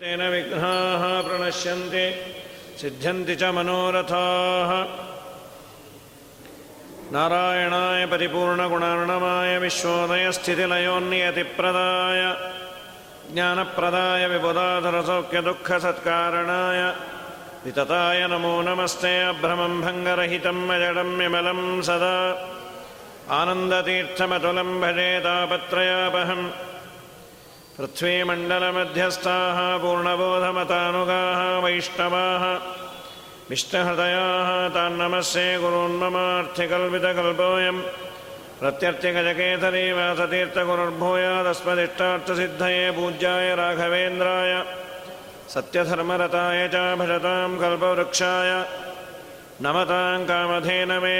तेन विघ्नाः प्रणश्यन्ति सिद्ध्यन्ति च मनोरथाः। नारायणाय परिपूर्णगुणार्णमाय विश्वोदयस्थितिलयोन्नियतिप्रदाय ज्ञानप्रदाय विबुधाधरसौख्यदुःखसत्कारणाय वितताय नमो नमस्ते अभ्रमं भङ्गरहितं अजडं विमलं सदा। आनन्दतीर्थमतुलं भजे तापत्रयापहम् पृथ्वीमण्डलमध्यस्थाः पूर्णबोधमतानुगाः वैष्णवाः विष्णुहृदयाः तान्नमस्ये गुरून्ममार्थिकल्पितकल्पोऽयं प्रत्यर्थिगजकेतरी वासतीर्थगुरुर्भूयादस्मदिष्टार्थसिद्धये पूज्याय राघवेन्द्राय सत्यधर्मरताय च भजतां कल्पवृक्षाय नमतां कामधेनमे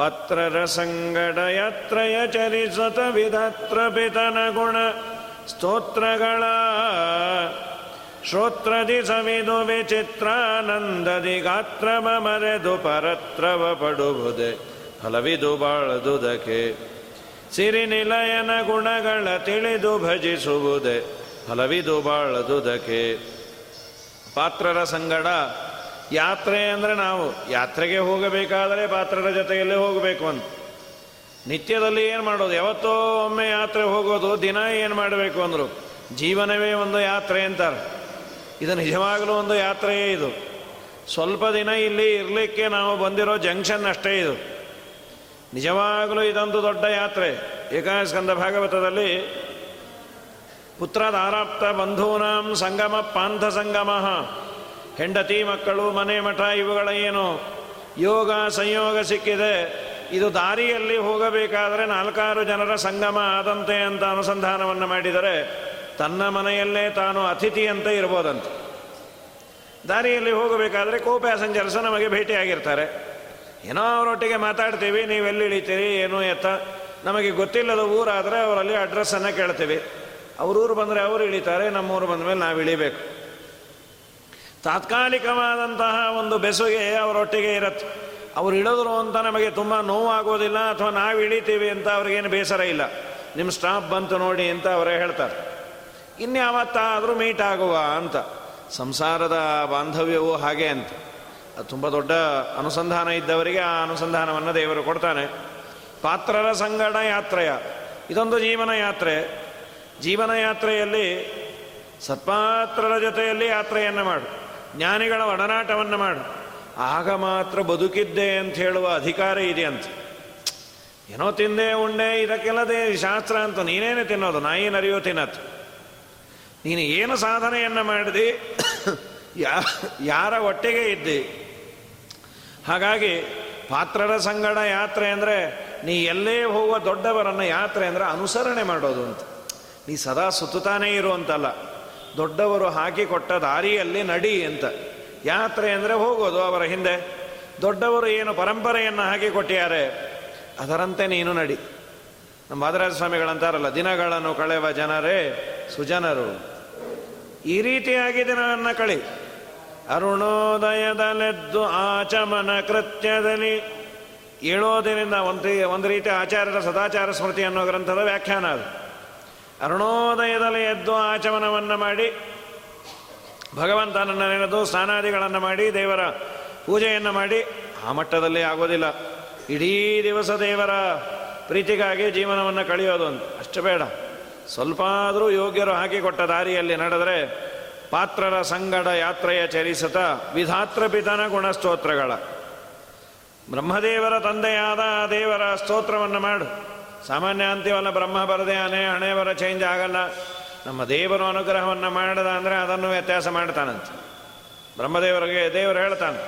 ಪತ್ರರಸಂಗಡಯತ್ರಯ ಚರಿಸತ ವಿಧತ್ರ ಪಿತನ ಗುಣ ಸ್ತೋತ್ರಗಳ ಶ್ರೋತ್ರದಿ ಸವಿದು ವಿಚಿತ್ರಾನಂದದಿ ಗಾತ್ರ ಮರೆದು ಪರತ್ರವ ಪಡುವುದೆ ಫಲವಿದು ಬಾಳದುದಕ್ಕೆ. ಸಿರಿ ನಿಲಯನ ಗುಣಗಳ ತಿಳಿದು ಭಜಿಸುವುದೇ, ಹಲವಿದು ಬಾಳದುದಕೆ ಪಾತ್ರರ ಸಂಗಡ ಯಾತ್ರೆ ಅಂದರೆ ನಾವು ಯಾತ್ರೆಗೆ ಹೋಗಬೇಕಾದರೆ ಪಾತ್ರರ ಜೊತೆಯಲ್ಲೇ ಹೋಗಬೇಕು ಅಂತ. ನಿತ್ಯದಲ್ಲಿ ಏನು ಮಾಡೋದು? ಯಾವತ್ತೋ ಒಮ್ಮೆ ಯಾತ್ರೆ ಹೋಗೋದು, ದಿನ ಏನು ಮಾಡಬೇಕು ಅಂದರು? ಜೀವನವೇ ಒಂದು ಯಾತ್ರೆ ಅಂತಾರೆ. ಇದು ನಿಜವಾಗಲೂ ಒಂದು ಯಾತ್ರೆಯೇ ಇದು. ಸ್ವಲ್ಪ ದಿನ ಇಲ್ಲಿ ಇರಲಿಕ್ಕೆ ನಾವು ಬಂದಿರೋ ಜಂಕ್ಷನ್ ಅಷ್ಟೇ ಇದು. ನಿಜವಾಗಲೂ ಇದೊಂದು ದೊಡ್ಡ ಯಾತ್ರೆ. ಏಕಾಸ್ಕಂದ ಭಾಗವತದಲ್ಲಿ ಪುತ್ರದಾರಾಪ್ತ ಬಂಧೂನಾಂ ಸಂಗಮ ಪಾಂಥ ಸಂಗಮ. ಹೆಂಡತಿ ಮಕ್ಕಳು, ಮನೆ ಮಠ ಇವುಗಳ ಏನು? ಯೋಗ, ಸಂಯೋಗ ಸಿಕ್ಕಿದೆ. ಇದು ದಾರಿಯಲ್ಲಿ ಹೋಗಬೇಕಾದರೆ ನಾಲ್ಕಾರು ಜನರ ಸಂಗಮ ಆದಂತೆ ಅಂತ ಅನುಸಂಧಾನವನ್ನು ಮಾಡಿದರೆ ತನ್ನ ಮನೆಯಲ್ಲೇ ತಾನು ಅತಿಥಿಯಂತೆ ಇರ್ಬೋದಂತೆ. ದಾರಿಯಲ್ಲಿ ಹೋಗಬೇಕಾದ್ರೆ ಕೋ ಪ್ಯಾಸೆಂಜರ್ಸ್ ನಮಗೆ ಭೇಟಿಯಾಗಿರ್ತಾರೆ. ಏನೋ ಅವರೊಟ್ಟಿಗೆ ಮಾತಾಡ್ತೀವಿ, ನೀವು ಎಲ್ಲಿ ಇಳಿತೀರಿ, ಏನು ಎತ್ತ? ನಮಗೆ ಗೊತ್ತಿಲ್ಲದ ಊರಾದರೆ ಅವರಲ್ಲಿ ಅಡ್ರೆಸ್ಸನ್ನು ಕೇಳ್ತೀವಿ. ಅವ್ರೂರು ಬಂದರೆ ಅವರು ಇಳಿತಾರೆ, ನಮ್ಮೂರು ಬಂದ ಮೇಲೆ ನಾವು ಇಳಿಬೇಕು. ತಾತ್ಕಾಲಿಕವಾದಂತಹ ಒಂದು ಬೆಸುಗೆ ಅವರೊಟ್ಟಿಗೆ ಇರತ್ತೆ. ಅವ್ರು ಇಳಿದ್ರು ಅಂತ ನಮಗೆ ತುಂಬ ನೋವಾಗೋದಿಲ್ಲ ಅಥವಾ ನಾವು ಇಳಿತೀವಿ ಅಂತ ಅವ್ರಿಗೇನು ಬೇಸರ ಇಲ್ಲ. ನಿಮ್ಮ ಸ್ಟಾಪ್ ಬಂತು ನೋಡಿ ಅಂತ ಅವರೇ ಹೇಳ್ತಾರೆ. ಇನ್ಯಾವತ್ತಾದರೂ ಮೀಟ್ ಆಗುವ ಅಂತ. ಸಂಸಾರದ ಬಾಂಧವ್ಯವೂ ಹಾಗೆ ಅಂತ. ಅದು ತುಂಬ ದೊಡ್ಡ ಅನುಸಂಧಾನ ಇದ್ದವರಿಗೆ ಆ ಅನುಸಂಧಾನವನ್ನು ದೇವರು ಕೊಡ್ತಾನೆ. ಪಾತ್ರರ ಸಂಗಡ ಯಾತ್ರೆಯ. ಇದೊಂದು ಜೀವನ ಯಾತ್ರೆ. ಜೀವನ ಯಾತ್ರೆಯಲ್ಲಿ ಸತ್ಪಾತ್ರರ ಜೊತೆಯಲ್ಲಿ ಯಾತ್ರೆಯನ್ನು ಮಾಡು. ಜ್ಞಾನಿಗಳ ಒಡನಾಟವನ್ನು ಮಾಡು. ಆಗ ಮಾತ್ರ ಬದುಕಿದ್ದೆ ಅಂತ ಹೇಳುವ ಅಧಿಕಾರ ಇದೆ ಅಂತ ಏನೋ ತಿಂದೆ, ಉಂಡೆ, ಇದಕ್ಕೆಲ್ಲದೆ ಶಾಸ್ತ್ರ ಅಂತ ನೀನೇನೇ ತಿನ್ನೋದು, ನಾಯಿ ನರಿಯೋ ತಿನ್ನತ್ತು ನೀನು ಏನು ಸಾಧನೆಯನ್ನು ಮಾಡಿದೆ? ಯಾ, ಯಾರ ಒಟ್ಟಿಗೆ ಇದ್ದಿ? ಹಾಗಾಗಿ ಪಾತ್ರರ ಸಂಗಡ ಯಾತ್ರೆ ಅಂದರೆ ನೀ ಎಲ್ಲೇ ಹೋಗುವ ದೊಡ್ಡವರನ್ನು ಯಾತ್ರೆ ಅಂದರೆ ಅನುಸರಣೆ ಮಾಡೋದು ಅಂತ. ನೀ ಸದಾ ಸುತ್ತುತ್ತಾನೇ ಇರುವಂತಲ್ಲ ದೊಡ್ಡವರು ಹಾಕಿಕೊಟ್ಟ ದಾರಿಯಲ್ಲಿ ನಡಿ ಅಂತ. ಯಾತ್ರೆ ಅಂದರೆ ಹೋಗೋದು ಅವರ ಹಿಂದೆ. ದೊಡ್ಡವರು ಏನು ಪರಂಪರೆಯನ್ನು ಹಾಕಿಕೊಟ್ಟಿದ್ದಾರೆ ಅದರಂತೆ ನೀನು ನಡಿ. ನಮ್ಮ ಮಾದರಾಜ ಸ್ವಾಮಿಗಳಂತಾರಲ್ಲ ದಿನಗಳನ್ನು ಕಳೆವ ಜನರೇ ಸುಜನರು. ಈ ರೀತಿಯಾಗಿ ದಿನವನ್ನು ಕಳಿ. ಅರುಣೋದಯದಲ್ಲೆದ್ದು ಆಚಮನ ಕೃತ್ಯದಲ್ಲಿ ಏಳೋದಿನಿಂದ ಒಂದು ಒಂದು ರೀತಿ ಆಚಾರ್ಯರ ಸದಾಚಾರ ಸ್ಮೃತಿ ಅನ್ನೋ ಗ್ರಂಥದ ವ್ಯಾಖ್ಯಾನ ಅದು. ಅರುಣೋದಯದಲ್ಲಿ ಎದ್ದು ಆಚಮನವನ್ನು ಮಾಡಿ ಭಗವಂತನನ್ನು ನೆನೆದು ಸ್ನಾನಾದಿಗಳನ್ನು ಮಾಡಿ, ದೇವರ ಪೂಜೆಯನ್ನು ಮಾಡಿ, ಆ ಮಟ್ಟದಲ್ಲಿ ಆಗೋದಿಲ್ಲ. ಇಡೀ ದಿವಸ ದೇವರ ಪ್ರೀತಿಗಾಗಿ ಜೀವನವನ್ನು ಕಳೆಯೋದು ಅಂತ. ಅಷ್ಟು ಬೇಡ. ಸ್ವಲ್ಪ ಆದರೂ ಯೋಗ್ಯರು ಹಾಕಿಕೊಟ್ಟ ದಾರಿಯಲ್ಲಿ ನಡೆದರೆ ಪಾತ್ರರ ಸಂಗಡ ಯಾತ್ರೆಯ ಚರಿಸತ ವಿಧಾತ್ರ ಪಿತನ ಗುಣಸ್ತೋತ್ರಗಳ. ಬ್ರಹ್ಮದೇವರ ತಂದೆಯಾದ ದೇವರ ಸ್ತೋತ್ರವನ್ನು ಮಾಡು. ಸಾಮಾನ್ಯ ಅಂತೀವಲ್ಲ ಬ್ರಹ್ಮ ಬರದೆ ಅನೇ ಹಣೆ ಬರ ಚೇಂಜ್ ಆಗಲ್ಲ. ನಮ್ಮ ದೇವರು ಅನುಗ್ರಹವನ್ನು ಮಾಡದ ಅಂದರೆ ಅದನ್ನು ವ್ಯತ್ಯಾಸ ಮಾಡ್ತಾನಂತೆ. ಬ್ರಹ್ಮದೇವರಿಗೆ ದೇವರು ಹೇಳ್ತಾನೆ,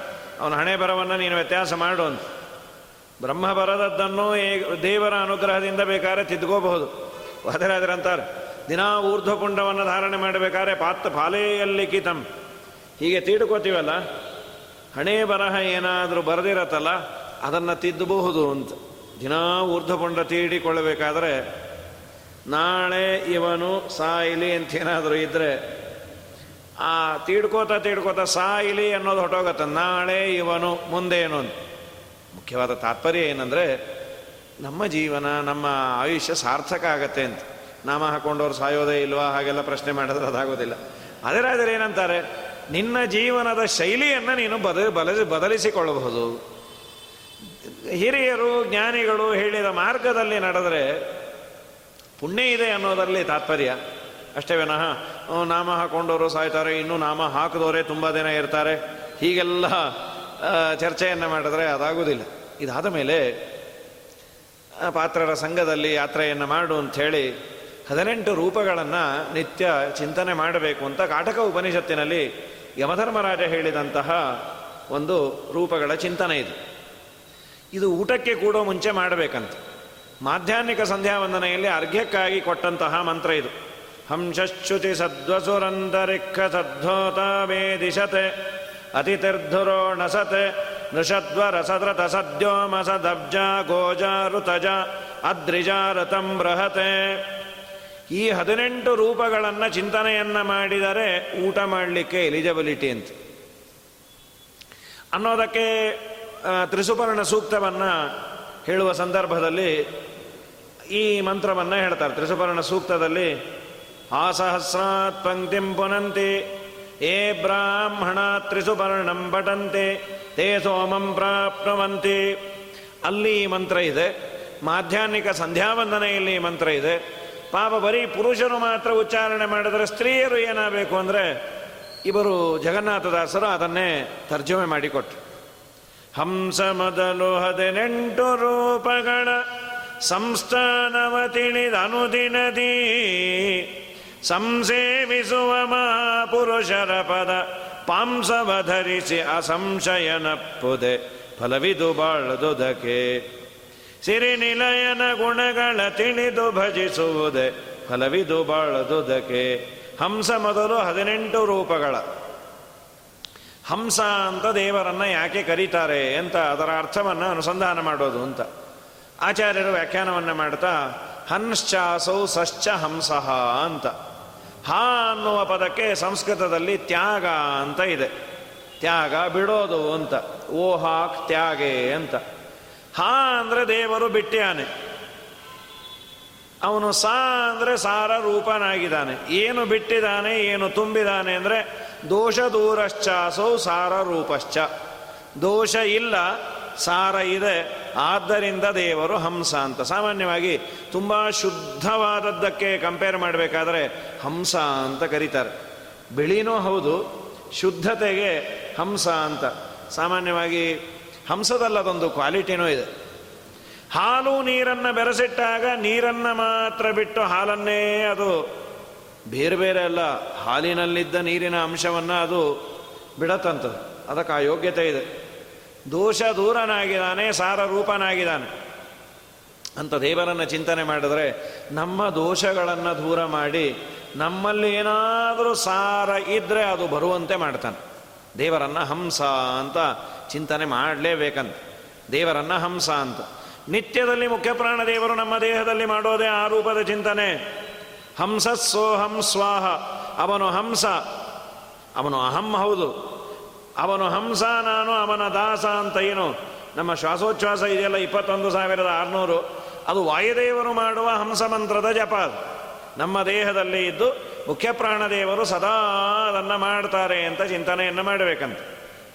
ಅವನ ಹಣೆ ಬರವನ್ನು ನೀನು ವ್ಯತ್ಯಾಸ ಮಾಡು ಅಂತ. ಬ್ರಹ್ಮ ಬರದದ್ದನ್ನು ದೇವರ ಅನುಗ್ರಹದಿಂದ ಬೇಕಾದ್ರೆ ತಿದ್ಕೋಬಹುದು. ಅಂತಾರೆ, ದಿನಾ ಊರ್ಧ್ವಪುಂಡವನ್ನು ಧಾರಣೆ ಮಾಡಬೇಕಾದ್ರೆ ಪಾತ್ರ ಪಾಲೆಯಲ್ಲಿ ಕಿತಂ. ಹೀಗೆ ತೀಡ್ಕೋತೀವಲ್ಲ, ಹಣೆ ಬರಹ ಏನಾದರೂ ಬರೆದಿರತ್ತಲ್ಲ, ಅದನ್ನು ತಿದ್ದಬಹುದು ಅಂತ. ದಿನಾ ಊರ್ಧ್ವಪುಂಡ ತೀಡಿಕೊಳ್ಳಬೇಕಾದರೆ ನಾಳೆ ಇವನು ಸಾಯಿಲಿ ಅಂತ ಏನಾದರೂ ಇದ್ದರೆ ಆ ತೀಡ್ಕೋತಾ ತೀಡ್ಕೋತಾ ಸಾಯಿಲಿ ಅನ್ನೋದು ಹೊಟ್ಟೋಗತ್ತೆ ನಾಳೆ ಇವನು ಮುಂದೆ ಏನು ಅಂತ. ಮುಖ್ಯವಾದ ತಾತ್ಪರ್ಯ ಏನಂದರೆ ನಮ್ಮ ಜೀವನ, ನಮ್ಮ ಆಯುಷ್ಯ ಸಾರ್ಥಕ ಆಗತ್ತೆ ಅಂತ. ನಾಮ ಹಾಕೊಂಡವ್ರು ಸಾಯೋದೇ ಇಲ್ವಾ? ಹಾಗೆಲ್ಲ ಪ್ರಶ್ನೆ ಮಾಡಿದ್ರೆ ಅದಾಗೋದಿಲ್ಲ. ಅದರಾದರೆ ಏನಂತಾರೆ? ನಿನ್ನ ಜೀವನದ ಶೈಲಿಯನ್ನು ನೀನು ಬದ ಬದಲಿಸಿಕೊಳ್ಳಬಹುದು. ಹಿರಿಯರು, ಜ್ಞಾನಿಗಳು ಹೇಳಿದ ಮಾರ್ಗದಲ್ಲಿ ನಡೆದರೆ ಪುಣ್ಯ ಇದೆ ಅನ್ನೋದರಲ್ಲಿ ತಾತ್ಪರ್ಯ. ಅಷ್ಟೇ ವಿನಃ ನಾಮ ಹಾಕೊಂಡವರು ಸಾಯ್ತಾರೆ, ಇನ್ನೂ ನಾಮ ಹಾಕಿದವರೇ ತುಂಬ ದಿನ ಇರ್ತಾರೆ. ಹೀಗೆಲ್ಲ ಚರ್ಚೆಯನ್ನು ಮಾಡಿದ್ರೆ ಅದಾಗುವುದಿಲ್ಲ. ಇದಾದ ಮೇಲೆ ಪಾತ್ರರ ಸಂಘದಲ್ಲಿ ಯಾತ್ರೆಯನ್ನು ಮಾಡು ಅಂಥೇಳಿ ಹದಿನೆಂಟು ರೂಪಗಳನ್ನು ನಿತ್ಯ ಚಿಂತನೆ ಮಾಡಬೇಕು ಅಂತ ಕಾಟಕ ಉಪನಿಷತ್ತಿನಲ್ಲಿ ಯಮಧರ್ಮರಾಜ ಹೇಳಿದಂತಹ ಒಂದು ರೂಪಗಳ ಚಿಂತನೆ ಇದು. ಇದು ಊಟಕ್ಕೆ ಕೂಡ ಮುಂಚೆ ಮಾಡಬೇಕಂತ. ಮಾಧ್ಯಾಹ್ನಿಕ ಸಂಧ್ಯಾ ವಂದನೆಯಲ್ಲಿ ಅರ್ಘ್ಯಕ್ಕಾಗಿ ಕೊಟ್ಟಂತಹ ಮಂತ್ರ ಇದು. ಹಂಶಶ್ಚುತಿ ಸದ್ವಸುರಂತರಿಕ್ಕ ಸದ್ಧೋತ ವೇದಿಶತೆ ಅತಿತಿರ್ಧುರೋಣಸತೆ ನಸತೆ ನೃಷದ್ವ ರಸದ್ರತ ಸದ್ಯೋಮ ಸದಬ್ಜ ಗೋಜ ಋತಜ ಅದ್ರಿಜ ರಥಂ ಬೃಹತೆ. ಈ ಹದಿನೆಂಟು ರೂಪಗಳನ್ನು ಚಿಂತನೆಯನ್ನು ಮಾಡಿದರೆ ಊಟ ಮಾಡಲಿಕ್ಕೆ ಎಲಿಜಿಬಿಲಿಟಿ ಅಂತ. ಅನ್ನೋದಕ್ಕೆ ತ್ರಿಸುಪರ್ಣ ಸೂಕ್ತವನ್ನು ಹೇಳುವ ಸಂದರ್ಭದಲ್ಲಿ ಈ ಮಂತ್ರವನ್ನು ಹೇಳ್ತಾರೆ. ತ್ರಿಸುಪರ್ಣ ಸೂಕ್ತದಲ್ಲಿ ಆಸಹಸ್ರಾತ್ ಪಂಕ್ತಿಂ ಪುನಂತಿ, ಏ ಬ್ರಾಹ್ಮಣ ತ್ರಿಸುಪರ್ಣಂ ಪಟಂತೆ ತೇ ಸೋಮಂ ಪ್ರಾಪ್ನುವಂತಿ. ಅಲ್ಲಿ ಈ ಮಂತ್ರ ಇದೆ. ಮಾಧ್ಯಾಹ್ನಿಕ ಸಂಧ್ಯಾವಂದನೆಯಲ್ಲಿ ಮಂತ್ರ ಇದೆ. ಪಾಪ ಬರೀ ಪುರುಷರು ಮಾತ್ರ ಉಚ್ಚಾರಣೆ ಮಾಡಿದರೆ ಸ್ತ್ರೀಯರು ಏನಾಗಬೇಕು ಅಂದರೆ, ಇವರು ಜಗನ್ನಾಥದಾಸರು ಅದನ್ನೇ ತರ್ಜುಮೆ ಮಾಡಿಕೊಟ್ರು. ಹಂಸ ಮೊದಲು ಹದಿನೆಂಟು ರೂಪಗಳ ಸಂಸ್ಥಾನವ ತಿಳಿದನುದಿನದಿ ಸಂಸೇವಿಸುವ ಮಹಾಪುರುಷರ ಪದ ಪಾಂಸವ ಧರಿಸಿ ಅಸಂಶಯನಪ್ಪುದೆ ಫಲವಿದು ಬಾಳದುದಕ್ಕೆ ಸಿರಿನಿಲಯನ ಗುಣಗಳ ತಿಳಿದು ಭಜಿಸುವುದೇ ಫಲವಿದು ಬಾಳದುದಕ್ಕೆ ಹಂಸ ಮೊದಲು ಹದಿನೆಂಟು ರೂಪಗಳ ಹಂಸ ಅಂತ ದೇವರನ್ನ ಯಾಕೆ ಕರೀತಾರೆ ಅಂತ ಅದರ ಅರ್ಥವನ್ನು ಅನುಸಂಧಾನ ಮಾಡೋದು ಅಂತ. ಆಚಾರ್ಯರು ವ್ಯಾಖ್ಯಾನವನ್ನು ಮಾಡ್ತಾ, ಹನ್ಶ್ಚಾಸೌ ಸಶ್ಚ ಹಂಸಃ ಅಂತ. ಹಾ ಅನ್ನುವ ಪದಕ್ಕೆ ಸಂಸ್ಕೃತದಲ್ಲಿ ತ್ಯಾಗ ಅಂತ ಇದೆ. ತ್ಯಾಗ ಬಿಡೋದು ಅಂತ. ಓಹಾಕ್ ತ್ಯಾಗೆ ಅಂತ. ಹಾ ಅಂದರೆ ದೇವರು ಬಿಟ್ಟಿಯಾನೆ ಅವನು ಸಾ ಅಂದರೆ ಸಾರ ರೂಪನಾಗಿದ್ದಾನೆ ಏನು ಬಿಟ್ಟಿದ್ದಾನೆ, ಏನು ತುಂಬಿದಾನೆ ಅಂದರೆ ದೋಷ ದೂರಶ್ಚಾಸೌ ಸಾರ ರೂಪಶ್ಚ ದೋಷ ಇಲ್ಲ, ಸಾರ ಇದೆ, ಆದ್ದರಿಂದ ದೇವರು ಹಂಸ ಅಂತ. ಸಾಮಾನ್ಯವಾಗಿ ತುಂಬ ಶುದ್ಧವಾದದ್ದಕ್ಕೆ ಕಂಪೇರ್ ಮಾಡಬೇಕಾದ್ರೆ ಹಂಸ ಅಂತ ಕರೀತಾರೆ. ಬಿಳಿನೂ ಹೌದು, ಶುದ್ಧತೆಗೆ ಹಂಸ ಅಂತ. ಸಾಮಾನ್ಯವಾಗಿ ಹಂಸದಲ್ಲದೊಂದು ಕ್ವಾಲಿಟಿನೂ ಇದೆ. ಹಾಲು ನೀರನ್ನು ಬೆರೆಸಿಟ್ಟಾಗ ನೀರನ್ನು ಮಾತ್ರ ಬಿಟ್ಟು ಹಾಲನ್ನೇ ಅದು ಬೇರೆ ಬೇರೆ ಅಲ್ಲ ಹಾಲಿನಲ್ಲಿದ್ದ ನೀರಿನ ಅಂಶವನ್ನು ಅದು ಬಿಡತ್ತಂಥದ್ದು ಅದಕ್ಕೆ ಆ ಯೋಗ್ಯತೆ ಇದೆ. ದೋಷ ದೂರನಾಗಿದ್ದಾನೆ, ಸಾರ ರೂಪನಾಗಿದ್ದಾನೆ. ಅಂತ ದೇವರನ್ನು ಚಿಂತನೆ ಮಾಡಿದ್ರೆ ನಮ್ಮ ದೋಷಗಳನ್ನು ದೂರ ಮಾಡಿ ನಮ್ಮಲ್ಲಿ ಏನಾದರೂ ಸಾರ ಇದ್ದರೆ ಅದು ಬರುವಂತೆ ಮಾಡ್ತಾನೆ. ದೇವರನ್ನು ಹಂಸ ಅಂತ ಚಿಂತನೆ ಮಾಡಲೇಬೇಕಂತ. ದೇವರನ್ನ ಹಂಸ ಅಂತ. ನಿತ್ಯದಲ್ಲಿ ಮುಖ್ಯ ಪ್ರಾಣ ದೇವರು ನಮ್ಮ ದೇಹದಲ್ಲಿ ಮಾಡೋದೇ ಆ ರೂಪದ ಚಿಂತನೆ. ಹಂಸ ಸೋಹಂ ಸ್ವಾಹ. ಅವನು ಹಂಸ. ಅವನು ಅಹಂ ಹೌದು. ಅವನು ಹಂಸ ನಾನು, ಅವನ ದಾಸ ಅಂತ ಏನು? ನಮ್ಮ ಶ್ವಾಸೋಚ್ಛ್ವಾಸ ಇದೆಯಲ್ಲ, ಇಪ್ಪತ್ತೊಂದು ಸಾವಿರದ ಆರುನೂರು. ಅದು ವಾಯುದೇವರು ಮಾಡುವ ಹಂಸ ಮಂತ್ರದ ಜಪ ನಮ್ಮ ದೇಹದಲ್ಲಿ ಇದ್ದು ಮುಖ್ಯ ಪ್ರಾಣದೇವರು ಸದಾ ಅದನ್ನು ಮಾಡ್ತಾರೆ ಅಂತ ಚಿಂತನೆಯನ್ನು ಮಾಡಬೇಕಂತ.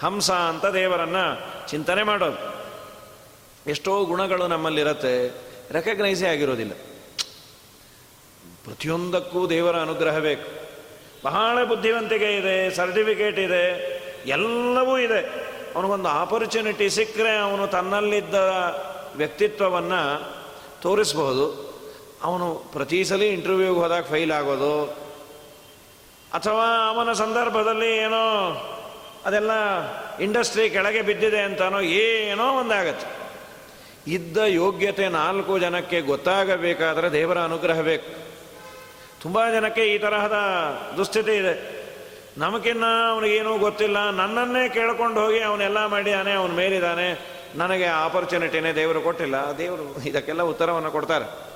ಹಂಸ ಅಂತ ದೇವರನ್ನು ಚಿಂತನೆ ಮಾಡೋದು. ಎಷ್ಟೋ ಗುಣಗಳು ನಮ್ಮಲ್ಲಿರತ್ತೆ. ರೆಕಗ್ನೈಸೇ ಆಗಿರೋದಿಲ್ಲ. ಪ್ರತಿಯೊಂದಕ್ಕೂ ದೇವರ ಅನುಗ್ರಹ ಬೇಕು ಬಹಳ ಬುದ್ಧಿವಂತಿಕೆ ಇದೆ, ಸರ್ಟಿಫಿಕೇಟ್ ಇದೆ, ಎಲ್ಲವೂ ಇದೆ. ಅವನಿಗೊಂದು ಆಪರ್ಚುನಿಟಿ ಸಿಕ್ಕರೆ ಅವನು ತನ್ನಲ್ಲಿದ್ದ ವ್ಯಕ್ತಿತ್ವವನ್ನು ತೋರಿಸ್ಬೋದು ಅವನು ಪ್ರತಿ ಸಲ ಇಂಟರ್ವ್ಯೂಗೆ ಹೋದಾಗ ಫೈಲ್ ಆಗೋದು. ಅಥವಾ ಅವನ ಸಂದರ್ಭದಲ್ಲಿ ಏನೋ ಅದೆಲ್ಲ ಇಂಡಸ್ಟ್ರಿ ಕೆಳಗೆ ಬಿದ್ದಿದೆ ಅಂತಾನೋ ಏನೋ ಒಂದಾಗತ್ತೆ. ಇದ್ದ ಯೋಗ್ಯತೆ ನಾಲ್ಕು ಜನಕ್ಕೆ ಗೊತ್ತಾಗಬೇಕಾದ್ರೆ ದೇವರ ಅನುಗ್ರಹ ಬೇಕು ತುಂಬ ಜನಕ್ಕೆ ಈ ತರಹದ ದುಸ್ಥಿತಿ ಇದೆ. ನಮಗಿನ್ನ ಅವನಿಗೇನೂ ಗೊತ್ತಿಲ್ಲ. ನನ್ನನ್ನೇ ಕೇಳ್ಕೊಂಡು ಹೋಗಿ ಅವನೆಲ್ಲ ಮಾಡಿದ್ದಾನೆ ಅವನ ಮೇಲಿದ್ದಾನೆ ನನಗೆ ಆಪರ್ಚುನಿಟಿನೇ ದೇವರು ಕೊಟ್ಟಿಲ್ಲ. ದೇವರು ಇದಕ್ಕೆಲ್ಲ ಉತ್ತರವನ್ನು ಕೊಡ್ತಾರೆ.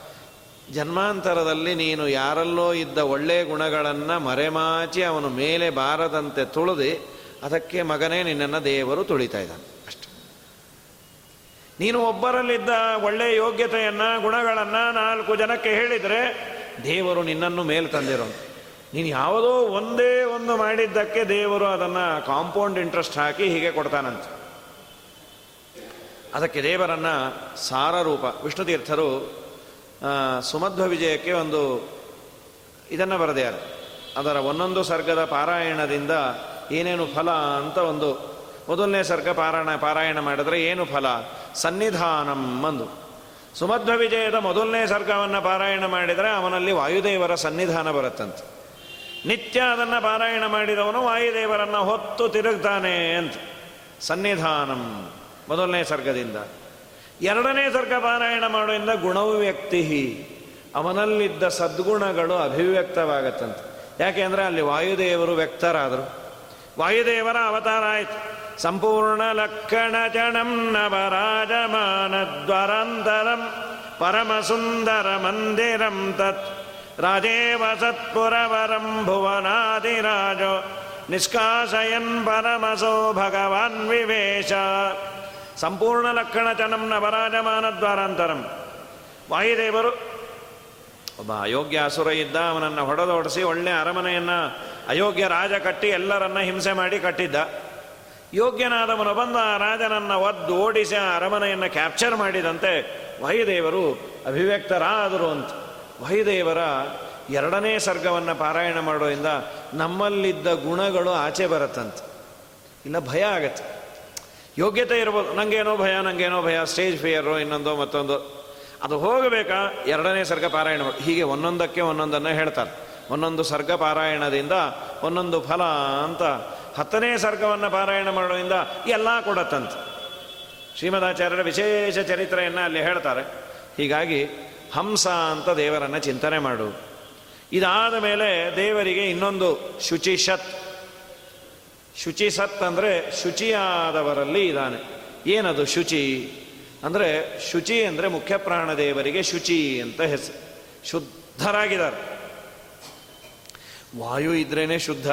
ಜನ್ಮಾಂತರದಲ್ಲಿ ನೀನು ಯಾರಲ್ಲೋ ಇದ್ದ ಒಳ್ಳೆಯ ಗುಣಗಳನ್ನು ಮರೆಮಾಚಿ ಅವನು ಮೇಲೆ ಬಾರದಂತೆ ತುಳಿದು ಅದಕ್ಕೆ ಮಗನೇ ನಿನ್ನನ್ನು ದೇವರು ತುಳಿತಾ ಇದ್ದಾನೆ. ಅಷ್ಟೆ. ನೀನು ಒಬ್ಬರಲ್ಲಿದ್ದ ಒಳ್ಳೆಯ ಯೋಗ್ಯತೆಯನ್ನು, ಗುಣಗಳನ್ನು ನಾಲ್ಕು ಜನಕ್ಕೆ ಹೇಳಿದರೆ ದೇವರು ನಿನ್ನನ್ನು ಮೇಲೆ ತಂದಿರೋನು ನೀನು ಯಾವುದೋ ಒಂದೇ ಒಂದು ಮಾಡಿದ್ದಕ್ಕೆ ದೇವರು ಅದನ್ನು ಕಾಂಪೌಂಡ್ ಇಂಟ್ರೆಸ್ಟ್ ಹಾಕಿ ಹೀಗೆ ಕೊಡ್ತಾನಂತೆ. ಅದಕ್ಕೆ ದೇವರನ್ನು ಸಾರರೂಪ ವಿಷ್ಣು ತೀರ್ಥರು ಸುಮಧ್ವ ವಿಜಯಕ್ಕೆ ಒಂದು ಇದನ್ನು ಬರೆದ್ಯಾರು. ಅದರ ಒಂದೊಂದು ಸರ್ಗದ ಪಾರಾಯಣದಿಂದ ಏನೇನು ಫಲ ಅಂತ ಒಂದು, ಮೊದಲನೇ ಸರ್ಗ ಪಾರಾಯಣ ಪಾರಾಯಣ ಮಾಡಿದ್ರೆ ಏನು ಫಲ? ಸನ್ನಿಧಾನಂ ಒಂದು ಸುಮಧ್ವ ವಿಜಯದ ಮೊದಲನೇ ಸರ್ಗವನ್ನು ಪಾರಾಯಣ ಮಾಡಿದರೆ ಅವನಲ್ಲಿ ವಾಯುದೇವರ ಸನ್ನಿಧಾನ ಬರುತ್ತಂತೆ. ನಿತ್ಯ ಅದನ್ನು ಪಾರಾಯಣ ಮಾಡಿದವನು ವಾಯುದೇವರನ್ನು ಹೊತ್ತು ತಿರುಗ್ತಾನೆ ಅಂತ. ಸನ್ನಿಧಾನಂ ಮೊದಲನೇ ಸರ್ಗದಿಂದ. ಎರಡನೇ ಸರ್ಗ ಪಾರಾಯಣ ಮಾಡೋದ್ರಿಂದ ಗುಣವು ವ್ಯಕ್ತಿ ಅವನಲ್ಲಿದ್ದ ಸದ್ಗುಣಗಳು ಅಭಿವ್ಯಕ್ತವಾಗತ್ತಂತೆ. ಯಾಕೆಂದರೆ ಅಲ್ಲಿ ವಾಯುದೇವರು ವ್ಯಕ್ತರಾದರು. ವಾಯುದೇವರ ಅವತಾರ ಆಯಿತು. ಸಂಪೂರ್ಣ ಲಕ್ಷಣ ಚಣಂ ನವರಾಜಮಾನದ್ವರಂತರಂ ಪರಮ ಸುಂದರ ಮಂದಿರಂ ತತ್. ರಾಜೇವ ಸತ್ಪುರವರಂ विवेश ಸಂಪೂರ್ಣಲಕ್ಷಣಚನಂ ನವರಾಜಮಾನದ್ವಾರಾಂತರಂ. ವಾಯುದೇವರು ಒಬ್ಬ ಅಯೋಗ್ಯ ಅಸುರ ಇದ್ದ ಅವನನ್ನು ಹೊಡೆದೋಡಿಸಿ ಒಳ್ಳೆ ಅರಮನೆಯನ್ನು ಅಯೋಗ್ಯ ರಾಜ ಕಟ್ಟಿ ಎಲ್ಲರನ್ನ ಹಿಂಸೆ ಮಾಡಿ ಕಟ್ಟಿದ್ದ. ಯೋಗ್ಯನಾದವನು ಬಂದ ರಾಜನನ್ನು ಒದ್ದು ಓಡಿಸಿ ಆ ಅರಮನೆಯನ್ನು ಕ್ಯಾಪ್ಚರ್ ಮಾಡಿದಂತೆ ವಾಯುದೇವರು ಅಭಿವ್ಯಕ್ತರಾದರು ಅಂತ. ವಾಯುದೇವರ ಎರಡನೇ ಸರ್ಗವನ್ನು ಪಾರಾಯಣ ಮಾಡೋದ್ರಿಂದ ನಮ್ಮಲ್ಲಿದ್ದ ಗುಣಗಳು ಆಚೆ ಬರುತ್ತಂತೆ. ಇಲ್ಲ ಭಯ ಆಗತ್ತೆ. ಯೋಗ್ಯತೆ ಇರ್ಬೋದು. ನನಗೇನೋ ಭಯ ನನಗೇನೋ ಭಯ ಸ್ಟೇಜ್ ಫಿಯರು ಇನ್ನೊಂದು ಮತ್ತೊಂದು. ಅದು ಹೋಗಬೇಕಾ? ಎರಡನೇ ಸರ್ಗ ಪಾರಾಯಣ ಹೀಗೆ ಒಂದೊಂದಕ್ಕೆ ಒಂದೊಂದನ್ನು ಹೇಳ್ತಾರೆ. ಒಂದೊಂದು ಸರ್ಗ ಪಾರಾಯಣದಿಂದ ಒಂದೊಂದು ಫಲ ಅಂತ ಹತ್ತನೇ ಸರ್ಗವನ್ನು ಪಾರಾಯಣ ಮಾಡೋದ್ರಿಂದ ಎಲ್ಲ ಕೊಡತ್ತಂತೆ ಶ್ರೀಮದಾಚಾರ್ಯರ ವಿಶೇಷ ಚರಿತ್ರೆಯನ್ನು ಅಲ್ಲಿ ಹೇಳ್ತಾರೆ. ಹೀಗಾಗಿ ಹಂಸ ಅಂತ ದೇವರನ್ನು ಚಿಂತನೆ ಮಾಡು. ಇದಾದ ಮೇಲೆ ದೇವರಿಗೆ ಇನ್ನೊಂದು ಶುಚಿಷತ್ ಶುಚಿಸತ್ ಅಂದರೆ ಶುಚಿಯಾದವರಲ್ಲಿ ಇದ್ದಾನೆ. ಏನದು ಶುಚಿ? ಅಂದರೆ ಶುಚಿ ಅಂದರೆ ಮುಖ್ಯ ಪ್ರಾಣದೇವರಿಗೆ ಶುಚಿ ಅಂತ ಹೆಸರು. ಶುದ್ಧರಾಗಿದ್ದಾರೆ. ವಾಯು ಇದ್ರೇ ಶುದ್ಧ.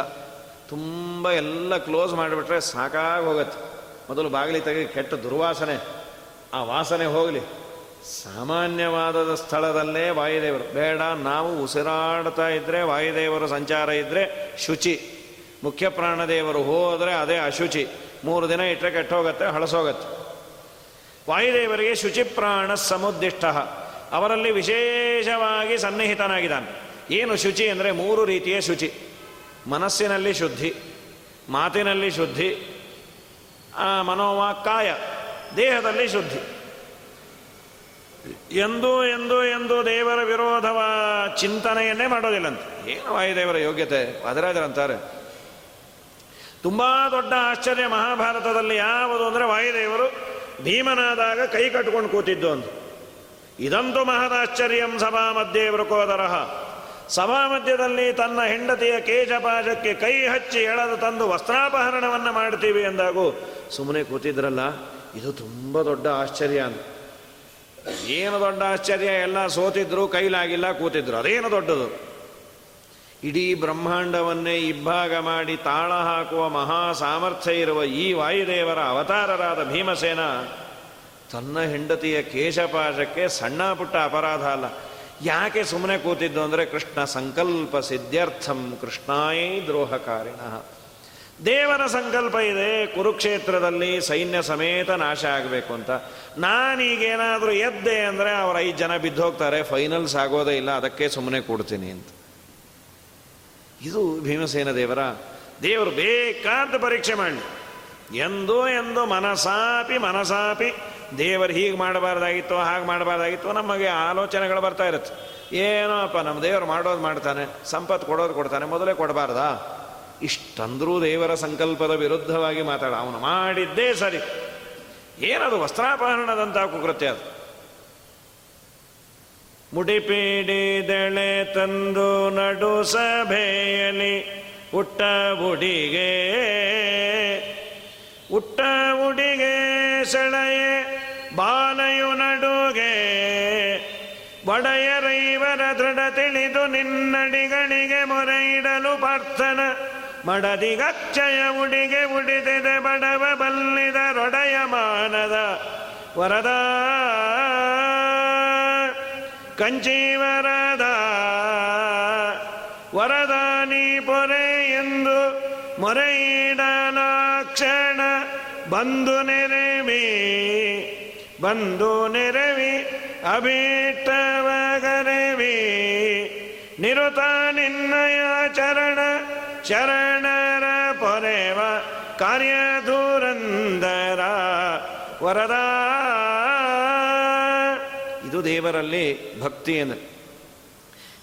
ತುಂಬ ಎಲ್ಲ ಕ್ಲೋಸ್ ಮಾಡಿಬಿಟ್ರೆ ಸಾಕಾಗಿ ಹೋಗುತ್ತೆ ಮೊದಲು ಬಾಗಿಲಿ ತೆಗೆ ಕೆಟ್ಟ ದುರ್ವಾಸನೆ, ಆ ವಾಸನೆ ಹೋಗಲಿ. ಸಾಮಾನ್ಯವಾದ ಸ್ಥಳದಲ್ಲೇ ವಾಯುದೇವರು. ಬೇಡ, ನಾವು ಉಸಿರಾಡ್ತಾ ಇದ್ದರೆ ವಾಯುದೇವರು ಸಂಚಾರ ಇದ್ದರೆ ಶುಚಿ. ಮುಖ್ಯ ಪ್ರಾಣದೇವರು ಹೋದರೆ ಅದೇ ಅಶುಚಿ. ಮೂರು ದಿನ ಇಟ್ಟರೆ ಕೆಟ್ಟೋಗತ್ತೆ, ಹಳಸೋಗತ್ತೆ. ವಾಯುದೇವರಿಗೆ ಶುಚಿ ಪ್ರಾಣ ಸಮುದ್ದಿಷ್ಟ. ಅವರಲ್ಲಿ ವಿಶೇಷವಾಗಿ ಸನ್ನಿಹಿತನಾಗಿದ್ದಾನೆ. ಏನು ಶುಚಿ ಅಂದರೆ ಮೂರು ರೀತಿಯ ಶುಚಿ. ಮನಸ್ಸಿನಲ್ಲಿ ಶುದ್ಧಿ, ಮಾತಿನಲ್ಲಿ ಶುದ್ಧಿ ಮನೋವಾಕ್ಕಾಯ ದೇಹದಲ್ಲಿ ಶುದ್ಧಿ. ಎಂದು ಎಂದು ಎಂದು ದೇವರ ವಿರೋಧವ ಚಿಂತನೆಯನ್ನೇ ಮಾಡೋದಿಲ್ಲಂತೆ ಏನು ವಾಯುದೇವರ ಯೋಗ್ಯತೆ? ವಾದರಾಜರಂತಾರೆ ತುಂಬ ದೊಡ್ಡ ಆಶ್ಚರ್ಯ ಮಹಾಭಾರತದಲ್ಲಿ ಯಾವುದು ಅಂದರೆ ವಾಯುದೇವರು ಭೀಮನಾದಾಗ ಕೈ ಕಟ್ಕೊಂಡು ಕೂತಿದ್ದು ಅಂತ ಇದಂತೂ ಮಹದಾಶ್ಚರ್ಯಂ ಸಭಾ ಮಧ್ಯೆ ವೃಕೋದರಹ ಸಭಾ ಮಧ್ಯದಲ್ಲಿ ತನ್ನ ಹೆಂಡತಿಯ ಕೇಶಪಾಶಕ್ಕೆ ಕೈ ಹಚ್ಚಿ ಎಳೆದು ತಂದು ವಸ್ತ್ರಾಪಹರಣವನ್ನು ಮಾಡ್ತೀವಿ ಎಂದಾಗೂ ಸುಮ್ಮನೆ ಕೂತಿದ್ರಲ್ಲ, ಇದು ತುಂಬ ದೊಡ್ಡ ಆಶ್ಚರ್ಯ ಅಂತ. ಏನು ದೊಡ್ಡ ಆಶ್ಚರ್ಯ, ಎಲ್ಲ ಸೋತಿದ್ರು, ಕೈಲಾಗಿಲ್ಲ, ಕೂತಿದ್ರು. ಅದೇನು ದೊಡ್ಡದು? ಇಡೀ ಬ್ರಹ್ಮಾಂಡವನ್ನೇ ಇಬ್ಬಾಗ ಮಾಡಿ ತಾಳ ಹಾಕುವ ಮಹಾ ಸಾಮರ್ಥ್ಯ ಇರುವ ಈ ವಾಯುದೇವರ ಅವತಾರರಾದ ಭೀಮಸೇನ ತನ್ನ ಹೆಂಡತಿಯ ಕೇಶಪಾಶಕ್ಕೆ ಸಣ್ಣ ಪುಟ್ಟ ಅಪರಾಧ ಅಲ್ಲ. ಯಾಕೆ ಸುಮ್ಮನೆ ಕೂತಿದ್ದು ಅಂದರೆ ಕೃಷ್ಣ ಸಂಕಲ್ಪ ಸಿದ್ಧಾರ್ಥಂ ಕೃಷ್ಣಾಯೇ ದ್ರೋಹಕಾರಿಣ. ದೇವರ ಸಂಕಲ್ಪ ಇದೆ, ಕುರುಕ್ಷೇತ್ರದಲ್ಲಿ ಸೈನ್ಯ ಸಮೇತ ನಾಶ ಆಗಬೇಕು ಅಂತ. ನಾನೀಗೇನಾದರೂ ಎದ್ದೆ ಅಂದರೆ ಅವ್ರ ಐದು ಜನ ಬಿದ್ದೋಗ್ತಾರೆ ಫೈನಲ್ಸ್ ಆಗೋದೇ ಇಲ್ಲ, ಅದಕ್ಕೆ ಸುಮ್ಮನೆ ಕೊಡ್ತೀನಿ ಅಂತ. ಇದು ಭೀಮಸೇನ ದೇವರ, ದೇವರು ಬೇಕಾದ ಪರೀಕ್ಷೆ ಮಾಡಲಿ ಎಂದೋ ಎಂದು ಮನಸಾಪಿ ಮನಸಾಪಿ ದೇವರು ಹೀಗೆ ಮಾಡಬಾರ್ದಾಗಿತ್ತು, ಹಾಗೆ ಮಾಡಬಾರ್ದಾಗಿತ್ತು, ನಮಗೆ ಆಲೋಚನೆಗಳು ಬರ್ತಾ ಇರುತ್ತೆ. ಏನೋ ಅಪ್ಪ ನಮ್ಮ ದೇವರು ಮಾಡೋದು ಮಾಡ್ತಾನೆ, ಸಂಪತ್ತು ಕೊಡೋದು ಕೊಡ್ತಾನೆ, ಮೊದಲೇ ಕೊಡಬಾರ್ದಾ? ಇಷ್ಟಂದ್ರೂ ದೇವರ ಸಂಕಲ್ಪದ ವಿರುದ್ಧವಾಗಿ ಮಾತಾಡ. ಅವನು ಮಾಡಿದ್ದೇ ಸರಿ. ಏನದು ವಸ್ತ್ರಾಪಹರಣದಂಥ ಕುಕೃತ್ಯ ಅದು? ಮುಡಿಪೀಡಿದೆಳೆ ತಂದು ನಡು ಸಭೆಯಲ್ಲಿ ಉಟ್ಟ ಉಡಿಗೆ ಉಟ್ಟ ಉಡಿಗೆ ಸೆಳೆಯೆ ಬಾಲಯು ನಡುಗೆ ಒಡೆಯರೈವರ ದೃಢ ತಿಳಿದು ನಿನ್ನಡಿಗಳಿಗೆ ಮೊರೆ ಇಡಲು ಪಾರ್ಥನ ಮಡದಿಗಚ್ಚಯ ಉಡಿಗೆ ಉಡಿದೆದೆ ಬಡವ ಬಲ್ಲಿದ ರೊಡೆಯ ಮಾನದ ವರದ ಕಂಚೀವರದ ನೀ ಪೊರೆ ಎಂದು ಮೊರೆಯಿಡಲಾಕ್ಷಣ ಬಂದು ನೆರವಿ ಬಂದು ನೆರವಿ, ಅಭೀಷ್ಟವಗರವಿ. ನಿರುತ ನಿನ್ನಯ ಚರಣ, ಶರಣರ ಪೊರೆವ ಕಾರ್ಯ ದೂರಂದರ ವರದ. ಇದು ದೇವರಲ್ಲಿ ಭಕ್ತಿ ಅಂದರೆ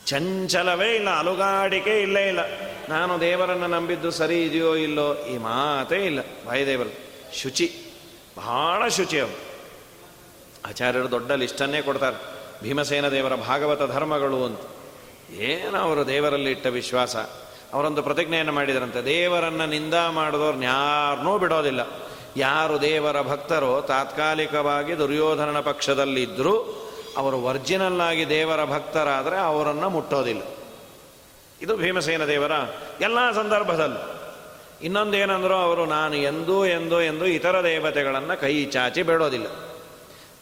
ಚಂಚಲವೇ ಇಲ್ಲ, ಅಲುಗಾಡಿಕೆ ಇಲ್ಲೇ ಇಲ್ಲ. ನಾನು ದೇವರನ್ನು ನಂಬಿದ್ದು ಸರಿ ಇದೆಯೋ ಇಲ್ಲೋ ಈ ಮಾತೇ ಇಲ್ಲ. ವಾಯುದೇವರು, ಶುಚಿ, ಬಹಳ ಶುಚಿ ಅವರು ಆಚಾರ್ಯರು ದೊಡ್ಡ ಲಿಸ್ಟನ್ನೇ ಕೊಡ್ತಾರೆ. ಭೀಮಸೇನ ದೇವರ ಭಾಗವತ ಧರ್ಮಗಳು ಅಂತ. ಏನು ಅವರು ದೇವರಲ್ಲಿ ಇಟ್ಟ ವಿಶ್ವಾಸ. ಅವರೊಂದು ಪ್ರತಿಜ್ಞೆಯನ್ನು ಮಾಡಿದರಂತೆ. ದೇವರನ್ನು ನಿಂದ ಮಾಡಿದವ್ರನ್ನ ಯಾರನ್ನೂ ಬಿಡೋದಿಲ್ಲ. ಯಾರು ದೇವರ ಭಕ್ತರೋ ತಾತ್ಕಾಲಿಕವಾಗಿ ದುರ್ಯೋಧನನ ಪಕ್ಷದಲ್ಲಿದ್ದರೂ ಅವರು ಒರ್ಜಿನಲ್ ಆಗಿ ದೇವರ ಭಕ್ತರಾದರೆ ಅವರನ್ನು ಮುಟ್ಟೋದಿಲ್ಲ. ಇದು ಭೀಮಸೇನ ದೇವರ ಎಲ್ಲ ಸಂದರ್ಭದಲ್ಲೂ. ಇನ್ನೊಂದೇನೆಂದರೂ ಅವರು ನಾನು ಎಂದೂ ಎಂದೂ ಎಂದು ಇತರ ದೇವತೆಗಳನ್ನು ಕೈ ಚಾಚಿ ಬೇಡೋದಿಲ್ಲ.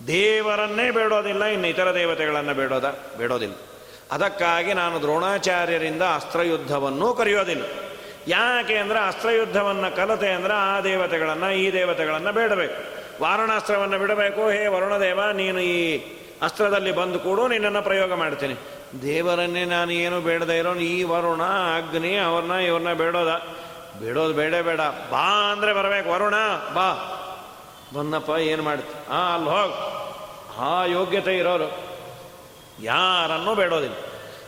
ದೇವರನ್ನೇ ಬೇಡೋದಿಲ್ಲ, ಇನ್ನು ಇತರ ದೇವತೆಗಳನ್ನು ಬೇಡೋದ, ಬೇಡೋದಿಲ್ಲ. ಅದಕ್ಕಾಗಿ ನಾನು ದ್ರೋಣಾಚಾರ್ಯರಿಂದ ಅಸ್ತ್ರಯುದ್ಧವನ್ನು ಕರೆಯೋದಿಲ್ಲ. ಯಾಕೆ ಅಂದರೆ ಅಸ್ತ್ರಯುದ್ಧವನ್ನು ಕಲತೆ ಅಂದರೆ ಆ ದೇವತೆಗಳನ್ನು, ಈ ದೇವತೆಗಳನ್ನು ಬೇಡಬೇಕು. ವಾರಣಾಸ್ತ್ರವನ್ನು ಬಿಡಬೇಕು, ಹೇ ವರುಣದೇವ, ನೀನು ಈ ಅಸ್ತ್ರದಲ್ಲಿ ಬಂದು ಕೂಡ, ನಿನ್ನನ್ನು ಪ್ರಯೋಗ ಮಾಡ್ತೀನಿ. ದೇವರನ್ನೇ ನಾನು ಏನು ಬೇಡದೇ ಇರೋ ಈ ವರುಣ, ಅಗ್ನಿ, ಅವ್ರನ್ನ ಇವ್ರನ್ನ ಬೇಡೋದ. ಬೇಡೋದು ಬೇಡ ಬೇಡ. ಬಾ ಅಂದರೆ ಬರಬೇಕು. ವರುಣ, ಬಾ. ಬಂದಪ್ಪ, ಏನು ಮಾಡ್ತಿ? ಹಾಂ ಅಲ್ಲಿ ಹೋಗಿ. ಆ ಯೋಗ್ಯತೆ ಇರೋರು ಯಾರನ್ನೂ ಬೇಡೋದಿಲ್ಲ.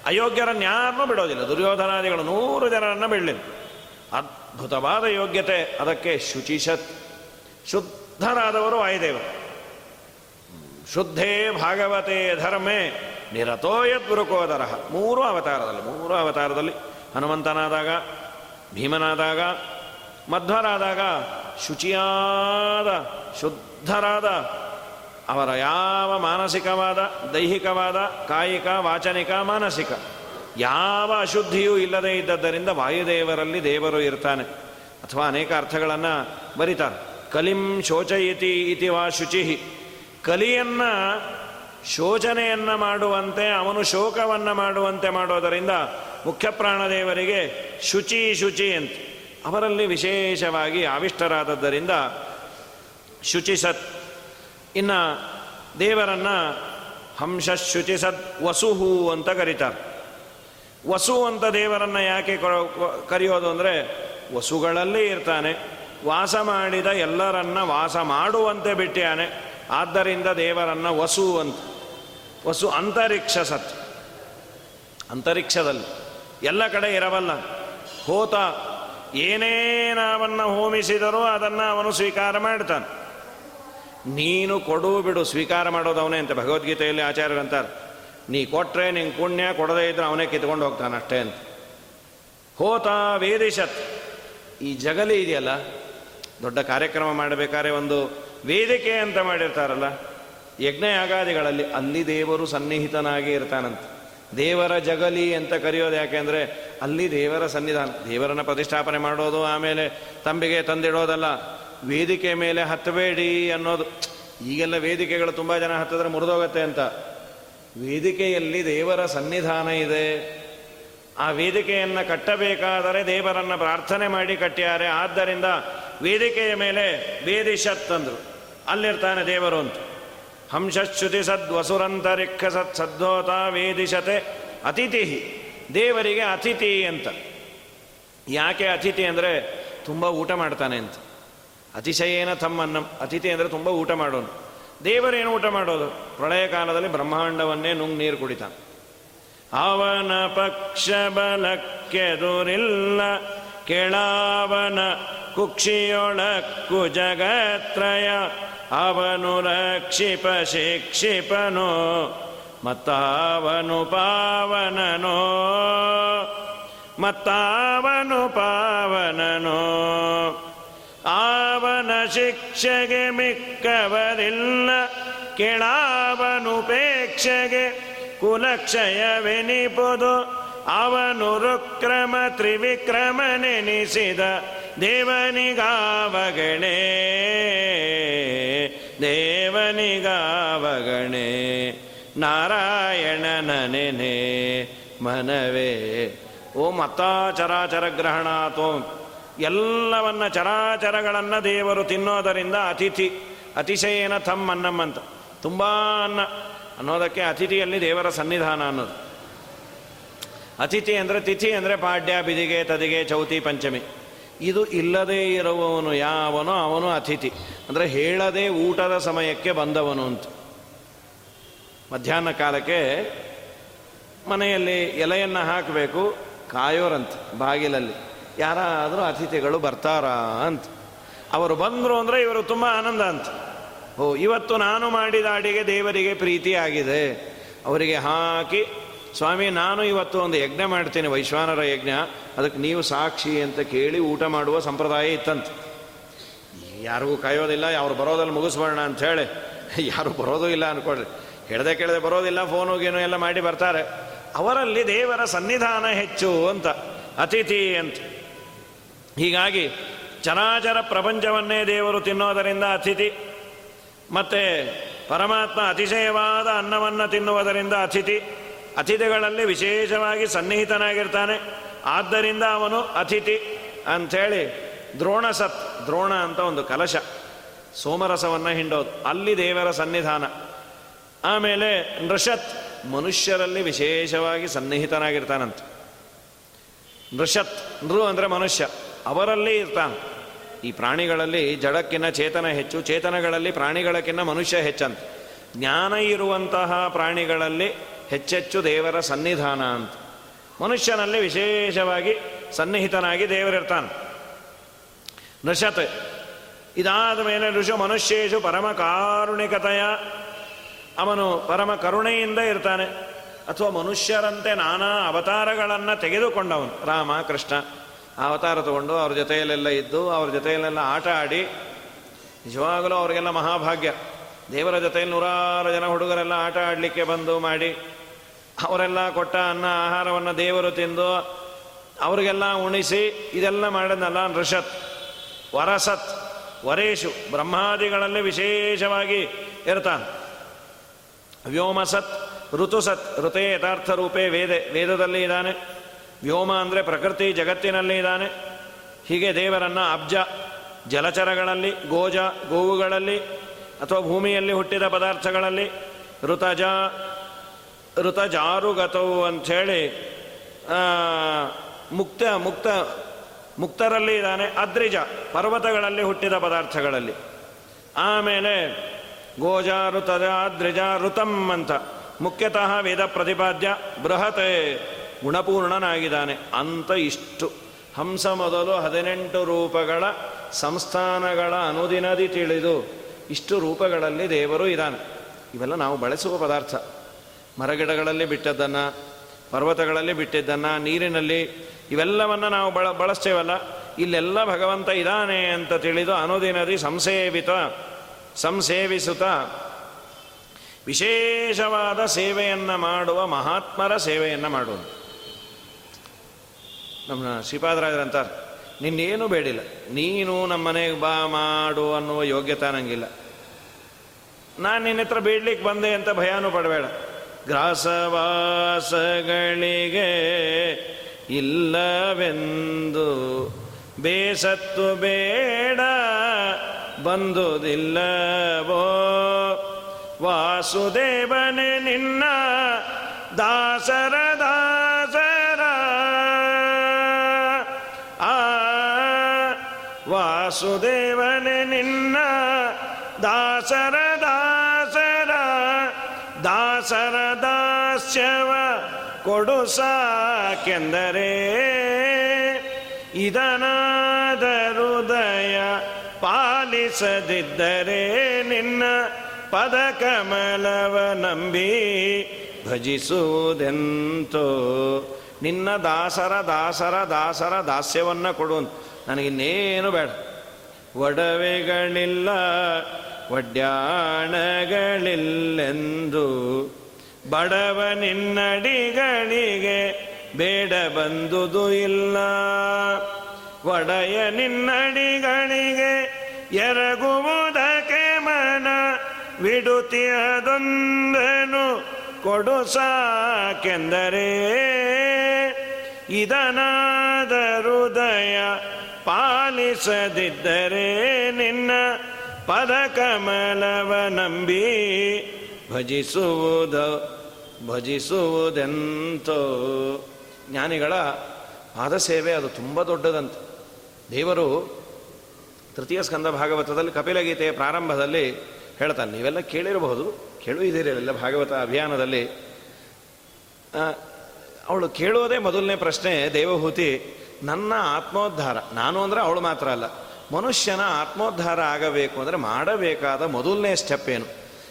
ಅಯೋಗ್ಯರನ್ನು ಯಾರನ್ನೂ ಬಿಡೋದಿಲ್ಲ. ದುರ್ಯೋಧನಾದಿಗಳು ನೂರು ಜನರನ್ನು ಬಿಡಲಿಲ್ಲ. ಅದ್ಭುತವಾದ ಯೋಗ್ಯತೆ. ಅದಕ್ಕೆ ಶುಚಿಷತ್ ಶುದ್ಧರಾದವರು ವಾಯುದೇವರು ಶುದ್ಧೇ ಭಾಗವತೆ ಧರ್ಮೇ ನಿರತೋಯದ್ ಗುರುಕೋದರ. ಮೂರು ಅವತಾರದಲ್ಲಿ ಮೂರು ಅವತಾರದಲ್ಲಿ ಹನುಮಂತನಾದಾಗ, ಭೀಮನಾದಾಗ, ಮಧ್ವರಾದಾಗ ಶುಚಿಯಾದ, ಶುದ್ಧರಾದ ಅವರ ಯಾವ ಮಾನಸಿಕವಾದ, ದೈಹಿಕವಾದ, ಕಾಯಿಕ, ವಾಚನಿಕ, ಮಾನಸಿಕ, ಯಾವ ಅಶುದ್ಧಿಯೂ ಇಲ್ಲದೇ ಇದ್ದದ್ದರಿಂದ ವಾಯುದೇವರಲ್ಲಿ ದೇವರು ಇರ್ತಾನೆ. ಅಥವಾ ಅನೇಕ ಅರ್ಥಗಳನ್ನು ಬರೀತಾರೆ. ಕಲಿಂ ಶೋಚಯಿತಿ ಇತಿ ವಾ ಶುಚಿ ಕಲಿಯನ್ನು ಶೋಚನೆಯನ್ನು ಮಾಡುವಂತೆ, ಅವನು ಶೋಕವನ್ನು ಮಾಡುವಂತೆ ಮಾಡೋದರಿಂದ ಮುಖ್ಯ ಪ್ರಾಣದೇವರಿಗೆ ಶುಚಿ ಶುಚಿ ಅಂತ. ಅವರಲ್ಲಿ ವಿಶೇಷವಾಗಿ ಆವಿಷ್ಟರಾದದ್ದರಿಂದ ಶುಚಿಸತ್ ಇನ್ನು ದೇವರನ್ನು ಹಂಶ ಶುಚಿಸತ್ ವಸುಹು ಅಂತ ಕರೀತಾರೆ. ವಸು ಅಂತ ದೇವರನ್ನು ಯಾಕೆ ಕರೆಯೋದು ಅಂದರೆ ವಸುಗಳಲ್ಲಿ ಇರ್ತಾನೆ. ವಾಸ ಮಾಡಿದ ಎಲ್ಲರನ್ನ ವಾಸ ಮಾಡುವಂತೆ ಬಿಟ್ಟಿಯಾನೆ ಆದ್ದರಿಂದ ದೇವರನ್ನು ವಸು ಅಂತ. ವಸು ಅಂತರಿಕ್ಷ ಸತ್. ಅಂತರಿಕ್ಷದಲ್ಲಿ. ಎಲ್ಲ ಕಡೆ ಇರಬಲ್ಲ. ಹೋತ ಏನೇನವನ್ನು ಹೋಮಿಸಿದರೂ ಅದನ್ನು ಅವನು ಸ್ವೀಕಾರ ಮಾಡ್ತಾನೆ. ನೀನು ಕೊಡು ಬಿಡು, ಸ್ವೀಕಾರ ಮಾಡೋದು ಅವನೇ ಅಂತ ಭಗವದ್ಗೀತೆಯಲ್ಲಿ ಆಚಾರ್ಯರಂತಾರೆ ನೀ ಕೊಟ್ಟರೆ ನಿಂಗೆ ಪುಣ್ಯ, ಕೊಡದೇ ಇದ್ರೆ ಅವನೇ ಕಿತ್ಕೊಂಡು ಹೋಗ್ತಾನೆ ಅಷ್ಟೇ ಅಂತ. ಹೋತ ವೇದಿಶತ್. ಈ ಜಗಲಿ ಇದೆಯಲ್ಲ, ದೊಡ್ಡ ಕಾರ್ಯಕ್ರಮ ಮಾಡಬೇಕಾದ್ರೆ ಒಂದು ವೇದಿಕೆ ಅಂತ ಮಾಡಿರ್ತಾರಲ್ಲ ಯಜ್ಞಯಾಗಾದಿಗಳಲ್ಲಿ ಅಲ್ಲಿ ದೇವರು ಸನ್ನಿಹಿತನಾಗಿ ಇರ್ತಾನಂತ. ದೇವರ ಜಗಲಿ ಅಂತ ಕರೆಯೋದು ಯಾಕೆಂದರೆ ಅಲ್ಲಿ ದೇವರ ಸನ್ನಿಧಾನ, ದೇವರನ್ನ ಪ್ರತಿಷ್ಠಾಪನೆ ಮಾಡೋದು ಆಮೇಲೆ ತಂಬಿಗೆ ತಂದಿಡೋದಲ್ಲ ವೇದಿಕೆ ಮೇಲೆ ಹತ್ತಬೇಡಿ ಅನ್ನೋದು. ಈಗೆಲ್ಲ ವೇದಿಕೆಗಳು ತುಂಬ ಜನ ಹತ್ತಿದ್ರೆ ಮುರಿದೋಗತ್ತೆ ಅಂತ. ವೇದಿಕೆಯಲ್ಲಿ ದೇವರ ಸನ್ನಿಧಾನ ಇದೆ. ಆ ವೇದಿಕೆಯನ್ನು ಕಟ್ಟಬೇಕಾದರೆ ದೇವರನ್ನು ಪ್ರಾರ್ಥನೆ ಮಾಡಿ ಕಟ್ಟಿದ್ದಾರೆ ಆದ್ದರಿಂದ ವೇದಿಕೆಯ ಮೇಲೆ ವೇದಿಷತ್ ಅಂದರು. ಅಲ್ಲಿರ್ತಾನೆ ದೇವರು ಅಂತ. ಹಂಸಶ್ಯುತಿ ಸದ್ವಸುರಂತರಿಕ್ಕ ಸತ್ ಸದ್ಧೋತ ವೇದಿಷತೆ ಅತಿಥಿ ದೇವರಿಗೆ ಅತಿಥಿ ಅಂತ. ಯಾಕೆ ಅತಿಥಿ ಅಂದರೆ ತುಂಬ ಊಟ ಮಾಡ್ತಾನೆ ಅಂತ. ಅತಿಶಯೇನ ತಮ್ಮನ್ನ. ಅತಿಥಿ ಅಂದರೆ ತುಂಬ ಊಟ ಮಾಡೋನು. ದೇವರೇನು ಊಟ ಮಾಡೋದು? ಪ್ರಳಯ ಕಾಲದಲ್ಲಿ ಬ್ರಹ್ಮಾಂಡವನ್ನೇ ನುಂಗ್ ನೀರು ಕುಡಿತಾನೆ ಅವನ ಪಕ್ಷ ಬಲಕ್ಕೆದುರಿಲ್ಲ. ಕೆಳಾವನ ಕುಕ್ಷಿಯೊಳಕ್ಕು ಜಗತ್ರಯ. ಅವನು ರಕ್ಷಿಪ ಶಿಕ್ಷಿಪನೋ. ಮತ್ತಾವನು ಪಾವನನೋ. ಮತ್ತಾವನು ಪಾವನನೋ. ಆವನ ಶಿಕ್ಷೆಗೆ ಮಿಕ್ಕವರಿಲ್ಲ, ಕೆಳಾವನುಪೇಕ್ಷೆಗೆ ಕುಲಕ್ಷಯವೆನಿಪುದು. ಅವನು ರುಕ್ರಮ ತ್ರಿವಿಕ್ರಮ ನೆನಿಸಿದ ದೇವನಿಗಾವಗಣೆ ದೇವನಿಗಾವಗಣೆ. ನಾರಾಯಣನನೆ ಮನವೇ. ಓಂ ಅತ್ತಾಚರಾಚರ ಗ್ರಹಣಾತೋ ಎಲ್ಲವನ್ನ ಚರಾಚರಗಳನ್ನು ದೇವರು ತಿನ್ನೋದರಿಂದ ಅತಿಥಿ, ಅತಿಶಯೇನ ತಮ್ಮ ಅನ್ನಮ್ಮಂತ ತುಂಬ ಅನ್ನ. ಅನ್ನೋದಕ್ಕೆ ಅತಿಥಿಯಲ್ಲಿ ದೇವರ ಸನ್ನಿಧಾನ ಅನ್ನೋದು. ಅತಿಥಿ ಅಂದರೆ ತಿಥಿ ಅಂದರೆ ಪಾಡ್ಯ, ಬಿದಿಗೆ, ತದಿಗೆ, ಚೌತಿ, ಪಂಚಮಿ. ಇದು ಇಲ್ಲದೇ ಇರುವವನು ಯಾವನೋ ಅವನು ಅತಿಥಿ. ಅಂದರೆ ಹೇಳದೆ ಊಟದ ಸಮಯಕ್ಕೆ ಬಂದವನು ಅಂತ. ಮಧ್ಯಾಹ್ನ ಕಾಲಕ್ಕೆ ಮನೆಯಲ್ಲಿ ಎಲೆಯನ್ನು ಹಾಕಬೇಕು, ಕಾಯೋರಂತ ಬಾಗಿಲಲ್ಲಿ. ಯಾರಾದರೂ ಅತಿಥಿಗಳು ಬರ್ತಾರಾ ಅಂತ. ಅವರು ಬಂದರು ಅಂದರೆ ಇವರು ತುಂಬ ಆನಂದ ಅಂತ. ಓ, ಇವತ್ತು ನಾನು ಮಾಡಿದ ಅಡಿಗೆ ದೇವರಿಗೆ ಪ್ರೀತಿಯಾಗಿದೆ. ಅವರಿಗೆ ಹಾಕಿ, ಸ್ವಾಮಿ, ನಾನು ಇವತ್ತು ಒಂದು ಯಜ್ಞ ಮಾಡ್ತೀನಿ, ವೈಶ್ವಾನರ ಯಜ್ಞ. ಅದಕ್ಕೆ ನೀವು ಸಾಕ್ಷಿ ಅಂತ ಕೇಳಿ ಊಟ ಮಾಡುವ ಸಂಪ್ರದಾಯ ಇತ್ತಂತೆ. ಯಾರಿಗೂ ಕಾಯೋದಿಲ್ಲ, ಅವ್ರು ಬರೋದಲ್ಲಿ ಮುಗಿಸ್ಬೋಣ ಹೇಳಿ. ಯಾರು ಬರೋದೂ ಇಲ್ಲ ಅಂದ್ಕೊಳ್ರಿ ಹೇಳ್ದೆ ಕೇಳದೆ ಬರೋದಿಲ್ಲ ಫೋನು ಗೀನು ಎಲ್ಲ ಮಾಡಿ ಬರ್ತಾರೆ. ಅವರಲ್ಲಿ ದೇವರ ಸನ್ನಿಧಾನ ಹೆಚ್ಚು ಅಂತ, ಅತಿಥಿ ಅಂತ. ಹೀಗಾಗಿ ಚರಾಚರ ಪ್ರಪಂಚವನ್ನೇ ದೇವರು ತಿನ್ನೋದರಿಂದ ಅತಿಥಿ, ಮತ್ತು ಪರಮಾತ್ಮ ಅತಿಶಯವಾದ ಅನ್ನವನ್ನು ತಿನ್ನುವುದರಿಂದ ಅತಿಥಿ, ಅತಿಥಿಗಳಲ್ಲಿ ವಿಶೇಷವಾಗಿ ಸನ್ನಿಹಿತನಾಗಿರ್ತಾನೆ. ಆದ್ದರಿಂದ ಅವನು ಅತಿಥಿ ಅಂಥೇಳಿ ದ್ರೋಣಸತ್, ದ್ರೋಣ ಅಂತ ಒಂದು ಕಲಶ, ಸೋಮರಸವನ್ನು ಹಿಂಡೋದು, ಅಲ್ಲಿ ದೇವರ ಸನ್ನಿಧಾನ. ಆಮೇಲೆ ನೃಷತ್ ಮನುಷ್ಯರಲ್ಲಿ ವಿಶೇಷವಾಗಿ ಸನ್ನಿಹಿತನಾಗಿರ್ತಾನಂತ. ನೃಷತ್ ನೃ ಅಂದರೆ ಮನುಷ್ಯ. ಅವರಲ್ಲಿ ಇರ್ತಾನೆ. ಈ ಪ್ರಾಣಿಗಳಲ್ಲಿ ಜಡಕ್ಕಿನ್ನ ಚೇತನ ಹೆಚ್ಚು, ಚೇತನಗಳಲ್ಲಿ ಪ್ರಾಣಿಗಳಕ್ಕಿನ್ನ ಮನುಷ್ಯ ಹೆಚ್ಚಂತ. ಜ್ಞಾನ ಇರುವಂತಹ ಪ್ರಾಣಿಗಳಲ್ಲಿ ಹೆಚ್ಚೆಚ್ಚು ದೇವರ ಸನ್ನಿಧಾನ ಅಂತ. ಮನುಷ್ಯನಲ್ಲಿ ವಿಶೇಷವಾಗಿ ಸನ್ನಿಹಿತನಾಗಿ ದೇವರಿರ್ತಾನೆ. ನೃಷತ್, ಇದಾದ ಮೇಲೆ ಋಷು ಮನುಷ್ಯೇಶು ಪರಮ ಕಾರುಣಿಕತೆಯ, ಅವನು ಪರಮ ಕರುಣೆಯಿಂದ ಇರ್ತಾನೆ. ಅಥವಾ ಮನುಷ್ಯರಂತೆ ನಾನಾ ಅವತಾರಗಳನ್ನು ತೆಗೆದುಕೊಂಡವನು ರಾಮ, ಕೃಷ್ಣ. ಅವತಾರ ತಗೊಂಡು ಅವ್ರ ಜೊತೆಯಲ್ಲೆಲ್ಲ ಇದ್ದು ಅವ್ರ ಜೊತೆಯಲ್ಲೆಲ್ಲ ಆಟ ಆಡಿ ನಿಜವಾಗಲೂ ಅವರಿಗೆಲ್ಲ ಮಹಾಭಾಗ್ಯ. ದೇವರ ಜೊತೆಯಲ್ಲಿ ನೂರಾರು ಜನ ಹುಡುಗರೆಲ್ಲ ಆಟ ಆಡಲಿಕ್ಕೆ ಬಂದು ಮಾಡಿ ಅವರೆಲ್ಲ ಕೊಟ್ಟ ಅನ್ನ, ಆಹಾರವನ್ನು ದೇವರು ತಿಂದು ಅವರಿಗೆಲ್ಲ ಉಣಿಸಿ ಇದೆಲ್ಲ ಮಾಡಿದ್ನಲ್ಲ ನೃಷತ್ ವರಸತ್, ವರೇಶು, ಬ್ರಹ್ಮಾದಿಗಳಲ್ಲಿ ವಿಶೇಷವಾಗಿ ಇರ್ತಾನೆ. ವ್ಯೋಮಸತ್, ಋತುಸತ್, ಋತೇ ಯಥಾರ್ಥ ರೂಪೇ ವೇದೆ, ವೇದದಲ್ಲಿ ಇದ್ದಾನೆ. ವ್ಯೋಮ ಅಂದರೆ ಪ್ರಕೃತಿ ಜಗತ್ತಿನಲ್ಲಿ ಇದ್ದಾನೆ. ಹೀಗೆ ದೇವರನ್ನು ಅಬ್ಜ, ಜಲಚರಗಳಲ್ಲಿ, ಗೋಜ, ಗೋವುಗಳಲ್ಲಿ ಅಥವಾ ಭೂಮಿಯಲ್ಲಿ ಹುಟ್ಟಿದ ಪದಾರ್ಥಗಳಲ್ಲಿ ಋತಜ, ಋತಜಾರುಗತವು ಅಂಥೇಳಿ ಮುಕ್ತ ಮುಕ್ತ, ಮುಕ್ತರಲ್ಲಿ ಇದ್ದಾನೆ. ಅದ್ರಿಜ, ಪರ್ವತಗಳಲ್ಲಿ ಹುಟ್ಟಿದ ಪದಾರ್ಥಗಳಲ್ಲಿ. ಆಮೇಲೆ ಗೋಜ, ಋತಜ, ಅದ್ರಿಜ, ಋತಂ ಅಂತ. ಮುಖ್ಯತಃ ವೇದ ಪ್ರತಿಪಾದ್ಯ ಬೃಹತೆ. ಗುಣಪೂರ್ಣನಾಗಿದ್ದಾನೆ ಅಂತ ಇಷ್ಟು. ಹಂಸ ಮೊದಲು ಹದಿನೆಂಟು ರೂಪಗಳ ಸಂಸ್ಥಾನಗಳ ಅನುದಿನದಿ ತಿಳಿದು ಇಷ್ಟು ರೂಪಗಳಲ್ಲಿ ದೇವರು ಇದ್ದಾನೆ. ಇವೆಲ್ಲ ನಾವು ಬಳಸುವ ಪದಾರ್ಥ. ಮರಗಿಡಗಳಲ್ಲಿ ಬಿಟ್ಟದ್ದನ್ನು, ಪರ್ವತಗಳಲ್ಲಿ ಬಿಟ್ಟಿದ್ದನ್ನು, ನೀರಿನಲ್ಲಿ ಇವೆಲ್ಲವನ್ನು ನಾವು ಬಳ, ಬಳಸ್ತೇವಲ್ಲ, ಇಲ್ಲೆಲ್ಲ ಭಗವಂತ ಇದ್ದಾನೆ ಅಂತ ತಿಳಿದು ಅನುದಿನದಿ ಸಂಸೇವಿತ, ಸಂಸೇವಿಸುತ್ತ ವಿಶೇಷವಾದ ಸೇವೆಯನ್ನು ಮಾಡುವ ಮಹಾತ್ಮರ ಸೇವೆಯನ್ನು ಮಾಡುವುದು. ನಮ್ಮ ಶ್ರೀಪಾದರಾಜರಂತಾರೆ ನಿನ್ನೇನು ಬೇಡಿಲ್ಲ, ನೀನು ನಮ್ಮ ಮನೆಗೆ ಬಾ ಮಾಡು ಅನ್ನುವ ಯೋಗ್ಯತೆ ನನಗಿಲ್ಲ ನಾನು ನಿನ್ನ ಹತ್ರ ಬೇಡ್ಲಿಕ್ಕೆ ಬಂದೆ ಅಂತ ಭಯನೂ ಪಡಬೇಡ. ಗ್ರಾಸವಾಸಗಳಿಗೆ ಇಲ್ಲವೆಂದು ಬೇಸತ್ತು ಬೇಡ, ಬಂದುದಿಲ್ಲವೋ? ವಾಸುದೇವನೇ ನಿನ್ನ ದಾಸರ ವಾಸುದೇವನೇ ನಿನ್ನ ದಾಸರ ದಾಸರ ದಾಸರ ದಾಸ್ಯವ ಕೊಡು ಸಾಕೆಂದರೆ. ಇದನಾದ ಹೃದಯ ಪಾಲಿಸದಿದ್ದರೆ ನಿನ್ನ ಪದ ಕಮಲವ ನಂಬಿ ಭಜಿಸುವುದೆಂತೋ. ನಿನ್ನ ದಾಸರ ದಾಸರ ದಾಸರ ದಾಸ್ಯವನ್ನು ಕೊಡು ನನಗಿನ್ನೇನು ಬೇಡ. ಒಡವೆಗಳಿಲ್ಲ, ಒಡ್ಯಾಣಗಳಿಲ್ಲೆಂದು. ಬಡವ ನಿನ್ನಡಿಗಳಿಗೆ ಬೇಡ ಬಂದುದು ಇಲ್ಲ. ಒಡೆಯ ನಿನ್ನಡಿಗಳಿಗೆ ಎರಗುವುದಕ್ಕೆ ಮನ ವಿಡುತಿಯದೊಂದನು ಕೊಡು ಸಾಕೆಂದರೆ, ಇದನಾದ ಹೃದಯ ಪಾಲಿಸದಿದ್ದರೆ ನಿನ್ನ ಪದ ಕಮಲವ ನಂಬಿ ಭಜಿಸುವುದು, ಭಜಿಸುವುದೆಂತೋ. ಜ್ಞಾನಿಗಳ ಪಾದಸೇವೆ ಅದು ತುಂಬ ದೊಡ್ಡದಂತೆ. ದೇವರು ತೃತೀಯ ಸ್ಕಂದ ಭಾಗವತದಲ್ಲಿ ಕಪಿಲಗೀತೆಯ ಪ್ರಾರಂಭದಲ್ಲಿ ಹೇಳ್ತಾನೆ, ನೀವೆಲ್ಲ ಕೇಳಿರಬಹುದು ಕೇಳುವುದಿರಿ ಎಲ್ಲ ಭಾಗವತ ಅಭಿಯಾನದಲ್ಲಿ. ಅವಳು ಕೇಳೋದೇ ಮೊದಲನೇ ಪ್ರಶ್ನೆ, ದೇವಹೂತಿ ನನ್ನ ಆತ್ಮೋದ್ಧಾರ. ನಾನು ಅಂದರೆ ಅವಳು ಮಾತ್ರ ಅಲ್ಲ. ಮನುಷ್ಯನ ಆತ್ಮೋದ್ಧಾರ ಆಗಬೇಕು ಅಂದರೆ ಮಾಡಬೇಕಾದ ಮೊದಲನೇ ಸ್ಟೆಪ್ ಏನು?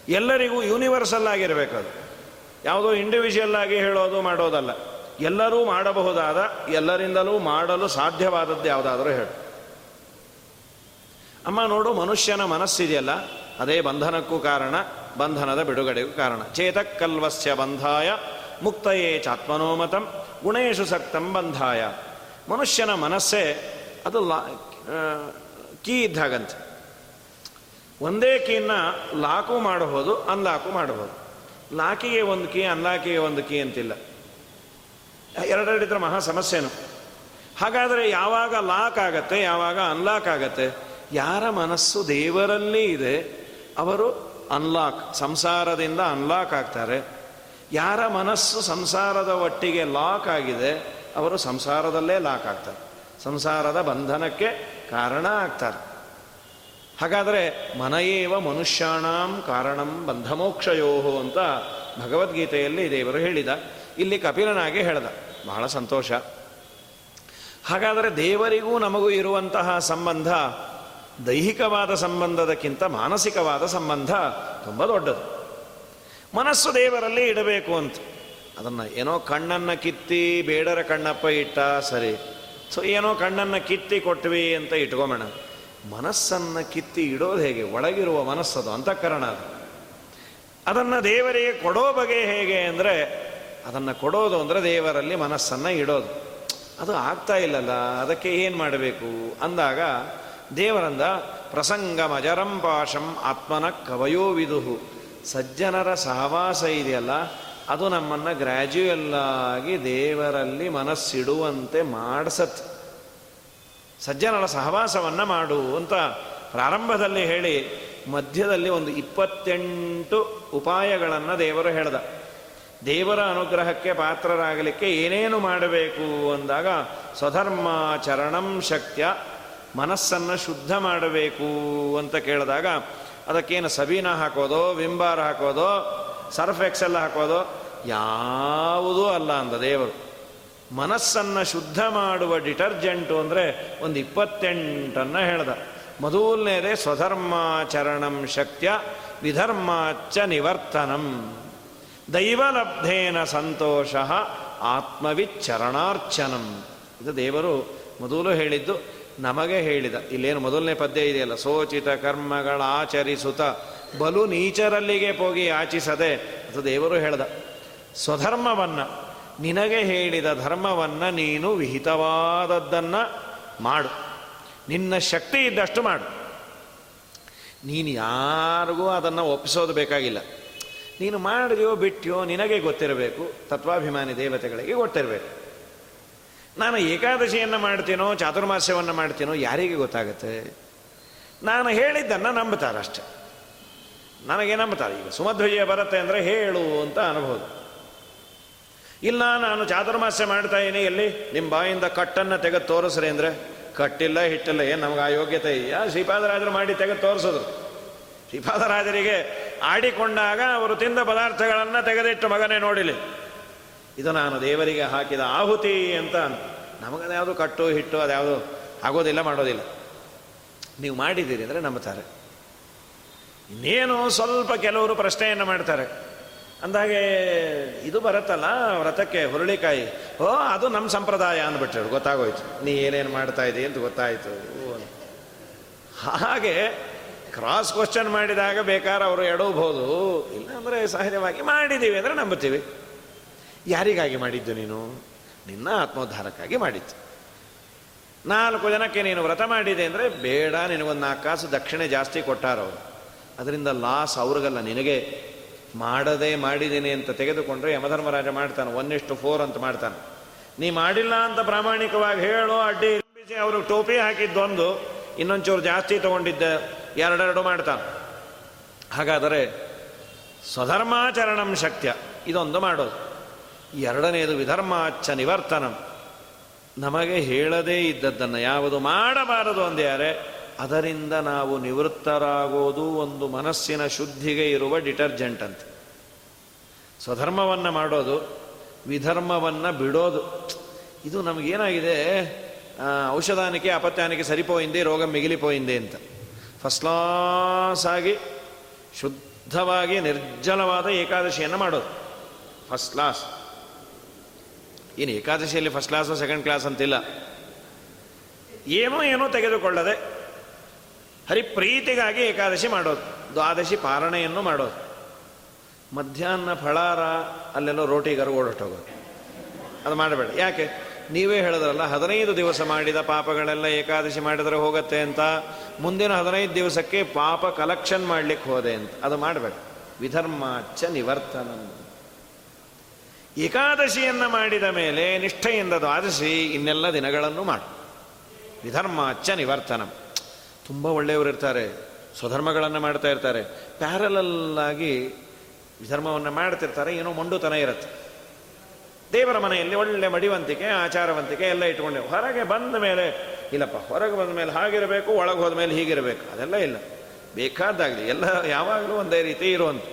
ಎಲ್ಲರಿಗೂ ಯೂನಿವರ್ಸಲ್ ಆಗಿರಬೇಕು ಅದು. ಯಾವುದೋ ಇಂಡಿವಿಜುವಲ್ ಆಗಿ ಹೇಳೋದು, ಮಾಡೋದಲ್ಲ. ಎಲ್ಲರೂ ಮಾಡಬಹುದಾದ, ಎಲ್ಲರಿಂದಲೂ ಮಾಡಲು ಸಾಧ್ಯವಾದದ್ದು ಯಾವುದಾದರೂ ಹೇಳು. ಅಮ್ಮ ನೋಡು, ಮನುಷ್ಯನ ಮನಸ್ಸಿದೆಯಲ್ಲ? ಅದೇ ಬಂಧನಕ್ಕೂ ಕಾರಣ, ಬಂಧನದ ಬಿಡುಗಡೆಗೂ ಕಾರಣ. ಚೇತಕ್ಕಲ್ವಸ್ಯ ಬಂಧಾಯ ಮುಕ್ತಯೇ ಚಾತ್ಮನೋಮತಂ ಗುಣೇಶು ಸಕ್ತಂ ಬಂಧಾಯ. ಮನುಷ್ಯನ ಮನಸ್ಸೇ ಅದು ಲಾ ಕೀ ಇದ್ದಾಗಂತೆ. ಒಂದೇ ಕೀನ ಲಾಕು ಮಾಡಬಹುದು ಅನ್ಲಾಕು ಮಾಡಬಹುದು ಲಾಕಿಗೆ ಒಂದು ಕೀ ಅನ್ಲಾಕಿಗೆ ಒಂದು ಕೀ ಅಂತಿಲ್ಲ. ಎರಡೆರಡಿದ್ರೆ ಮಹಾ ಸಮಸ್ಯೆನು. ಹಾಗಾದರೆ ಯಾವಾಗ ಲಾಕ್ ಆಗತ್ತೆ, ಯಾವಾಗ ಅನ್ಲಾಕ್ ಆಗತ್ತೆ, ಯಾರ ಮನಸ್ಸು ದೇವರಲ್ಲಿ ಇದೆ, ಅವರು ಅನ್ಲಾಕ್ ಸಂಸಾರದಿಂದ ಅನ್ಲಾಕ್ ಆಗ್ತಾರೆ. ಯಾರ ಮನಸ್ಸು ಸಂಸಾರದ ಒಟ್ಟಿಗೆ ಲಾಕ್ ಆಗಿದೆ ಅವರು ಸಂಸಾರದಲ್ಲೇ ಲಾಕ್ ಆಗ್ತಾರೆ. ಸಂಸಾರದ ಬಂಧನಕ್ಕೆ ಕಾರಣ ಆಗ್ತಾರೆ. ಹಾಗಾದರೆ ಮನಯೇವ ಮನುಷ್ಯಾಣಾಂ ಕಾರಣಂ ಬಂಧಮೋಕ್ಷಯೋಹೋ ಅಂತ ಭಗವದ್ಗೀತೆಯಲ್ಲಿ ದೇವರು ಹೇಳಿದ. ಇಲ್ಲಿ ಕಪಿಲನಾಗೆ ಹೇಳ್ದ. ಬಹಳ ಸಂತೋಷ. ಹಾಗಾದರೆ ದೇವರಿಗೂ ನಮಗೂ ಇರುವಂತಹ ಸಂಬಂಧ, ದೈಹಿಕವಾದ ಸಂಬಂಧದಕ್ಕಿಂತ ಮಾನಸಿಕವಾದ ಸಂಬಂಧ ತುಂಬ ದೊಡ್ಡದು. ಮನಸ್ಸು ದೇವರಲ್ಲಿ ಇಡಬೇಕು ಅಂತ. ಅದನ್ನು ಏನೋ ಕಣ್ಣನ್ನು ಕಿತ್ತಿ ಬೇಡರ ಕಣ್ಣಪ್ಪ ಇಟ್ಟ, ಸರಿ. ಸೊ ಏನೋ ಕಣ್ಣನ್ನು ಕಿತ್ತಿ ಕೊಟ್ವಿ ಅಂತ ಇಟ್ಕೊಂಬೇಣ ಮನಸ್ಸನ್ನು ಕಿತ್ತಿ ಇಡೋದು ಹೇಗೆ? ಒಳಗಿರುವ ಮನಸ್ಸದು, ಅಂತಃಕರಣ ಅದು. ಅದನ್ನು ದೇವರಿಗೆ ಕೊಡೋ ಬಗೆ ಹೇಗೆ ಅಂದರೆ, ಅದನ್ನು ಕೊಡೋದು ಅಂದರೆ ದೇವರಲ್ಲಿ ಮನಸ್ಸನ್ನು ಇಡೋದು. ಅದು ಆಗ್ತಾ ಇಲ್ಲಲ್ಲ, ಅದಕ್ಕೆ ಏನು ಮಾಡಬೇಕು? ಅಂದಾಗ, ದೇವರಂದ ಪ್ರಸಂಗ ಮಜರಂ ಪಾಶಂ ಆತ್ಮನ ಕವಯೋ ವಿದುಹು. ಸಜ್ಜನರ ಸಹವಾಸ ಇದೆಯಲ್ಲ ಅದು ನಮ್ಮನ್ನು ಗ್ರ್ಯಾಜುಯಲ್ ಆಗಿ ದೇವರಲ್ಲಿ ಮನಸ್ಸಿಡುವಂತೆ ಮಾಡಿಸತ್ ಸಜ್ಜನರ ಸಹವಾಸವನ್ನು ಮಾಡು ಅಂತ ಪ್ರಾರಂಭದಲ್ಲಿ ಹೇಳಿ, ಮಧ್ಯದಲ್ಲಿ ಒಂದು ಇಪ್ಪತ್ತೆಂಟು ಉಪಾಯಗಳನ್ನು ದೇವರು ಹೇಳ್ದ. ದೇವರ ಅನುಗ್ರಹಕ್ಕೆ ಪಾತ್ರರಾಗಲಿಕ್ಕೆ ಏನೇನು ಮಾಡಬೇಕು ಅಂದಾಗ, ಸ್ವಧರ್ಮಾಚರಣಂ ಶಕ್ತ್ಯ, ಮನಸ್ಸನ್ನು ಶುದ್ಧ ಮಾಡಬೇಕು ಅಂತ ಕೇಳಿದಾಗ, ಅದಕ್ಕೇನು ಸಬೀನ ಹಾಕೋದೋ, ವಿಂಬಾರ ಹಾಕೋದು ಸರ್ಫ್ ಎಕ್ಸೆಲ್ ಹಾಕೋದು ಯಾವುದೂ ಅಲ್ಲ ಅಂದ ದೇವರು. ಮನಸ್ಸನ್ನು ಶುದ್ಧ ಮಾಡುವ ಡಿಟರ್ಜೆಂಟು ಅಂದರೆ ಒಂದು ಇಪ್ಪತ್ತೆಂಟನ್ನು ಹೇಳ್ದ. ಮೊದಲನೇದೇ ಸ್ವಧರ್ಮಾಚರಣಂ ಶಕ್ತ್ಯ ವಿಧರ್ಮಾಚ ನಿವರ್ತನಂ. ದೈವಲಬ್ಧೇನ ಸಂತೋಷ ಆತ್ಮವಿಚ್ಚರಣಾರ್ಚನಂ. ಇದು ದೇವರು ಮೊದಲು ಹೇಳಿದ್ದು, ನಮಗೆ ಹೇಳಿದ. ಇಲ್ಲೇನು ಮೊದಲನೇ ಪದ್ಯ ಇದೆಯಲ್ಲ? ಸೋಚಿತ ಕರ್ಮಗಳ ಆಚರಿಸುತ್ತ ಬಲು ನೀಚರಲ್ಲಿಗೆ ಹೋಗಿ ಆಚಿಸದೆ ಅದು ದೇವರು ಹೇಳ್ದ. ಸ್ವಧರ್ಮವನ್ನು, ನಿನಗೆ ಹೇಳಿದ ಧರ್ಮವನ್ನು ನೀನು ವಿಹಿತವಾದದ್ದನ್ನು ಮಾಡು. ನಿನ್ನ ಶಕ್ತಿ ಇದ್ದಷ್ಟು ಮಾಡು. ನೀನು ಯಾರಿಗೂ ಅದನ್ನು ಒಪ್ಪಿಸೋದು ಬೇಕಾಗಿಲ್ಲ. ನೀನು ಮಾಡಿದೆಯೋ ಬಿಟ್ಟಿಯೋ ನಿನಗೆ ಗೊತ್ತಿರಬೇಕು. ತತ್ವಾಭಿಮಾನಿ ದೇವತೆಗಳಿಗೆ ಗೊತ್ತಿರಬೇಕು. ನಾನು ಏಕಾದಶಿಯನ್ನು ಮಾಡ್ತೀನೋ, ಚಾತುರ್ಮಾಸ್ಯವನ್ನು ಮಾಡ್ತೀನೋ ಯಾರಿಗೆ ಗೊತ್ತಾಗುತ್ತೆ? ನಾನು ಹೇಳಿದ್ದನ್ನು ನಂಬುತ್ತಾರೆ ಅಷ್ಟೆ ನನಗೆ ನಂಬುತ್ತಾರೆ. ಈಗ ಸುಮಧ್ವಜಯ ಬರುತ್ತೆ ಅಂದರೆ ಹೇಳು ಅಂತ ಅನ್ಬೋದು. ಇಲ್ಲ, ನಾನು ಚಾತುರ್ಮಾಸ್ಯ ಮಾಡ್ತಾ ಇದ್ದೀನಿ. ಎಲ್ಲಿ? ನಿಮ್ಮ ಬಾಯಿಂದ ಕಟ್ಟನ್ನು ತೆಗೆದು ತೋರಿಸ್ರಿ ಅಂದರೆ. ಕಟ್ಟಿಲ್ಲ, ಹಿಟ್ಟಿಲ್ಲ, ಏನು ನಮ್ಗೆ ಆ ಯೋಗ್ಯತೆ ಇದೆಯಾ? ಶ್ರೀಪಾದರಾಜರು ಮಾಡಿ ತೆಗೆದು ತೋರಿಸಿದ್ರು. ಶ್ರೀಪಾದರಾಜರಿಗೆ ಆಡಿಕೊಂಡಾಗ ಅವರು ತಿಂದ ಪದಾರ್ಥಗಳನ್ನು ತೆಗೆದಿಟ್ಟು ಮಗನೇ ನೋಡಿಲಿ. ಇದು ನಾನು ದೇವರಿಗೆ ಹಾಕಿದ ಆಹುತಿ ಅಂತ ನಮಗದ್ಯಾವುದು ಕಟ್ಟು, ಹಿಟ್ಟು, ಅದ್ಯಾವುದು ಆಗೋದಿಲ್ಲ, ಮಾಡೋದಿಲ್ಲ. ನೀವು ಮಾಡಿದ್ದೀರಿ ಅಂದರೆ ನಂಬುತ್ತಾರೆ. ಇನ್ನೇನು ಸ್ವಲ್ಪ ಕೆಲವರು ಪ್ರಶ್ನೆಯನ್ನು ಮಾಡ್ತಾರೆ. ಅಂದಾಗೆ ಇದು ಬರುತ್ತಲ್ಲ ವ್ರತಕ್ಕೆ ಹುರುಳಿಕಾಯಿ. ಓ, ಅದು ನಮ್ಮ ಸಂಪ್ರದಾಯ ಅಂದ್ಬಿಟ್ರು. ಗೊತ್ತಾಗೋಯ್ತು. ನೀ ಏನೇನು ಮಾಡ್ತಾ ಇದ್ದೀ ಅಂತ ಗೊತ್ತಾಯಿತು. ಹಾಗೆ ಕ್ರಾಸ್ ಕ್ವಶನ್ ಮಾಡಿದಾಗ ಬೇಕಾದ್ರೆ ಅವರು ಎಡಬಹುದು. ಇಲ್ಲಾಂದರೆ ಸಹಜವಾಗಿ ಮಾಡಿದ್ದೀವಿ ಅಂದರೆ ನಂಬುತ್ತೀವಿ. ಯಾರಿಗಾಗಿ ಮಾಡಿದ್ದು ನೀನು? ನಿನ್ನ ಆತ್ಮೋದ್ಧಾರಕ್ಕಾಗಿ ಮಾಡಿದ್ದು. ನಾಲ್ಕು ಜನಕ್ಕೆ ನೀನು ವ್ರತ ಮಾಡಿದೆ ಅಂದರೆ ಬೇಡ, ನಿನಗೊಂದು ನಾಲ್ಕು ಕಾಸು ದಕ್ಷಿಣೆ ಜಾಸ್ತಿ ಕೊಟ್ಟಾರವರು. ಅದರಿಂದ ಲಾಸ್ ಅವ್ರಿಗಲ್ಲ, ನಿನಗೆ ಮಾಡದೇ ಮಾಡಿದ್ದೀನಿ ಅಂತ ತೆಗೆದುಕೊಂಡ್ರೆ ಯಮಧರ್ಮರಾಜ ಮಾಡ್ತಾನೆ ಒನ್ನಿಷ್ಟು ಫೋರ್ ಅಂತ ಮಾಡ್ತಾನೆ. ನೀ ಮಾಡಿಲ್ಲ ಅಂತ ಪ್ರಾಮಾಣಿಕವಾಗಿ ಹೇಳು ಅಡ್ಡಿ ಅವರು ಟೋಪಿ ಹಾಕಿದ್ದೊಂದು ಇನ್ನೊಂಚೂರು ಜಾಸ್ತಿ ತಗೊಂಡಿದ್ದೆ ಎರಡೆರಡು ಮಾಡ್ತಾನೆ. ಹಾಗಾದರೆ ಸ್ವಧರ್ಮಾಚರಣಂ ಶಕ್ತ್ಯ, ಇದೊಂದು ಮಾಡೋದು. ಎರಡನೆಯದು ವಿಧರ್ಮಾಚ ನಿವರ್ತನಂ. ನಮಗೆ ಹೇಳದೇ ಇದ್ದದ್ದನ್ನು ಯಾವುದು ಮಾಡಬಾರದು ಅಂದ್ಯಾರೆ ಅದರಿಂದ ನಾವು ನಿವೃತ್ತರಾಗೋದು ಒಂದು ಮನಸ್ಸಿನ ಶುದ್ಧಿಗೆ ಇರುವ ಡಿಟರ್ಜೆಂಟ್ ಅಂತ. ಸ್ವಧರ್ಮವನ್ನು ಮಾಡೋದು, ವಿಧರ್ಮವನ್ನು ಬಿಡೋದು. ಇದು ನಮಗೇನಾಗಿದೆ? ಔಷಧಾನಿಕೆ ಅಪತ್ಯಾನಿಕೆ ಸರಿಪೋಯಿಂದೆ, ರೋಗ ಮಿಗಿಲಿಪೋಯಿಂದೆ ಅಂತ. ಫಸ್ಟ್ ಕ್ಲಾಸ್ ಆಗಿ ಶುದ್ಧವಾಗಿ, ನಿರ್ಜಲವಾದ ಏಕಾದಶಿಯನ್ನು ಮಾಡೋದು. ಫಸ್ಟ್ ಕ್ಲಾಸ್ ಏನು ಏಕಾದಶಿಯಲ್ಲಿ ಫಸ್ಟ್ ಕ್ಲಾಸು ಸೆಕೆಂಡ್ ಕ್ಲಾಸ್ ಅಂತಿಲ್ಲ. ಏನೋ ಏನೋ ತೆಗೆದುಕೊಳ್ಳದೆ ಹರಿಪ್ರೀತಿಗಾಗಿ ಏಕಾದಶಿ ಮಾಡೋದು. ದ್ವಾದಶಿ ಪಾರಣೆಯನ್ನು ಮಾಡೋದು. ಮಧ್ಯಾಹ್ನ ಫಳಾರ ಅಲ್ಲೆಲ್ಲೋ ರೋಟಿಗರು ಓಡಟ್ಟೋಗೋದು ಅದು ಮಾಡಬೇಡ. ಯಾಕೆ? ನೀವೇ ಹೇಳಿದ್ರಲ್ಲ, ಹದಿನೈದು ದಿವಸ ಮಾಡಿದ ಪಾಪಗಳೆಲ್ಲ ಏಕಾದಶಿ ಮಾಡಿದರೆ ಹೋಗುತ್ತೆ ಅಂತ. ಮುಂದಿನ ಹದಿನೈದು ದಿವಸಕ್ಕೆ ಪಾಪ ಕಲೆಕ್ಷನ್ ಮಾಡಲಿಕ್ಕೆ ಹೋದೆ ಅಂತ. ಅದು ಮಾಡಬೇಡ. ವಿಧರ್ಮಾಚ ನಿವರ್ತನ. ಏಕಾದಶಿಯನ್ನು ಮಾಡಿದ ಮೇಲೆ ನಿಷ್ಠೆಯಿಂದ ದ್ವಾದಶಿ ಇನ್ನೆಲ್ಲ ದಿನಗಳನ್ನು ಮಾಡು. ವಿಧರ್ಮಾಚ ನಿವರ್ತನ. ತುಂಬ ಒಳ್ಳೆಯವರು ಇರ್ತಾರೆ, ಸ್ವಧರ್ಮಗಳನ್ನು ಮಾಡ್ತಾ ಇರ್ತಾರೆ. ಪ್ಯಾರಲಲ್ಲಾಗಿ ಧರ್ಮವನ್ನು ಮಾಡ್ತಿರ್ತಾರೆ, ಏನೋ ಮೊಂಡುತನ ಇರುತ್ತೆ. ದೇವರ ಮನೆಯಲ್ಲಿ ಒಳ್ಳೆ ಮಡಿವಂತಿಕೆ, ಆಚಾರವಂತಿಕೆ ಎಲ್ಲ ಇಟ್ಕೊಂಡೆ ಹೊರಗೆ ಬಂದ ಮೇಲೆ, ಇಲ್ಲಪ್ಪ, ಹೊರಗೆ ಬಂದ ಮೇಲೆ ಹಾಗಿರಬೇಕು, ಒಳಗೆ ಹೋದ ಮೇಲೆ ಹೀಗಿರಬೇಕು, ಅದೆಲ್ಲ ಇಲ್ಲ. ಬೇಕಾದಾಗಲಿ, ಎಲ್ಲ ಯಾವಾಗಲೂ ಒಂದೇ ರೀತಿ ಇರುವಂಥ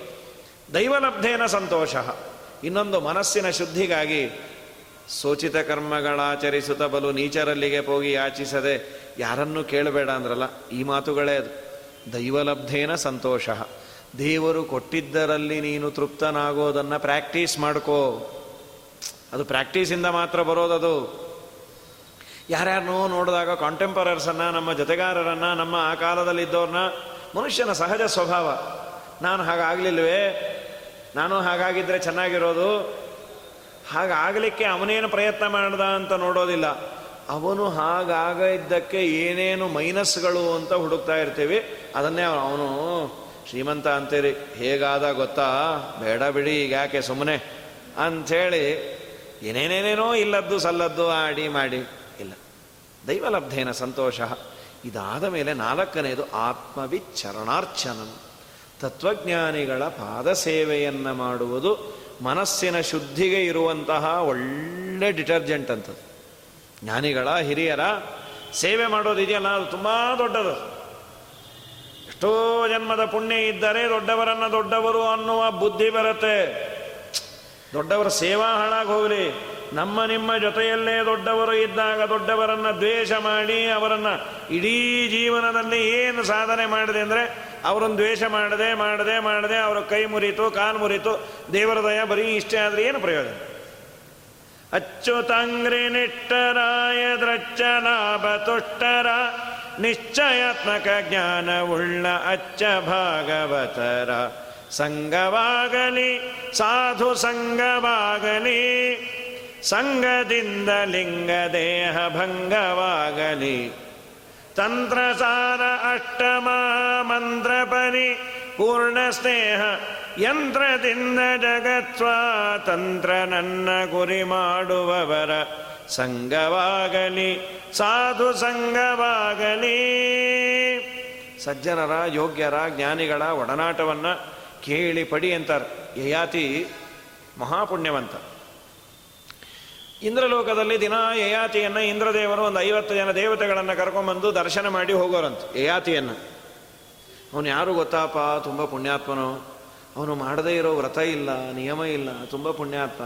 ದೈವಲಬ್ಧೇನ ಸಂತೋಷ. ಇನ್ನೊಂದು ಮನಸ್ಸಿನ ಶುದ್ಧಿಗಾಗಿ ಸೋಚಿತ ಕರ್ಮಗಳಾಚರಿಸುತ್ತ ಬಲು ನೀಚರಲ್ಲಿಗೆ ಹೋಗಿ ಯಾಚಿಸದೆ ಯಾರನ್ನೂ ಕೇಳಬೇಡ ಅಂದ್ರಲ್ಲ, ಈ ಮಾತುಗಳೇ ಅದು. ದೈವಲಬ್ಧೇನ ಸಂತೋಷ. ದೇವರು ಕೊಟ್ಟಿದ್ದರಲ್ಲಿ ನೀನು ತೃಪ್ತನಾಗೋದನ್ನು ಪ್ರಾಕ್ಟೀಸ್ ಮಾಡ್ಕೋ. ಅದು ಪ್ರಾಕ್ಟೀಸಿಂದ ಮಾತ್ರ ಬರೋದದು. ಯಾರ್ಯಾರನ್ನೋ ನೋಡಿದಾಗ ಕಾಂಟೆಂಪರರ್ಸನ್ನು, ನಮ್ಮ ಜೊತೆಗಾರರನ್ನು, ನಮ್ಮ ಆ ಕಾಲದಲ್ಲಿದ್ದವ್ರನ್ನ, ಮನುಷ್ಯನ ಸಹಜ ಸ್ವಭಾವ. ನಾನು ಹಾಗಾಗಲಿಲ್ವೇ? ನಾನು ಹಾಗಾಗಿದ್ದರೆ ಚೆನ್ನಾಗಿರೋದು? ಹಾಗಾಗಲಿಕ್ಕೆ ಅವನೇನು ಪ್ರಯತ್ನ ಮಾಡ್ದ ಅಂತ ನೋಡೋದಿಲ್ಲ. ಅವನು ಹಾಗಾಗ ಇದ್ದಕ್ಕೆ ಏನೇನು ಮೈನಸ್ಗಳು ಅಂತ ಹುಡುಕ್ತಾ ಇರ್ತೀವಿ. ಅದನ್ನೇ ಅವನು ಶ್ರೀಮಂತ ಅಂತೀರಿ. ಹೇಗಾದ ಗೊತ್ತಾ? ಬೇಡ ಬಿಡಿ ಈಗ ಯಾಕೆ ಸುಮ್ಮನೆ ಅಂಥೇಳಿ ಏನೇನೇನೇನೋ ಇಲ್ಲದ್ದು ಸಲ್ಲದ್ದು ಆಡಿ ಮಾಡಿ. ಇಲ್ಲ. ದೈವಲಬ್ಧೇನ ಸಂತೋಷ. ಇದಾದ ಮೇಲೆ ನಾಲ್ಕನೇದು ಆತ್ಮವಿಚರಣಾರ್ಚನಂ. ತತ್ವಜ್ಞಾನಿಗಳ ಪಾದ ಸೇವೆಯನ್ನು ಮಾಡುವುದು ಮನಸ್ಸಿನ ಶುದ್ಧಿಗೆ ಇರುವಂತಹ ಒಳ್ಳೆ ಡಿಟರ್ಜೆಂಟ್ ಅಂತ ಜ್ಞಾನಿಗಳ ಹಿರಿಯರ ಸೇವೆ ಮಾಡೋದಿದೆಯಲ್ಲ ಅದು ತುಂಬ ದೊಡ್ಡದು. ಎಷ್ಟೋ ಜನ್ಮದ ಪುಣ್ಯ ಇದ್ದರೆ ದೊಡ್ಡವರನ್ನು ದೊಡ್ಡವರು ಅನ್ನುವ ಬುದ್ಧಿ ಬರುತ್ತೆ. ದೊಡ್ಡವರ ಸೇವಾ ಹಾಳಾಗಿ ಹೋಗಲಿ ನಮ್ಮ ನಿಮ್ಮ ಜೊತೆಯಲ್ಲೇ ದೊಡ್ಡವರು ಇದ್ದಾಗ ದೊಡ್ಡವರನ್ನು ದ್ವೇಷ ಮಾಡಿ ಅವರನ್ನು ಇಡೀ ಜೀವನದಲ್ಲಿ ಏನು ಸಾಧನೆ ಮಾಡಿದೆ ಅಂದರೆ ಅವರನ್ನು ದ್ವೇಷ ಮಾಡದೆ ಮಾಡದೆ ಮಾಡದೆ ಅವರ ಕೈ ಮುರಿತು, ಕಾಲು ಮುರಿತು, ದೇವರ ದಯ ಬರೀ ಇಷ್ಟೇ ಆದರೆ ಏನು ಪ್ರಯೋಜನ? ಅಚ್ಚುತಂಗ್ರಿ ನಿಟ್ಟರಾಯ ದ್ರಚ್ಚ ಲಾಭ ತುಷ್ಟರ, ನಿಶ್ಚಯಾತ್ಮಕ ಜ್ಞಾನವುಳ್ಳ ಅಚ್ಚ ಭಾಗವತರ. ಸಂಗವಾಗಲಿ ಸಾಧು ಸಂಗವಾಗಲಿ ಸಂಗದಿಂದ ಲಿಂಗ ದೇಹ ಭಂಗವಾಗಲಿ. ತಂತ್ರಸಾರ ಅಷ್ಟಮ ಮಂತ್ರಪರಿ ಪೂರ್ಣ ಸ್ನೇಹ ಯಂತ್ರದಿಂದ ಜಗತ್ಸ್ವಾತಂತ್ರ ನನ್ನ ಗುರಿ ಮಾಡುವವರ ಸಂಗವಾಗಲಿ ಸಾಧು ಸಂಘವಾಗಲಿ. ಸಜ್ಜನರ, ಯೋಗ್ಯರ, ಜ್ಞಾನಿಗಳ ಒಡನಾಟವನ್ನು ಕೇಳಿ ಪಡಿ ಅಂತಾರೆ. ಯಯಾತಿ ಮಹಾಪುಣ್ಯವಂತ. ಇಂದ್ರಲೋಕದಲ್ಲಿ ದಿನ ಯಯಾತಿಯನ್ನು ಇಂದ್ರದೇವರು ಒಂದು ಐವತ್ತು ಜನ ದೇವತೆಗಳನ್ನು ಕರ್ಕೊಂಬಂದು ದರ್ಶನ ಮಾಡಿ ಹೋಗೋರಂತ ಯಯಾತಿಯನ್ನು ಅವನು ಯಾರು ಗೊತ್ತಾಪ? ತುಂಬ ಪುಣ್ಯಾತ್ಮನು. ಅವನು ಮಾಡದೇ ಇರೋ ವ್ರತ ಇಲ್ಲ, ನಿಯಮ ಇಲ್ಲ, ತುಂಬ ಪುಣ್ಯಾತ್ಮ.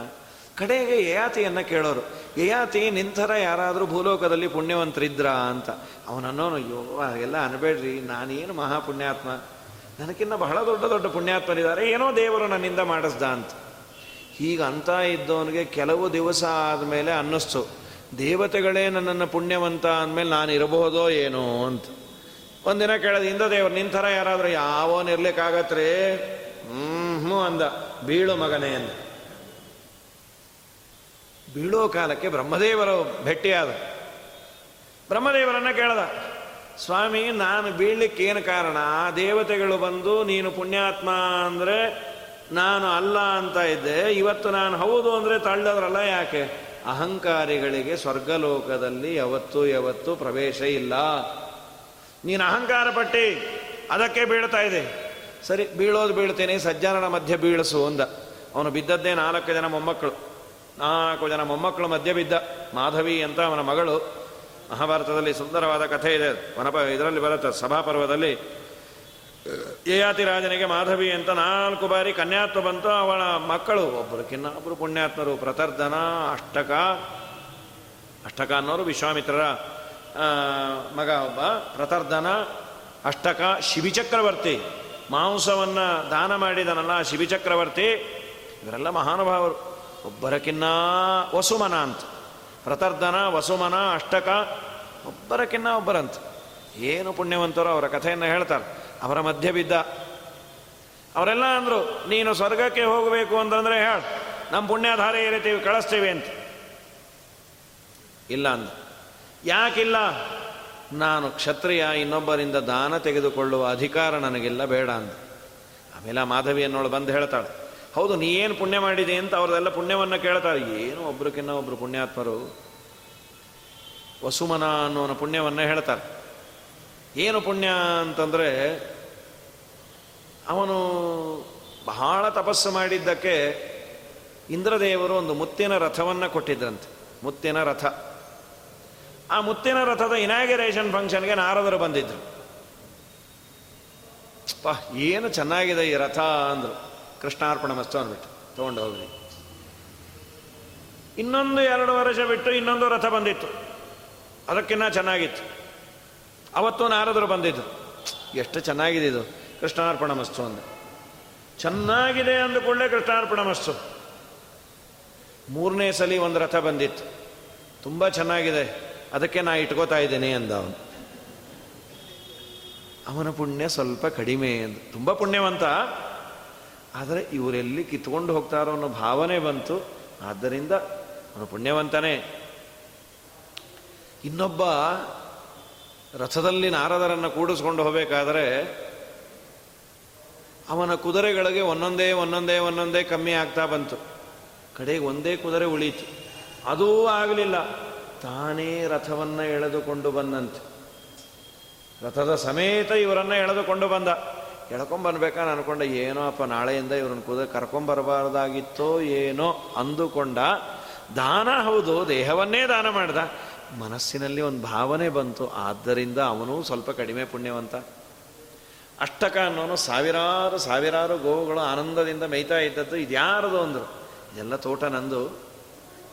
ಕಡೆಗೆ ಯಯಾತಿಯನ್ನು ಕೇಳೋರು ಯಯಾತಿ ನಿಂತರ ಯಾರಾದರೂ ಭೂಲೋಕದಲ್ಲಿ ಪುಣ್ಯವಂತರಿದ್ರ ಅಂತ. ಅವನನ್ನೋನು, ಅಯ್ಯೋ, ಎಲ್ಲ ಅನ್ಬೇಡ್ರಿ, ನಾನೇನು ಮಹಾಪುಣ್ಯಾತ್ಮ? ನನಗಿನ್ನ ಬಹಳ ದೊಡ್ಡ ದೊಡ್ಡ ಪುಣ್ಯಾತ್ಮರಿದ್ದಾರೆ, ಏನೋ ದೇವರು ನನ್ನಿಂದ ಮಾಡಿಸ್ದ ಅಂತ. ಹೀಗಂತ ಇದ್ದವನಿಗೆ ಕೆಲವು ದಿವಸ ಆದಮೇಲೆ ಅನ್ನಿಸ್ತು. ದೇವತೆಗಳೇ ನನ್ನನ್ನು ಪುಣ್ಯವಂತ ಅಂದಮೇಲೆ ನಾನು ಇರಬಹುದೋ ಏನೋ ಅಂತ. ಒಂದಿನ ಕೇಳೋದು, ಇಂದ ದೇವರು ಥರ ಯಾರಾದರೂ ಹ್ಮ್ ಹ್ಞೂ ಅಂದ. ಬೀಳು ಮಗನೇ ಅಂದ. ಬೀಳೋ ಕಾಲಕ್ಕೆ ಬ್ರಹ್ಮದೇವರು ಭೇಟಿಯಾದ ಬ್ರಹ್ಮದೇವರನ್ನ ಕೇಳ್ದ. ಸ್ವಾಮಿ, ನಾನು ಬೀಳಲಿಕ್ಕೇನು ಕಾರಣ? ದೇವತೆಗಳು ಬಂದು ನೀನು ಪುಣ್ಯಾತ್ಮ ಅಂದರೆ ನಾನು ಅಲ್ಲ ಅಂತ ಇದ್ದೆ. ಇವತ್ತು ನಾನು ಹೌದು ಅಂದರೆ ತಳ್ಳದ್ರಲ್ಲ ಯಾಕೆ? ಅಹಂಕಾರಿಗಳಿಗೆ ಸ್ವರ್ಗಲೋಕದಲ್ಲಿ ಯಾವತ್ತು ಯಾವತ್ತೂ ಪ್ರವೇಶ ಇಲ್ಲ. ನೀನು ಅಹಂಕಾರ ಪಟ್ಟಿ, ಅದಕ್ಕೆ ಬೀಳ್ತಾ ಇದೆ ಸರಿ, ಬೀಳೋದು ಬೀಳ್ತೇನೆ, ಸಜ್ಜನರ ಮಧ್ಯೆ ಬೀಳಿಸು ಅಂದ. ಅವನು ಬಿದ್ದದ್ದೇ ನಾಲ್ಕು ಜನ ಮೊಮ್ಮಕ್ಕಳು. ನಾಲ್ಕು ಜನ ಮೊಮ್ಮಕ್ಕಳು ಮಧ್ಯೆ ಬಿದ್ದ. ಮಾಧವಿ ಅಂತ ಅವನ ಮಗಳು. ಮಹಾಭಾರತದಲ್ಲಿ ಸುಂದರವಾದ ಕಥೆ ಇದೆ. ವನಪ ಇದರಲ್ಲಿ ಬರುತ್ತೆ, ಸಭಾಪರ್ವದಲ್ಲಿ ಯಯಾತಿ ರಾಜನಿಗೆ ಮಾಧವಿ ಅಂತ ನಾಲ್ಕು ಬಾರಿ ಕನ್ಯಾತ್ವ ಬಂತು. ಅವಳ ಮಕ್ಕಳು ಒಬ್ಬರು ಒಬ್ಬರು ಪುಣ್ಯಾತ್ಮರು. ಪ್ರತರ್ಧನ, ಅಷ್ಟಕ. ಅಷ್ಟಕ ಅನ್ನೋರು ವಿಶ್ವಾಮಿತ್ರರ ಮಗ ಒಬ್ಬ. ಪ್ರತರ್ಧನ, ಅಷ್ಟಕ, ಶಿಬಿಚಕ್ರವರ್ತಿ. ಮಾಂಸವನ್ನು ದಾನ ಮಾಡಿದನಲ್ಲ ಶಿಬಿಚಕ್ರವರ್ತಿ. ಇವರೆಲ್ಲ ಮಹಾನುಭಾವರು. ಒಬ್ಬರಕ್ಕಿನ್ನ ವಸುಮನ ಅಂತ. ಪ್ರತರ್ಧನ, ವಸುಮನ, ಅಷ್ಟಕ. ಒಬ್ಬರಕ್ಕಿನ್ನ ಒಬ್ಬರಂತ. ಏನು ಪುಣ್ಯವಂತರು ಅವರ ಕಥೆಯನ್ನು ಹೇಳ್ತಾರೆ. ಅವರ ಮಧ್ಯ ಬಿದ್ದ. ಅವರೆಲ್ಲ ಅಂದರು, ನೀನು ಸ್ವರ್ಗಕ್ಕೆ ಹೋಗಬೇಕು ಅಂತಂದರೆ ಹೇಳು ನಮ್ಮ ಪುಣ್ಯಾಧಾರೆ ಏರಿತೀವಿ ಕಳಿಸ್ತೀವಿ ಅಂತ. ಇಲ್ಲ ಅಂದ ಯಾಕಿಲ್ಲ? ನಾನು ಕ್ಷತ್ರಿಯ, ಇನ್ನೊಬ್ಬರಿಂದ ದಾನ ತೆಗೆದುಕೊಳ್ಳುವ ಅಧಿಕಾರ ನನಗಿಲ್ಲ, ಬೇಡ ಅಂದ ಆಮೇಲೆ ಆ ಮಾಧವಿ ಅನ್ನೋಳು ಬಂದು ಹೇಳ್ತಾಳೆ, ಹೌದು, ನೀ ಏನು ಪುಣ್ಯ ಮಾಡಿದೆ ಅಂತ ಅವ್ರದೆಲ್ಲ ಪುಣ್ಯವನ್ನು ಕೇಳ್ತಾರೆ. ಏನು ಒಬ್ರಕ್ಕಿನ್ನ ಒಬ್ರು ಪುಣ್ಯಾತ್ಮರು? ವಸುಮನ ಅನ್ನೋನ ಪುಣ್ಯವನ್ನು ಹೇಳ್ತಾರೆ. ಏನು ಪುಣ್ಯ ಅಂತಂದರೆ ಅವನು ಬಹಳ ತಪಸ್ಸು ಮಾಡಿದ್ದಕ್ಕೆ ಇಂದ್ರದೇವರು ಒಂದು ಮುತ್ತಿನ ರಥವನ್ನು ಕೊಟ್ಟಿದ್ರಂತೆ. ಮುತ್ತಿನ ರಥ. ಆ ಮುತ್ತಿನ ರಥದ ಇನಾಗಿರೇಷನ್ ಫಂಕ್ಷನ್ಗೆ ನಾರದರು ಬಂದಿದ್ರು. ಪಾ ಏನು ಚೆನ್ನಾಗಿದೆ ಈ ರಥ ಅಂದರು. ಕೃಷ್ಣಾರ್ಪಣ ಮಸ್ತು ಅಂದ್ಬಿಟ್ಟು ತೊಗೊಂಡು ಹೋಗ್ರಿ. ಇನ್ನೊಂದು ಎರಡು ವರ್ಷ ಬಿಟ್ಟು ಇನ್ನೊಂದು ರಥ ಬಂದಿತ್ತು. ಅದಕ್ಕಿನ್ನ ಚೆನ್ನಾಗಿತ್ತು. ಅವತ್ತು ನಾರದರು ಬಂದಿದ್ದು. ಎಷ್ಟು ಚೆನ್ನಾಗಿದೆ ಇದು. ಕೃಷ್ಣಾರ್ಪಣ ಮಸ್ತು ಅಂದ. ಚೆನ್ನಾಗಿದೆ ಅಂದುಕೊಳ್ಳೆ ಕೃಷ್ಣಾರ್ಪಣ ಮಸ್ತು. ಮೂರನೇ ಸಲಿ ಒಂದು ರಥ ಬಂದಿತ್ತು. ತುಂಬ ಚೆನ್ನಾಗಿದೆ. ಅದಕ್ಕೆ ನಾ ಇಟ್ಕೋತಾ ಇದ್ದೇನೆ ಅಂದ ಅವನು. ಅವನ ಪುಣ್ಯ ಸ್ವಲ್ಪ ಕಡಿಮೆ ಅಂದ. ತುಂಬ ಪುಣ್ಯವಂತ. ಆದರೆ ಇವರೆಲ್ಲಿ ಕಿತ್ಕೊಂಡು ಹೋಗ್ತಾರೋ ಅನ್ನೋ ಭಾವನೆ ಬಂತು. ಆದ್ದರಿಂದ ಅವನು ಪುಣ್ಯವಂತನೇ. ಇನ್ನೊಬ್ಬ ರಥದಲ್ಲಿ ನಾರದರನ್ನು ಕೂಡಿಸ್ಕೊಂಡು ಹೋಗಬೇಕಾದರೆ ಅವನ ಕುದುರೆಗಳಿಗೆ ಒಂದೊಂದೇ ಒಂದೊಂದೇ ಒಂದೊಂದೇ ಕಮ್ಮಿ ಆಗ್ತಾ ಬಂತು. ಕಡೆಗೆ ಒಂದೇ ಕುದುರೆ ಉಳೀತು ಅದೂ ಆಗಲಿಲ್ಲ. ತಾನೇ ರಥವನ್ನು ಎಳೆದುಕೊಂಡು ಬಂದಂತೆ. ರಥದ ಸಮೇತ ಇವರನ್ನು ಎಳೆದುಕೊಂಡು ಬಂದ. ಎಳ್ಕೊಂಬರ್ಬೇಕಾ ಅನ್ಕೊಂಡ, ಏನೋ ಅಪ್ಪ ನಾಳೆಯಿಂದ ಇವ್ರನ್ನ ಕುದುರೆ ಕರ್ಕೊಂಬರಬಾರ್ದಾಗಿತ್ತೋ ಏನೋ ಅಂದುಕೊಂಡ. ದಾನ ಹೌದು, ದೇಹವನ್ನೇ ದಾನ ಮಾಡ್ದ. ಮನಸ್ಸಿನಲ್ಲಿ ಒಂದು ಭಾವನೆ ಬಂತು, ಆದ್ದರಿಂದ ಅವನು ಸ್ವಲ್ಪ ಕಡಿಮೆ ಪುಣ್ಯವಂತ. ಅಷ್ಟಕ ಅನ್ನೋನು ಸಾವಿರಾರು ಸಾವಿರಾರು ಗೋವುಗಳು ಆನಂದದಿಂದ ಮೇಯ್ತಾ ಇದ್ದದ್ದು ಇದ್ಯಾರದು ಅಂದರು. ಇದೆಲ್ಲ ತೋಟ ನಂದು.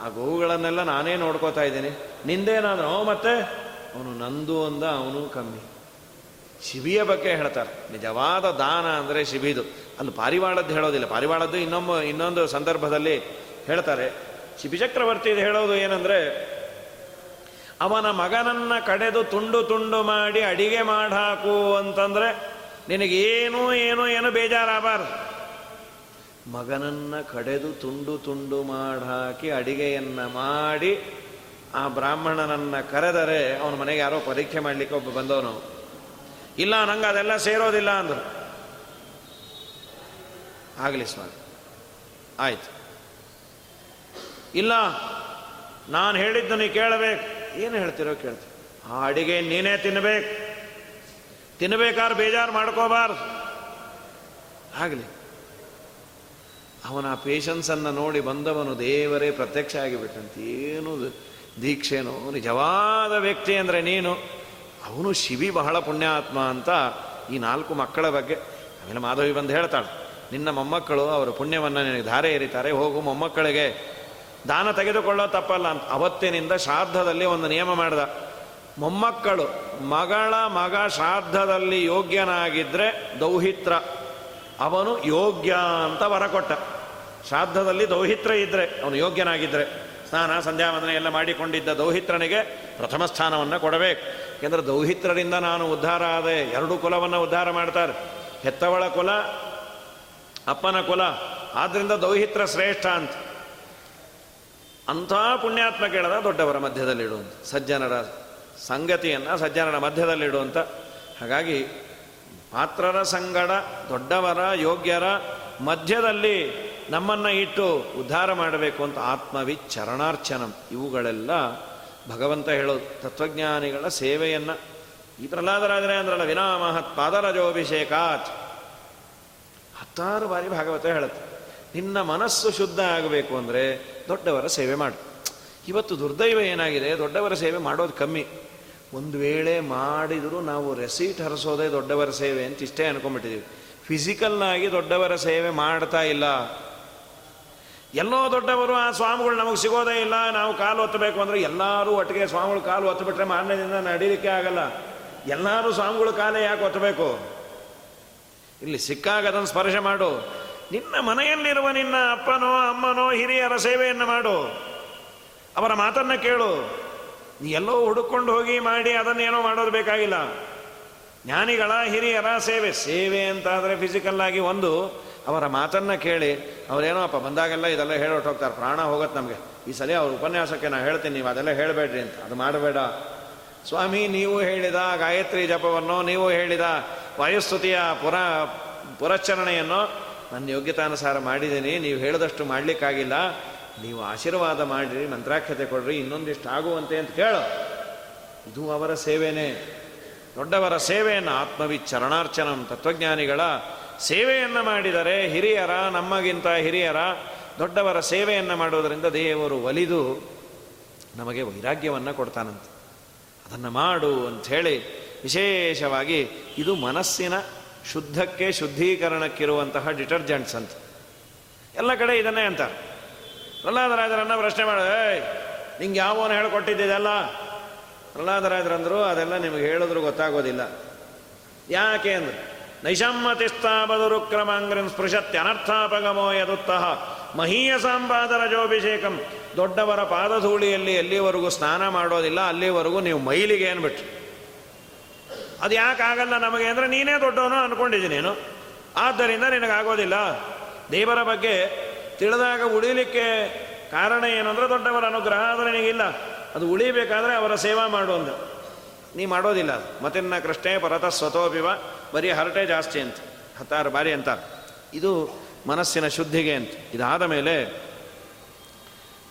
ಆ ಗೋವುಗಳನ್ನೆಲ್ಲ ನಾನೇ ನೋಡ್ಕೋತಾ ಇದ್ದೀನಿ. ನಿಂದೇನಾದ್ರು ಮತ್ತೆ? ಅವನು, ನಂದು ಅಂದ ಅವನು ಕಮ್ಮಿ. ಶಿಬಿಯ ಬಗ್ಗೆ ಹೇಳ್ತಾರೆ. ನಿಜವಾದ ದಾನ ಅಂದರೆ ಶಿಬಿದು. ಅಲ್ಲಿ ಪಾರಿವಾಳದ್ದು ಹೇಳೋದಿಲ್ಲ. ಪಾರಿವಾಳದ್ದು ಇನ್ನೊಮ್ಮೆ, ಇನ್ನೊಂದು ಸಂದರ್ಭದಲ್ಲಿ ಹೇಳ್ತಾರೆ. ಶಿಬಿ ಚಕ್ರವರ್ತಿ ಹೇಳೋದು ಏನಂದರೆ ಅವನ ಮಗನನ್ನ ಕಡೆದು ತುಂಡು ತುಂಡು ಮಾಡಿ ಅಡಿಗೆ ಮಾಡಾಕು ಅಂತಂದ್ರೆ ನಿನಗೇನು ಏನು ಏನು ಬೇಜಾರಾಗಬಾರ್ದು. ಮಗನನ್ನ ಕಡೆದು ತುಂಡು ತುಂಡು ಮಾಡಾಕಿ ಅಡಿಗೆಯನ್ನ ಮಾಡಿ ಆ ಬ್ರಾಹ್ಮಣನನ್ನ ಕರೆದರೆ ಅವನ ಮನೆಗೆ ಯಾರೋ ಪರೀಕ್ಷೆ ಮಾಡಲಿಕ್ಕೆ ಒಬ್ಬ ಬಂದವನು ಇಲ್ಲ, ನಂಗೆ ಅದೆಲ್ಲ ಸೇರೋದಿಲ್ಲ ಅಂದರು. ಆಗಲಿ ಸ್ವಾಮಿ, ಆಯ್ತು. ಇಲ್ಲ, ನಾನು ಹೇಳಿದ್ದು ನೀ ಕೇಳಬೇಕು. ಏನು ಹೇಳ್ತಿರೋ ಕೇಳ್ತೀವಿ ಆ ಅಡಿಗೆ ನೀನೇ ತಿನ್ನಬೇಕು ತಿನ್ನಬೇಕಾದ್ರೆ ಬೇಜಾರು ಮಾಡ್ಕೋಬಾರ್ದು. ಆಗಲಿ. ಅವನ ಪೇಷನ್ಸನ್ನು ನೋಡಿ ಬಂದವನು ದೇವರೇ ಪ್ರತ್ಯಕ್ಷ ಆಗಿಬಿಟ್ಟಂತ. ಏನು ದೀಕ್ಷೆನೋ, ನಿಜವಾದ ವ್ಯಕ್ತಿ ಅಂದರೆ ನೀನು. ಅವನು ಶಿವಿ ಬಹಳ ಪುಣ್ಯಾತ್ಮ ಅಂತ ಈ ನಾಲ್ಕು ಮಕ್ಕಳ ಬಗ್ಗೆ ಆಮೇಲೆ ಮಾಧವಿ ಬಂದು ಹೇಳ್ತಾಳೆ. ನಿನ್ನ ಮೊಮ್ಮಕ್ಕಳು ಅವರ ಪುಣ್ಯವನ್ನು ನಿನಗೆ ಧಾರೆ ಎರಿತಾರೆ ಹೋಗು ಮೊಮ್ಮಕ್ಕಳಿಗೆ. ದಾನ ತೆಗೆದುಕೊಳ್ಳೋ ತಪ್ಪಲ್ಲ ಅಂತ. ಅವತ್ತಿನಿಂದ ಶ್ರಾದ್ದದಲ್ಲಿ ಒಂದು ನಿಯಮ ಮಾಡಿದ. ಮೊಮ್ಮಕ್ಕಳು, ಮಗಳ ಮಗ ಶ್ರಾದ್ದದಲ್ಲಿ ಯೋಗ್ಯನಾಗಿದ್ದರೆ ದೌಹಿತ್ರ. ಅವನು ಯೋಗ್ಯ ಅಂತ ವರ ಕೊಟ್ಟ. ಶ್ರಾದ್ದದಲ್ಲಿ ದೌಹಿತ್ರ ಇದ್ದರೆ ಅವನು ಯೋಗ್ಯನಾಗಿದ್ದರೆ ಸ್ನಾನ, ಸಂಧ್ಯಾವಂದನೆ ಎಲ್ಲ ಮಾಡಿಕೊಂಡಿದ್ದ ದೌಹಿತ್ರನಿಗೆ ಪ್ರಥಮ ಸ್ಥಾನವನ್ನು ಕೊಡಬೇಕು. ಏಕೆಂದರೆ ದೌಹಿತ್ರರಿಂದ ನಾನು ಉದ್ಧಾರ ಆದೆ. ಎರಡು ಕುಲವನ್ನು ಉದ್ಧಾರ ಮಾಡ್ತಾರೆ. ಹೆತ್ತವಳ ಕುಲ, ಅಪ್ಪನ ಕುಲ. ಆದ್ದರಿಂದ ದೌಹಿತ್ರ ಶ್ರೇಷ್ಠ ಅಂತ. ಅಂಥ ಪುಣ್ಯಾತ್ಮ ಕೇಳದ ದೊಡ್ಡವರ ಮಧ್ಯದಲ್ಲಿಡುವಂಥ ಸಜ್ಜನರ ಸಂಗತಿಯನ್ನು ಸಜ್ಜನರ ಮಧ್ಯದಲ್ಲಿಡುವಂಥ ಹಾಗಾಗಿ ಪಾತ್ರರ ಸಂಗಡ, ದೊಡ್ಡವರ, ಯೋಗ್ಯರ ಮಧ್ಯದಲ್ಲಿ ನಮ್ಮನ್ನು ಇಟ್ಟು ಉದ್ಧಾರ ಮಾಡಬೇಕು ಅಂತ ಆತ್ಮವಿ ಚರಣಾರ್ಚನಂ ಇವುಗಳೆಲ್ಲ ಭಗವಂತ ಹೇಳೋದು. ತತ್ವಜ್ಞಾನಿಗಳ ಸೇವೆಯನ್ನು. ಈ ಪ್ರಹ್ಲಾದರಾದರೆ ಅಂದ್ರಲ್ಲ ವಿನಾಮಹತ್ ಪಾದರಜೋಭಿಷೇಕಾತ್. ಹತ್ತಾರು ಬಾರಿ ಭಾಗವತ ಹೇಳುತ್ತೆ. ನಿನ್ನ ಮನಸ್ಸು ಶುದ್ಧ ಆಗಬೇಕು ಅಂದರೆ ದೊಡ್ಡವರ ಸೇವೆ ಮಾಡು. ಇವತ್ತು ದುರ್ದೈವ ಏನಾಗಿದೆ? ದೊಡ್ಡವರ ಸೇವೆ ಮಾಡೋದು ಕಮ್ಮಿ. ಒಂದು ವೇಳೆ ಮಾಡಿದರೂ ನಾವು ರೆಸೀಟ್ ಹರಿಸೋದೇ ದೊಡ್ಡವರ ಸೇವೆ ಅಂತ ಇಷ್ಟೇ ಅನ್ಕೊಂಡ್ಬಿಟ್ಟಿದ್ದೀವಿ ಫಿಸಿಕಲ್ನಾಗಿ ದೊಡ್ಡವರ ಸೇವೆ ಮಾಡ್ತಾ ಇಲ್ಲ. ಎಲ್ಲೋ ದೊಡ್ಡವರು, ಆ ಸ್ವಾಮಿಗಳು ನಮಗೆ ಸಿಗೋದೇ ಇಲ್ಲ, ನಾವು ಕಾಲು ಒತ್ತಬೇಕು ಅಂದರೆ ಎಲ್ಲರೂ ಒಟ್ಟಿಗೆ ಸ್ವಾಮಿಗಳು ಕಾಲು ಒತ್ತಬಿಟ್ರೆ ದಿನ ನಡೀಲಿಕ್ಕೆ ಆಗಲ್ಲ. ಎಲ್ಲರೂ ಸ್ವಾಮಿಗಳು ಕಾಲೇ ಯಾಕೆ ಒತ್ತಬೇಕು? ಇಲ್ಲಿ ಸಿಕ್ಕಾಗ ಅದನ್ನು ಸ್ಪರ್ಶ ಮಾಡು. ನಿನ್ನ ಮನೆಯಲ್ಲಿರುವ ನಿನ್ನ ಅಪ್ಪನೋ, ಅಮ್ಮನೋ, ಹಿರಿಯರ ಸೇವೆಯನ್ನು ಮಾಡು. ಅವರ ಮಾತನ್ನು ಕೇಳು. ನೀ ಎಲ್ಲೋ ಹುಡುಕೊಂಡು ಹೋಗಿ ಮಾಡಿ ಅದನ್ನೇನೋ ಮಾಡೋದು ಬೇಕಾಗಿಲ್ಲ. ಜ್ಞಾನಿಗಳ, ಹಿರಿಯರ ಸೇವೆ ಸೇವೆ ಅಂತಾದರೆ ಫಿಸಿಕಲ್ ಆಗಿ ಒಂದು. ಅವರ ಮಾತನ್ನು ಕೇಳಿ, ಅವರೇನೋ, ಅಪ್ಪ, ಬಂದಾಗೆಲ್ಲ ಇದೆಲ್ಲ ಹೇಳೋಟ್ಟು ಹೋಗ್ತಾರೆ, ಪ್ರಾಣ ಹೋಗುತ್ತೆ ನಮಗೆ. ಈ ಸಲ ಅವ್ರ ಉಪನ್ಯಾಸಕ್ಕೆ ನಾನು ಹೇಳ್ತೀನಿ, ನೀವು ಅದೆಲ್ಲ ಹೇಳಬೇಡ್ರಿ ಅಂತ. ಅದು ಮಾಡಬೇಡ. ಸ್ವಾಮಿ, ನೀವು ಹೇಳಿದ ಗಾಯತ್ರಿ ಜಪವನ್ನು, ನೀವು ಹೇಳಿದ ವಾಯುಸ್ತುತಿಯ ಪುರ ಪುರಚರಣೆಯನ್ನು ನನ್ನ ಯೋಗ್ಯತಾನುಸಾರ ಮಾಡಿದ್ದೀನಿ, ನೀವು ಹೇಳಿದಷ್ಟು ಮಾಡಲಿಕ್ಕಾಗಿಲ್ಲ. ನೀವು ಆಶೀರ್ವಾದ ಮಾಡಿರಿ ಮಂತ್ರಾಖ್ಯತೆ ಕೊಡ್ರಿ, ಇನ್ನೊಂದಿಷ್ಟು ಆಗುವಂತೆ ಅಂತ ಕೇಳು. ಇದು ಅವರ ಸೇವೆನೇ. ದೊಡ್ಡವರ ಸೇವೆಯನ್ನು ಆತ್ಮವಿ ಚರಣಾರ್ಚನಂ ತತ್ವಜ್ಞಾನಿಗಳ ಸೇವೆಯನ್ನು ಮಾಡಿದರೆ ಹಿರಿಯರ ನಮಗಿಂತ ಹಿರಿಯರ, ದೊಡ್ಡವರ ಸೇವೆಯನ್ನು ಮಾಡುವುದರಿಂದ ದೇವರು ಒಲಿದು ನಮಗೆ ವೈರಾಗ್ಯವನ್ನು ಕೊಡ್ತಾನಂತೆ. ಅದನ್ನು ಮಾಡು ಅಂಥೇಳಿ ವಿಶೇಷವಾಗಿ ಇದು ಮನಸ್ಸಿನ ಶುದ್ಧಕ್ಕೆ ಶುದ್ಧೀಕರಣಕ್ಕಿರುವಂತಹ ಡಿಟರ್ಜೆಂಟ್ಸ್ ಅಂತ. ಎಲ್ಲ ಕಡೆ ಇದನ್ನೇ ಅಂತಾರೆ. ಪ್ರಹ್ಲಾದರಾಜರನ್ನ ಪ್ರಶ್ನೆ ಮಾಡ ನಿಂಗೆ ಯಾವನು ಹೇಳ್ಕೊಟ್ಟಿದ್ದೆಲ್ಲ ಪ್ರಹ್ಲಾದರಾಜರಂದರು, ಅದೆಲ್ಲ ನಿಮಗೆ ಹೇಳಿದ್ರು ಗೊತ್ತಾಗೋದಿಲ್ಲ. ಯಾಕೆ ಅಂದ್ರೆ ನೈಷಾಮ್ಮತಿಸ್ತಾಬದರು ಕ್ರಮಾಂಗ್ರನ್ ಸ್ಪೃಶತ್ಯನರ್ಥಾಪಗಮೋ ಯದುತ್ತಃ ಮಹೀಯ ಜೋಭಿಷೇಕಂ ದೊಡ್ಡವರ ಪಾದಧೂಳಿಯಲ್ಲಿ ಎಲ್ಲಿವರೆಗೂ ಸ್ನಾನ ಮಾಡೋದಿಲ್ಲ, ಅಲ್ಲಿವರೆಗೂ ನೀವು ಮೈಲಿಗೆ ಏನ್ಬಿಟ್ರಿ ಅದು ಯಾಕಾಗಲ್ಲ ನಮಗೆ ಅಂದರೆ ನೀನೇ ದೊಡ್ಡವನು ಅಂದ್ಕೊಂಡಿದ್ದೀನಿ ನೀನು. ಆದ್ದರಿಂದ ನಿನಗಾಗೋದಿಲ್ಲ. ದೇವರ ಬಗ್ಗೆ ತಿಳಿದಾಗ ಉಳಿಲಿಕ್ಕೆ ಕಾರಣ ಏನಂದ್ರೆ ದೊಡ್ಡವರ ಅನುಗ್ರಹ ಆದರೆ ನಿನಗಿಲ್ಲ. ಅದು ಉಳಿಬೇಕಾದ್ರೆ ಅವರ ಸೇವಾ ಮಾಡು ಅಂದ. ನೀ ಮಾಡೋದಿಲ್ಲ ಮತ್ತಿನ್ನ ಕೃಷ್ಣೇ ಪರತ ಸ್ವತೋಪಿವ ಬರೀ ಹರಟೆ ಜಾಸ್ತಿ ಅಂತ. ಹತ್ತಾರು ಬಾರಿ ಅಂತ ಇದು ಮನಸ್ಸಿನ ಶುದ್ಧಿಗೆ ಅಂತ. ಇದಾದ ಮೇಲೆ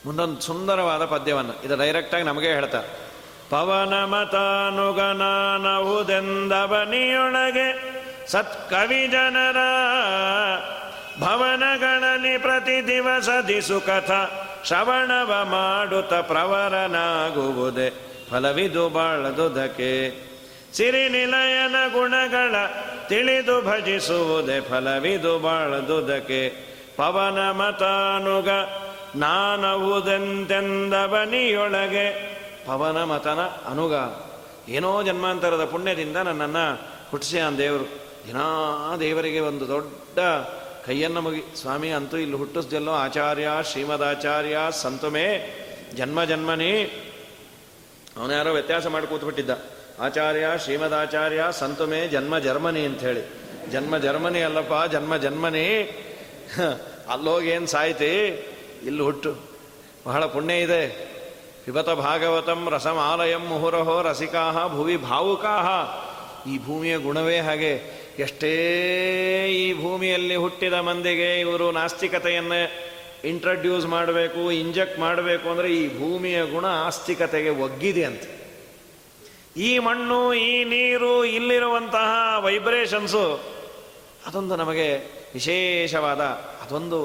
ಮುಂದೊಂದು ಸುಂದರವಾದ ಪದ್ಯವನ್ನು, ಇದು ಡೈರೆಕ್ಟಾಗಿ ನಮಗೆ ಹೇಳ್ತಾರೆ. ಪವನ ಮತಾನುಗನಾನಹುದೆಂದವನಿಯೊಳಗೆ ಸತ್ಕವಿ ಜನರ ಭವನಗಳಲ್ಲಿ ಪ್ರತಿ ದಿವಸ ದಿಸು ಕಥ ಶ್ರವಣವ ಮಾಡುತ್ತ ಪ್ರವರನಾಗುವುದೇ. ಫಲವಿದು ಬಾಳದುದಕೆ. ಸಿರಿ ನಿಲಯನ ಗುಣಗಳ ತಿಳಿದು ಭಜಿಸುವುದೇ. ಫಲವಿದು ಬಾಳದುದಕೆ. ಪವನ ಮತಾನುಗ ನಾನವುದೆಂತೆಂದವನಿಯೊಳಗೆ ಪವನ ಮತನ ಅನುಗ. ಏನೋ ಜನ್ಮಾಂತರದ ಪುಣ್ಯದಿಂದ ನನ್ನನ್ನು ಹುಟ್ಟಿಸ್ಯಾನ ದೇವರು. ದಿನಾ ದೇವರಿಗೆ ಒಂದು ದೊಡ್ಡ ಕೈಯನ್ನು ಮುಗಿ. ಸ್ವಾಮಿ, ಅಂತೂ ಇಲ್ಲಿ ಹುಟ್ಟಿಸ್ದೆಲ್ಲೋ ಆಚಾರ್ಯ, ಶ್ರೀಮದಾಚಾರ್ಯ ಸಂತುಮೆ ಜನ್ಮ ಜನ್ಮನಿ. ಅವನ ಯಾರೋ ವ್ಯತ್ಯಾಸ ಮಾಡಿ ಕೂತ್ಬಿಟ್ಟಿದ್ದ. ಆಚಾರ್ಯ, ಶ್ರೀಮದಾಚಾರ್ಯ ಸಂತುಮೆ ಜನ್ಮ ಜರ್ಮನಿ ಅಂತ ಹೇಳಿ ಜನ್ಮ ಜರ್ಮನಿ ಅಲ್ಲಪ್ಪ, ಜನ್ಮ ಜನ್ಮನಿ. ಅಲ್ಲೋಗೇನು ಸಾಯ್ತಿ? ಇಲ್ಲಿ ಹುಟ್ಟು. ಬಹಳ ಪುಣ್ಯ ಇದೆ. ಪಿಬತ ಭಾಗವತಂ ರಸಮಾಲಯಂ ಮುಹುರಹೋ ರಸಿಕಾಹ ಭುವಿ ಭಾವುಕಾಹ ಈ ಭೂಮಿಯ ಗುಣವೇ ಹಾಗೆ. ಎಷ್ಟೇ ಈ ಭೂಮಿಯಲ್ಲಿ ಹುಟ್ಟಿದ ಮಂದಿಗೆ ಇವರು ನಾಸ್ತಿಕತೆಯನ್ನು ಇಂಟ್ರಡ್ಯೂಸ್ ಮಾಡಬೇಕು ಇಂಜೆಕ್ಟ್ ಮಾಡಬೇಕು ಅಂದರೆ ಈ ಭೂಮಿಯ ಗುಣ ಆಸ್ತಿಕತೆಗೆ ಒಗ್ಗಿದೆ ಅಂತ. ಈ ಮಣ್ಣು, ಈ ನೀರು, ಇಲ್ಲಿರುವಂತಹ ವೈಬ್ರೇಷನ್ಸು ಅದೊಂದು ನಮಗೆ ವಿಶೇಷವಾದ, ಅದೊಂದು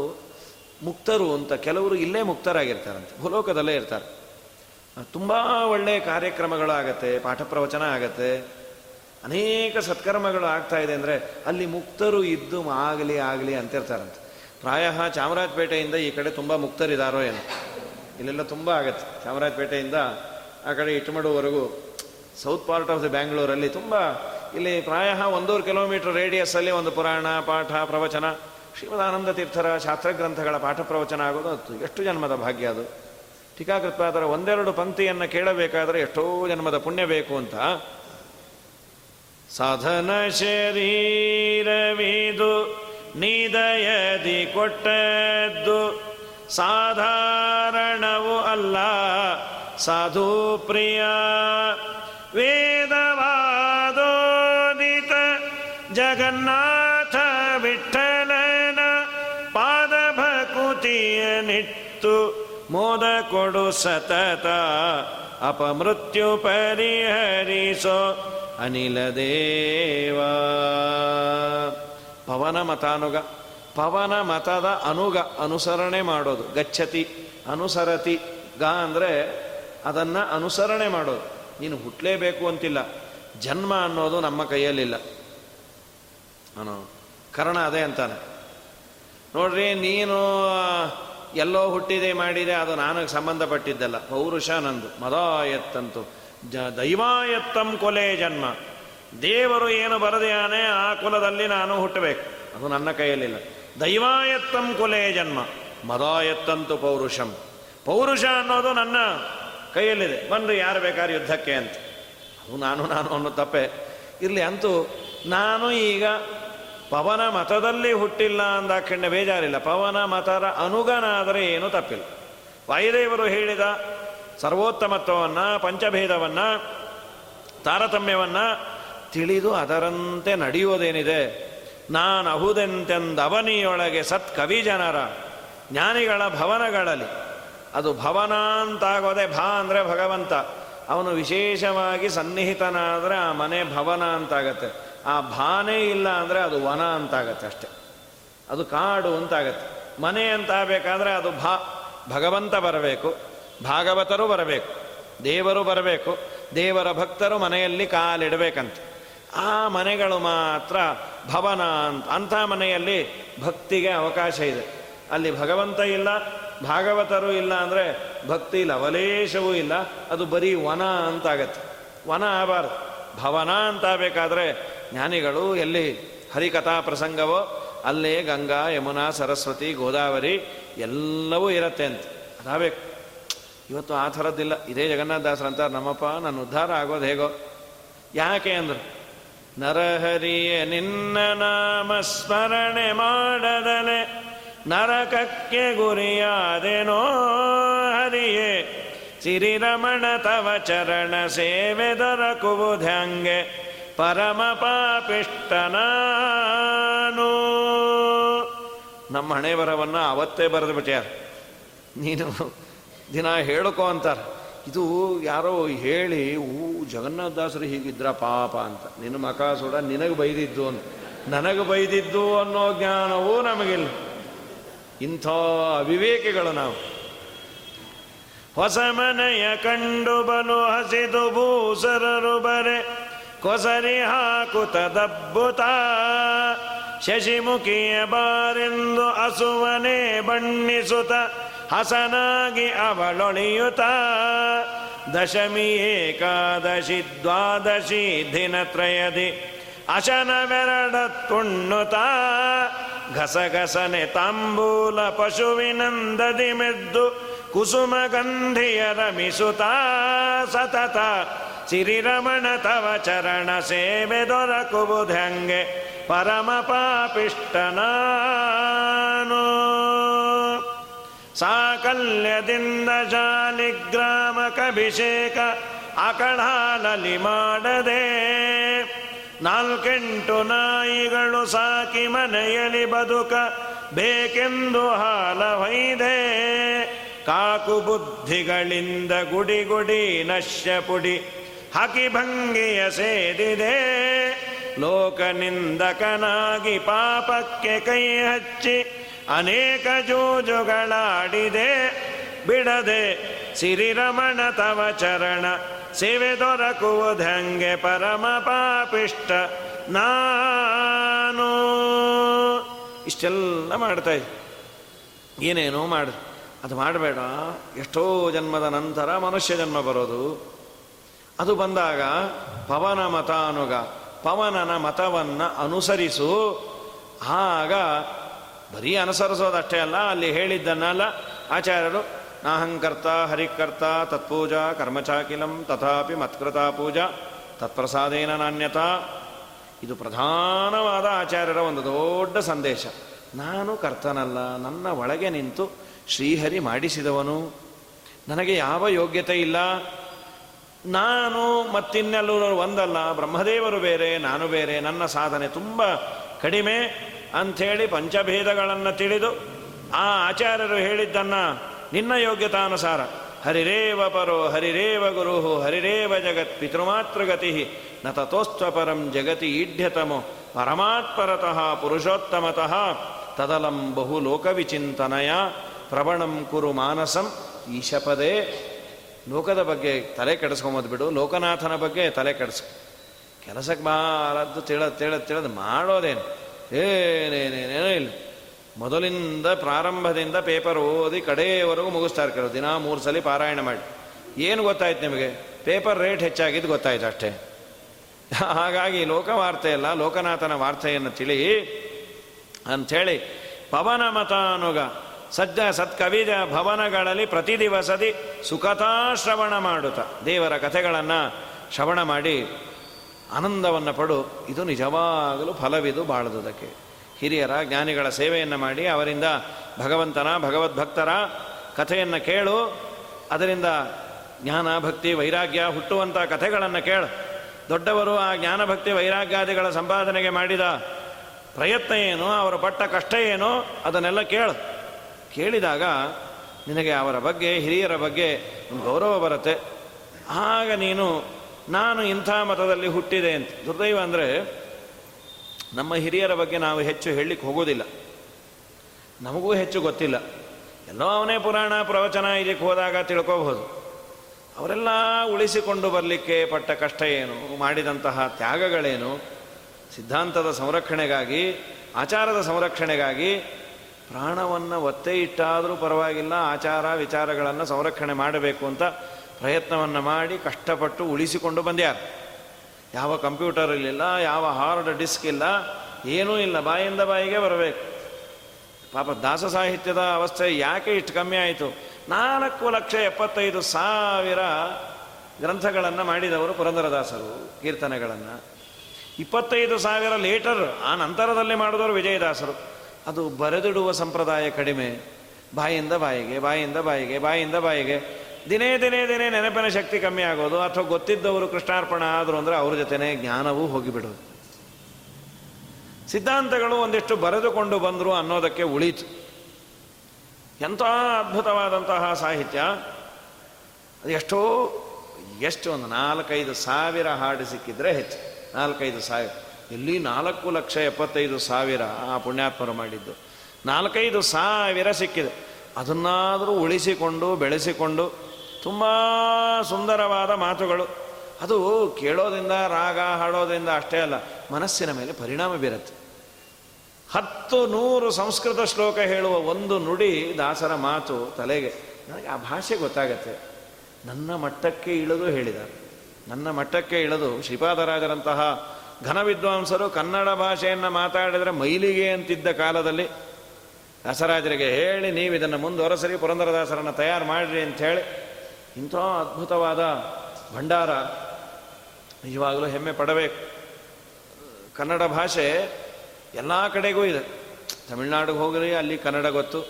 ಮುಕ್ತರು ಅಂತ. ಕೆಲವರು ಇಲ್ಲೇ ಮುಕ್ತರಾಗಿರ್ತಾರಂತೆ, ಭೂಲೋಕದಲ್ಲೇ ಇರ್ತಾರೆ. ತುಂಬ ಒಳ್ಳೆಯ ಕಾರ್ಯಕ್ರಮಗಳಾಗತ್ತೆ, ಪಾಠ ಪ್ರವಚನ ಆಗತ್ತೆ. ಅನೇಕ ಸತ್ಕರ್ಮಗಳು ಆಗ್ತಾ ಇದೆ ಅಂದರೆ ಅಲ್ಲಿ ಮುಕ್ತರು ಇದ್ದು ಆಗಲಿ ಆಗಲಿ ಅಂತಿರ್ತಾರಂತೆ. ಪ್ರಾಯ ಚಾಮರಾಜಪೇಟೆಯಿಂದ ಈ ಕಡೆ ತುಂಬ ಮುಕ್ತರಿದ್ದಾರೋ ಏನು. ಇಲ್ಲೆಲ್ಲ ತುಂಬ ಆಗತ್ತೆ. ಚಾಮರಾಜಪೇಟೆಯಿಂದ ಆ ಕಡೆ ಇಟ್ಮಡುವರೆಗೂ ಸೌತ್ ಪಾರ್ಟ್ ಆಫ್ ದಿ ಬ್ಯಾಂಗ್ಳೂರಲ್ಲಿ ತುಂಬ ಇಲ್ಲಿ ಪ್ರಾಯ ಒಂದೂರು ಕಿಲೋಮೀಟರ್ ರೇಡಿಯಸ್ಸಲ್ಲಿ ಒಂದು ಪುರಾಣ, ಪಾಠ, ಪ್ರವಚನ, ಶ್ರೀಮದಾನಂದ ತೀರ್ಥರ ಶಾಸ್ತ್ರಗ್ರಂಥಗಳ ಪಾಠ ಪ್ರವಚನ ಆಗೋದು ಎಷ್ಟು ಜನ್ಮದ ಭಾಗ್ಯ ಅದು. ಟೀಕಾಕೃತ್ಪಾದರ ಒಂದೆರಡು ಪಂಕ್ತಿಯನ್ನು ಕೇಳಬೇಕಾದರೆ ಎಷ್ಟೋ ಜನ್ಮದ ಪುಣ್ಯ ಬೇಕು ಅಂತ. ಸಾಧನ ಶರೀರವಿದು, ನಿದಯದಿ ಕೊಟ್ಟದ್ದು, ಸಾಧಾರಣವೂ ಅಲ್ಲ, ಸಾಧು ಪ್ರಿಯ. ಮೋದ ಕೊಡು ಸತತ ಅಪಮೃತ್ಯು ಪರಿಹರಿಸೋ ಅನಿಲ ದೇವ. ಪವನ ಮತಾನುಗ, ಪವನ ಮತದ ಅನುಗ ಅನುಸರಣೆ ಮಾಡೋದು. ಗಚ್ಚತಿ, ಅನುಸರತಿ, ಗ ಅಂದರೆ ಅದನ್ನು ಅನುಸರಣೆ ಮಾಡೋದು. ನೀನು ಹುಟ್ಟಲೇಬೇಕು ಅಂತಿಲ್ಲ. ಜನ್ಮ ಅನ್ನೋದು ನಮ್ಮ ಕೈಯಲ್ಲಿಲ್ಲ. ಕರ್ಣ ಅದೇ ಅಂತಾನೆ. ನೋಡ್ರಿ, ನೀನು ಎಲ್ಲೋ ಹುಟ್ಟಿದೆ ಮಾಡಿದೆ, ಅದು ನನಗೆ ಸಂಬಂಧಪಟ್ಟಿದ್ದಲ್ಲ. ಪೌರುಷ ನಂದು. ಮದಾಯತ್ತಂತು. ಜ, ದೈವಾಯತ್ತಂ ಕೊಲೆ ಜನ್ಮ. ದೇವರು ಏನು ಬರದೆಯಾನೆ ಆ ಕುಲದಲ್ಲಿ ನಾನು ಹುಟ್ಟಬೇಕು. ಅದು ನನ್ನ ಕೈಯಲ್ಲಿಲ್ಲ. ದೈವಾಯತ್ತಂ ಕೊಲೆ ಜನ್ಮ. ಮದಾಯತ್ತಂತು ಪೌರುಷಂ. ಪೌರುಷ ಅನ್ನೋದು ನನ್ನ ಕೈಯಲ್ಲಿದೆ. ಬಂದು ಯಾರು ಬೇಕಾದ್ರೆ ಯುದ್ಧಕ್ಕೆ ಅಂತ. ಅದು ನಾನು ನಾನು ಅನ್ನೋ ತಪ್ಪೆ. ಇರಲಿ, ಅಂತೂ ನಾನು ಈಗ ಪವನ ಮತದಲ್ಲಿ ಹುಟ್ಟಿಲ್ಲ ಅಂದಾಕ್ಷಣ್ಯ ಬೇಜಾರಿಲ್ಲ. ಪವನ ಮತರ ಅನುಗನಾದರೆ ಏನೂ ತಪ್ಪಿಲ್ಲ. ವಾಯುದೇವರು ಹೇಳಿದ ಸರ್ವೋತ್ತಮತ್ವವನ್ನು, ಪಂಚಭೇದವನ್ನು, ತಾರತಮ್ಯವನ್ನು ತಿಳಿದು ಅದರಂತೆ ನಡೆಯುವುದೇನಿದೆ? ನಾನು ಅಹುದೆಂತೆಂದವನಿಯೊಳಗೆ ಸತ್ ಕವಿ ಜನರ ಜ್ಞಾನಿಗಳ ಭವನಗಳಲ್ಲಿ. ಅದು ಭವನ ಅಂತಾಗೋದೆ ಭಾ ಅಂದರೆ ಭಗವಂತ. ಅವನು ವಿಶೇಷವಾಗಿ ಸನ್ನಿಹಿತನಾದರೆ ಆ ಮನೆ ಭವನ ಅಂತಾಗತ್ತೆ. ಆ ಭಾನೆ ಇಲ್ಲ ಅಂದರೆ ಅದು ವನ ಅಂತಾಗತ್ತೆ ಅಷ್ಟೆ. ಅದು ಕಾಡು ಅಂತಾಗತ್ತೆ. ಮನೆ ಅಂತ ಆಗಬೇಕಾದ್ರೆ ಅದು ಭಾ, ಭಗವಂತ ಬರಬೇಕು, ಭಾಗವತರು ಬರಬೇಕು, ದೇವರು ಬರಬೇಕು, ದೇವರ ಭಕ್ತರು ಮನೆಯಲ್ಲಿ ಕಾಲಿಡಬೇಕಂತ. ಆ ಮನೆಗಳು ಮಾತ್ರ ಭವನ ಅಂತ, ಅಂಥ ಮನೆಯಲ್ಲಿ ಭಕ್ತಿಗೆ ಅವಕಾಶ ಇದೆ. ಅಲ್ಲಿ ಭಗವಂತ ಇಲ್ಲ, ಭಾಗವತರು ಇಲ್ಲ ಅಂದರೆ ಭಕ್ತಿ ಇಲ್ಲ ಲವಲೇಶವೂ ಇಲ್ಲ, ಅದು ಬರೀ ವನ ಅಂತಾಗತ್ತೆ. ವನ ಆಗಬಾರ್ದು. ಭವನ ಅಂತ ಬೇಕಾದರೆ ಜ್ಞಾನಿಗಳು ಎಲ್ಲಿ ಹರಿಕಥಾ ಪ್ರಸಂಗವೋ, ಅಲ್ಲೇ ಗಂಗಾ, ಯಮುನಾ, ಸರಸ್ವತಿ, ಗೋದಾವರಿ ಎಲ್ಲವೂ ಇರತ್ತೆ ಅಂತ. ಅದಾಗಬೇಕು ಇವತ್ತು ಆ ಥರದ್ದಿಲ್ಲ. ಇದೇ ಜಗನ್ನಾಥದಾಸರ ಅಂತಾರೆ ನಮ್ಮಪ್ಪ ನಾನು ಉದ್ಧಾರ ಆಗೋದು ಹೇಗೋ? ಯಾಕೆ ಅಂದರು. ನರಹರಿಯ, ನಿನ್ನ ನಾಮ ಸ್ಮರಣೆ ಮಾಡದಲೆ, ನರಕಕ್ಕೆ ಗುರಿಯಾದೆನೋ ಹರಿಯೇ. ಸಿರಿರಮಣ ತವ ಚರಣ ಸೇವೆ ದೊರಕುವುದ್ಯಾಂಗೆ ಪರಮ ಪಾಪಿಷ್ಟನಾನು ನಮ್ಮ ಹಣೆ ಬರವನ್ನು ಅವತ್ತೇ ಬರೆದು ನೀನು ದಿನ ಹೇಳ್ಕೋ ಅಂತಾರೆ. ಇದು ಯಾರೋ ಹೇಳಿ, ಊ, ಜಗನ್ನಾಥದಾಸರು ಹೀಗಿದ್ರ ಪಾಪ ಅಂತ. ನಿನ್ನ ಮಕ ಸುಡ ನಿನಗೆ ಬೈದಿದ್ದು ಅಂತ. ನನಗೆ ಬೈದಿದ್ದು ಅನ್ನೋ ಜ್ಞಾನವೂ ನಮಗಿಲ್ಲ. ಇಂಥ ಅವಿವೇಕಿಗಳು ನಾವು. ಹೊಸ ಮನೆಯ ಕಂಡು ಬಲು ಹಸಿದು ಭೂಸರರು ಬರೆ. ಕೊಸರಿ ಹಾಕುತ ದಬ್ಬುತ ಶಶಿಮುಖಿಯ ಬಾರೆಂದು ಅಸುವನೆ ಬಣ್ಣಿಸುತ. ಹಸನಾಗಿ ಅವಳೊಳಿಯುತ. ದಶಮಿ ಏಕಾದಶಿ ದ್ವಾದಶಿ ದಿನತ್ರಯದಿ ಅಶನವೆರಡ ತುಣ್ಣುತ. ಘಸಘಸನೆ ತಾಂಬೂಲ ಪಶುವಿನಂದದಿ ಮೆದ್ದು. ಕುಸುಮ ಗಂಧಿಯ ರಮಿಸುತ್ತ ಸತತ ಸಿರಿರಮಣ ತವ ಚರಣ ಸೇವೆ ದೊರಕುವುದಂಗೆ ಪರಮ ಪಾಪಿಷ್ಟನಾನು ಸಾಕಲ್ಯದಿಂದ ಜಾಲಿಗ್ರಾಮಕಭಿಷೇಕ ಅಕಡಾಲಲಿ ಮಾಡದೆ ನಾಲ್ಕೆಂಟು ನಾಯಿಗಳು ಸಾಕಿ ಮನೆಯಲ್ಲಿ ಬದುಕ ಬೇಕೆಂದು ಹಾಲ ಹೊಯ್ದೆ ಕಾಕು ಬುದ್ಧಿಗಳಿಂದ ಗುಡಿ ಗುಡಿ ನಶ್ಯ ಪುಡಿ ಹಾಕಿ ಭಂಗಿಯ ಸೇದಿದೆ. ಲೋಕನಿಂದಕನಾಗಿ ಪಾಪಕ್ಕೆ ಕೈ ಹಚ್ಚಿ ಅನೇಕ ಜೂಜುಗಳಾಡಿದೆ. ಬಿಡದೆ ಸಿರಿರಮಣ ತವ ಚರಣ, ಸೇವೆ ದೊರಕುವುದಂಗೆ ಪರಮ ಪಾಪಿಷ್ಟ ನಾನು. ಇಷ್ಟೆಲ್ಲ ಮಾಡ್ತಾ ಏನೇನೋ ಮಾಡು. ಅದು ಮಾಡಬೇಡ. ಎಷ್ಟೋ ಜನ್ಮದ ನಂತರ ಮನುಷ್ಯ ಜನ್ಮ ಬರೋದು. ಅದು ಬಂದಾಗ ಪವನ ಮತ ಅನುಗ ಪವನನ ಮತವನ್ನು ಅನುಸರಿಸು. ಆಗ ಬರೀ ಅನುಸರಿಸೋದಷ್ಟೇ ಅಲ್ಲ, ಅಲ್ಲಿ ಹೇಳಿದ್ದನ್ನಲ್ಲ ಆಚಾರ್ಯರು, ನಾಹಂಕರ್ತ, ಹರಿಕರ್ತ, ತತ್ಪೂಜಾ, ಕರ್ಮಚಾಕಿಲಂ, ತಥಾಪಿ ಮತ್ಕೃತ ಪೂಜಾ, ತತ್ಪ್ರಸಾದೇನ ನಾಣ್ಯತಾ. ಇದು ಪ್ರಧಾನವಾದ ಆಚಾರ್ಯರ ಒಂದು ದೊಡ್ಡ ಸಂದೇಶ. ನಾನು ಕರ್ತನಲ್ಲ, ನನ್ನ ಒಳಗೆ ನಿಂತು ಶ್ರೀಹರಿ ಮಾಡಿಸಿದವನು. ನನಗೆ ಯಾವ ಯೋಗ್ಯತೆ ಇಲ್ಲ. ನಾನು ಮತ್ತಿನ್ನೆಲ್ಲರೂ ಒಂದಲ್ಲ, ಬ್ರಹ್ಮದೇವರು ಬೇರೆ, ನಾನು ಬೇರೆ, ನನ್ನ ಸಾಧನೆ ತುಂಬ ಕಡಿಮೆ ಅಂಥೇಳಿ ಪಂಚಭೇದಗಳನ್ನು ತಿಳಿದು ಆ ಆಚಾರ್ಯರು ಹೇಳಿದ್ದನ್ನು ನಿನ್ನ ಯೋಗ್ಯತಾನುಸಾರ, ಹರಿರೇವ ಪರೋ, ಹರಿರೇವ ಗುರು ಹರಿರೇವ ಜಗತ್ ಪಿತೃಮಾತೃಗತಿ ನ ತಥೋಸ್ತ್ವಪರಂ ಜಗತಿ ಈಢ್ಯತಮೋ, ಪರಮಾತ್ಪರತಃ ಪುರುಷೋತ್ತಮತಃ, ತದಲಂ ಬಹು ಲೋಕವಿಚಿಂತನಯ, ಪ್ರವಣಂ ಕುರು ಮಾನಸಂ ಈಶಪದೇ. ಲೋಕದ ಬಗ್ಗೆ ತಲೆ ಕೆಡಿಸ್ಕೊಂಬಂದ್ಬಿಡು ಲೋಕನಾಥನ ಬಗ್ಗೆ ತಲೆ ಕೆಡಿಸ್ಕೊ ಕೆಲಸಕ್ಕೆ ಬಾರದ್ದು ತಿಳದ್ ತಿಳದ್ ತಿಳದ್ ಮಾಡೋದೇನು? ಏನೇನೇನೇನೋ ಇಲ್ಲ. ಮೊದಲಿಂದ ಪ್ರಾರಂಭದಿಂದ ಪೇಪರ್ ಓದಿ ಕಡೆಯವರೆಗೂ ಮುಗಿಸ್ತಾ ಇರ್ತಾರೆ ದಿನ ಮೂರು ಸಲ ಪಾರಾಯಣ ಮಾಡಿ. ಏನು ಗೊತ್ತಾಯ್ತು ನಿಮಗೆ? ಪೇಪರ್ ರೇಟ್ ಹೆಚ್ಚಾಗಿದ್ದು ಗೊತ್ತಾಯ್ತು ಅಷ್ಟೇ. ಹಾಗಾಗಿ ಲೋಕವಾರ್ತೆ ಅಲ್ಲ, ಲೋಕನಾಥನ ವಾರ್ತೆಯನ್ನು ತಿಳಿ ಅಂಥೇಳಿ ಪವನ ಮತಾನುಗ ಸಜ್ಜ ಸತ್ಕವಿಜ ಭವನಗಳಲ್ಲಿ ಪ್ರತಿ ದಿವಸದಿ ಸುಖತಾ ಶ್ರವಣ ಮಾಡುತ್ತ. ದೇವರ ಕಥೆಗಳನ್ನು ಶ್ರವಣ ಮಾಡಿ ಆನಂದವನ್ನು ಪಡು. ಇದು ನಿಜವಾಗಲೂ ಫಲವಿದು ಬಾಳದುದಕ್ಕೆ. ಹಿರಿಯರ, ಜ್ಞಾನಿಗಳ ಸೇವೆಯನ್ನು ಮಾಡಿ ಅವರಿಂದ ಭಗವಂತನ, ಭಗವದ್ಭಕ್ತರ ಕಥೆಯನ್ನು ಕೇಳು. ಅದರಿಂದ ಜ್ಞಾನ, ಭಕ್ತಿ, ವೈರಾಗ್ಯ ಹುಟ್ಟುವಂಥ ಕಥೆಗಳನ್ನು ಕೇಳು. ದೊಡ್ಡವರು ಆ ಜ್ಞಾನಭಕ್ತಿ ವೈರಾಗ್ಯಾದಿಗಳ ಸಂಪಾದನೆಗೆ ಮಾಡಿದ ಪ್ರಯತ್ನ ಏನು, ಅವರು ಪಟ್ಟ ಕಷ್ಟ ಏನು, ಅದನ್ನೆಲ್ಲ ಕೇಳು. ಕೇಳಿದಾಗ ನಿನಗೆ ಅವರ ಬಗ್ಗೆ, ಹಿರಿಯರ ಬಗ್ಗೆ ಗೌರವ ಬರುತ್ತೆ. ಆಗ ನೀನು, ನಾನು ಇಂಥ ಮತದಲ್ಲಿ ಹುಟ್ಟಿದೆ ಅಂತ. ದುರ್ದೈವ ಅಂದರೆ ನಮ್ಮ ಹಿರಿಯರ ಬಗ್ಗೆ ನಾವು ಹೆಚ್ಚು ಹೇಳಲಿಕ್ಕೆ ಹೋಗೋದಿಲ್ಲ. ನಮಗೂ ಹೆಚ್ಚು ಗೊತ್ತಿಲ್ಲ. ಎಲ್ಲೋ ಅವನೇ ಪುರಾಣ, ಪ್ರವಚನ ಇದಕ್ಕೆ ಹೋದಾಗ ತಿಳ್ಕೋಬಹುದು. ಅವರೆಲ್ಲ ಉಳಿಸಿಕೊಂಡು ಬರಲಿಕ್ಕೆ ಪಟ್ಟ ಕಷ್ಟ ಏನು? ಮಾಡಿದಂತಹ ತ್ಯಾಗಗಳೇನು? ಸಿದ್ಧಾಂತದ ಸಂರಕ್ಷಣೆಗಾಗಿ, ಆಚಾರದ ಸಂರಕ್ಷಣೆಗಾಗಿ ಪ್ರಾಣವನ್ನು ಒತ್ತೆ ಇಟ್ಟಾದರೂ ಪರವಾಗಿಲ್ಲ, ಆಚಾರ ವಿಚಾರಗಳನ್ನು ಸಂರಕ್ಷಣೆ ಮಾಡಬೇಕು ಅಂತ ಪ್ರಯತ್ನವನ್ನು ಮಾಡಿ ಕಷ್ಟಪಟ್ಟು ಉಳಿಸಿಕೊಂಡು ಬಂದ್ಯಾರ. ಯಾವ ಕಂಪ್ಯೂಟರ್ ಇರಲಿಲ್ಲ ಯಾವ ಹಾರ್ಡ್ ಡಿಸ್ಕ್ ಇಲ್ಲ, ಏನೂ ಇಲ್ಲ, ಬಾಯಿಂದ ಬಾಯಿಗೆ ಬರಬೇಕು. ಪಾಪ ದಾಸ ಸಾಹಿತ್ಯದ ಅವಸ್ಥೆ ಯಾಕೆ ಇಷ್ಟು ಕಮ್ಮಿ ಆಯಿತು? ನಾಲ್ಕು ಲಕ್ಷ ಎಪ್ಪತ್ತೈದು ಸಾವಿರ ಗ್ರಂಥಗಳನ್ನು ಮಾಡಿದವರು ಪುರಂದರದಾಸರು, ಕೀರ್ತನೆಗಳನ್ನು. ಇಪ್ಪತ್ತೈದು ಸಾವಿರ ಲೇಟರ್ ಆ ನಂತರದಲ್ಲಿ ಮಾಡಿದವರು ವಿಜಯದಾಸರು. ಅದು ಬರೆದಿಡುವ ಸಂಪ್ರದಾಯ ಕಡಿಮೆ. ಬಾಯಿಂದ ಬಾಯಿಗೆ ಬಾಯಿಂದ ಬಾಯಿಗೆ ಬಾಯಿಂದ ಬಾಯಿಗೆ. ದಿನೇ ದಿನೇ ದಿನೇ ನೆನಪಿನ ಶಕ್ತಿ ಕಮ್ಮಿ ಆಗೋದು. ಅಥವಾ ಗೊತ್ತಿದ್ದವರು ಕೃಷ್ಣಾರ್ಪಣ ಆದರು ಅಂದರೆ ಅವ್ರ ಜೊತೆನೇ ಜ್ಞಾನವೂ ಹೋಗಿಬಿಡೋದು. ಸಿದ್ಧಾಂತಗಳು ಒಂದಿಷ್ಟು ಬರೆದುಕೊಂಡು ಬಂದರು ಅನ್ನೋದಕ್ಕೆ ಉಳೀತು. ಎಂಥ ಅದ್ಭುತವಾದಂತಹ ಸಾಹಿತ್ಯ. ಎಷ್ಟೋ, ಎಷ್ಟು ಒಂದು ನಾಲ್ಕೈದು ಸಾವಿರ ಹಾಡು ಸಿಕ್ಕಿದ್ರೆ ಹೆಚ್ಚು. ನಾಲ್ಕೈದು ಸಾವಿರ. ಎಲ್ಲಿ ನಾಲ್ಕು ಲಕ್ಷ ಎಪ್ಪತ್ತೈದು ಸಾವಿರ ಆ ಪುಣ್ಯಾತ್ಮರು ಮಾಡಿದ್ದು. ನಾಲ್ಕೈದು ಸಾವಿರ ಸಿಕ್ಕಿದೆ. ಅದನ್ನಾದರೂ ಉಳಿಸಿಕೊಂಡು, ಬೆಳೆಸಿಕೊಂಡು, ತುಂಬ ಸುಂದರವಾದ ಮಾತುಗಳು. ಅದು ಕೇಳೋದ್ರಿಂದ ರಾಗ ಹಾಡೋದ್ರಿಂದ ಅಷ್ಟೇ ಅಲ್ಲ, ಮನಸ್ಸಿನ ಮೇಲೆ ಪರಿಣಾಮ ಬೀರುತ್ತೆ. ಹತ್ತು ನೂರು ಸಂಸ್ಕೃತ ಶ್ಲೋಕ ಹೇಳುವ ಒಂದು ನುಡಿ ದಾಸರ ಮಾತು ತಲೆಗೆ. ನನಗೆ ಆ ಭಾಷೆ ಗೊತ್ತಾಗತ್ತೆ. ನನ್ನ ಮಟ್ಟಕ್ಕೆ ಇಳಿದು ಹೇಳಿದ. ನನ್ನ ಮಟ್ಟಕ್ಕೆ ಇಳಿದು ಶ್ರೀಪಾದರಾಜರಂತಹ ಘನ ವಿದ್ವಾಂಸರು ಕನ್ನಡ ಭಾಷೆಯನ್ನು ಮಾತಾಡಿದರೆ ಮೈಲಿಗೆ ಅಂತಿದ್ದ ಕಾಲದಲ್ಲಿ ದಾಸರಾಜರಿಗೆ ಹೇಳಿ, ನೀವು ಇದನ್ನು ಮುಂದುವರೆಸರಿ ಪುರಂದರದಾಸರನ್ನು ತಯಾರು ಮಾಡಿರಿ ಅಂಥೇಳಿ ಇಂಥ ಅದ್ಭುತವಾದ ಭಂಡಾರ ನಿಜವಾಗಲೂ ಹೆಮ್ಮೆ ಪಡಬೇಕು. ಕನ್ನಡ ಭಾಷೆ ಎಲ್ಲ ಕಡೆಗೂ ಇದೆ. ತಮಿಳ್ನಾಡಿಗೆ ಹೋಗಲಿ ಅಲ್ಲಿ ಕನ್ನಡ ಗೊತ್ತು.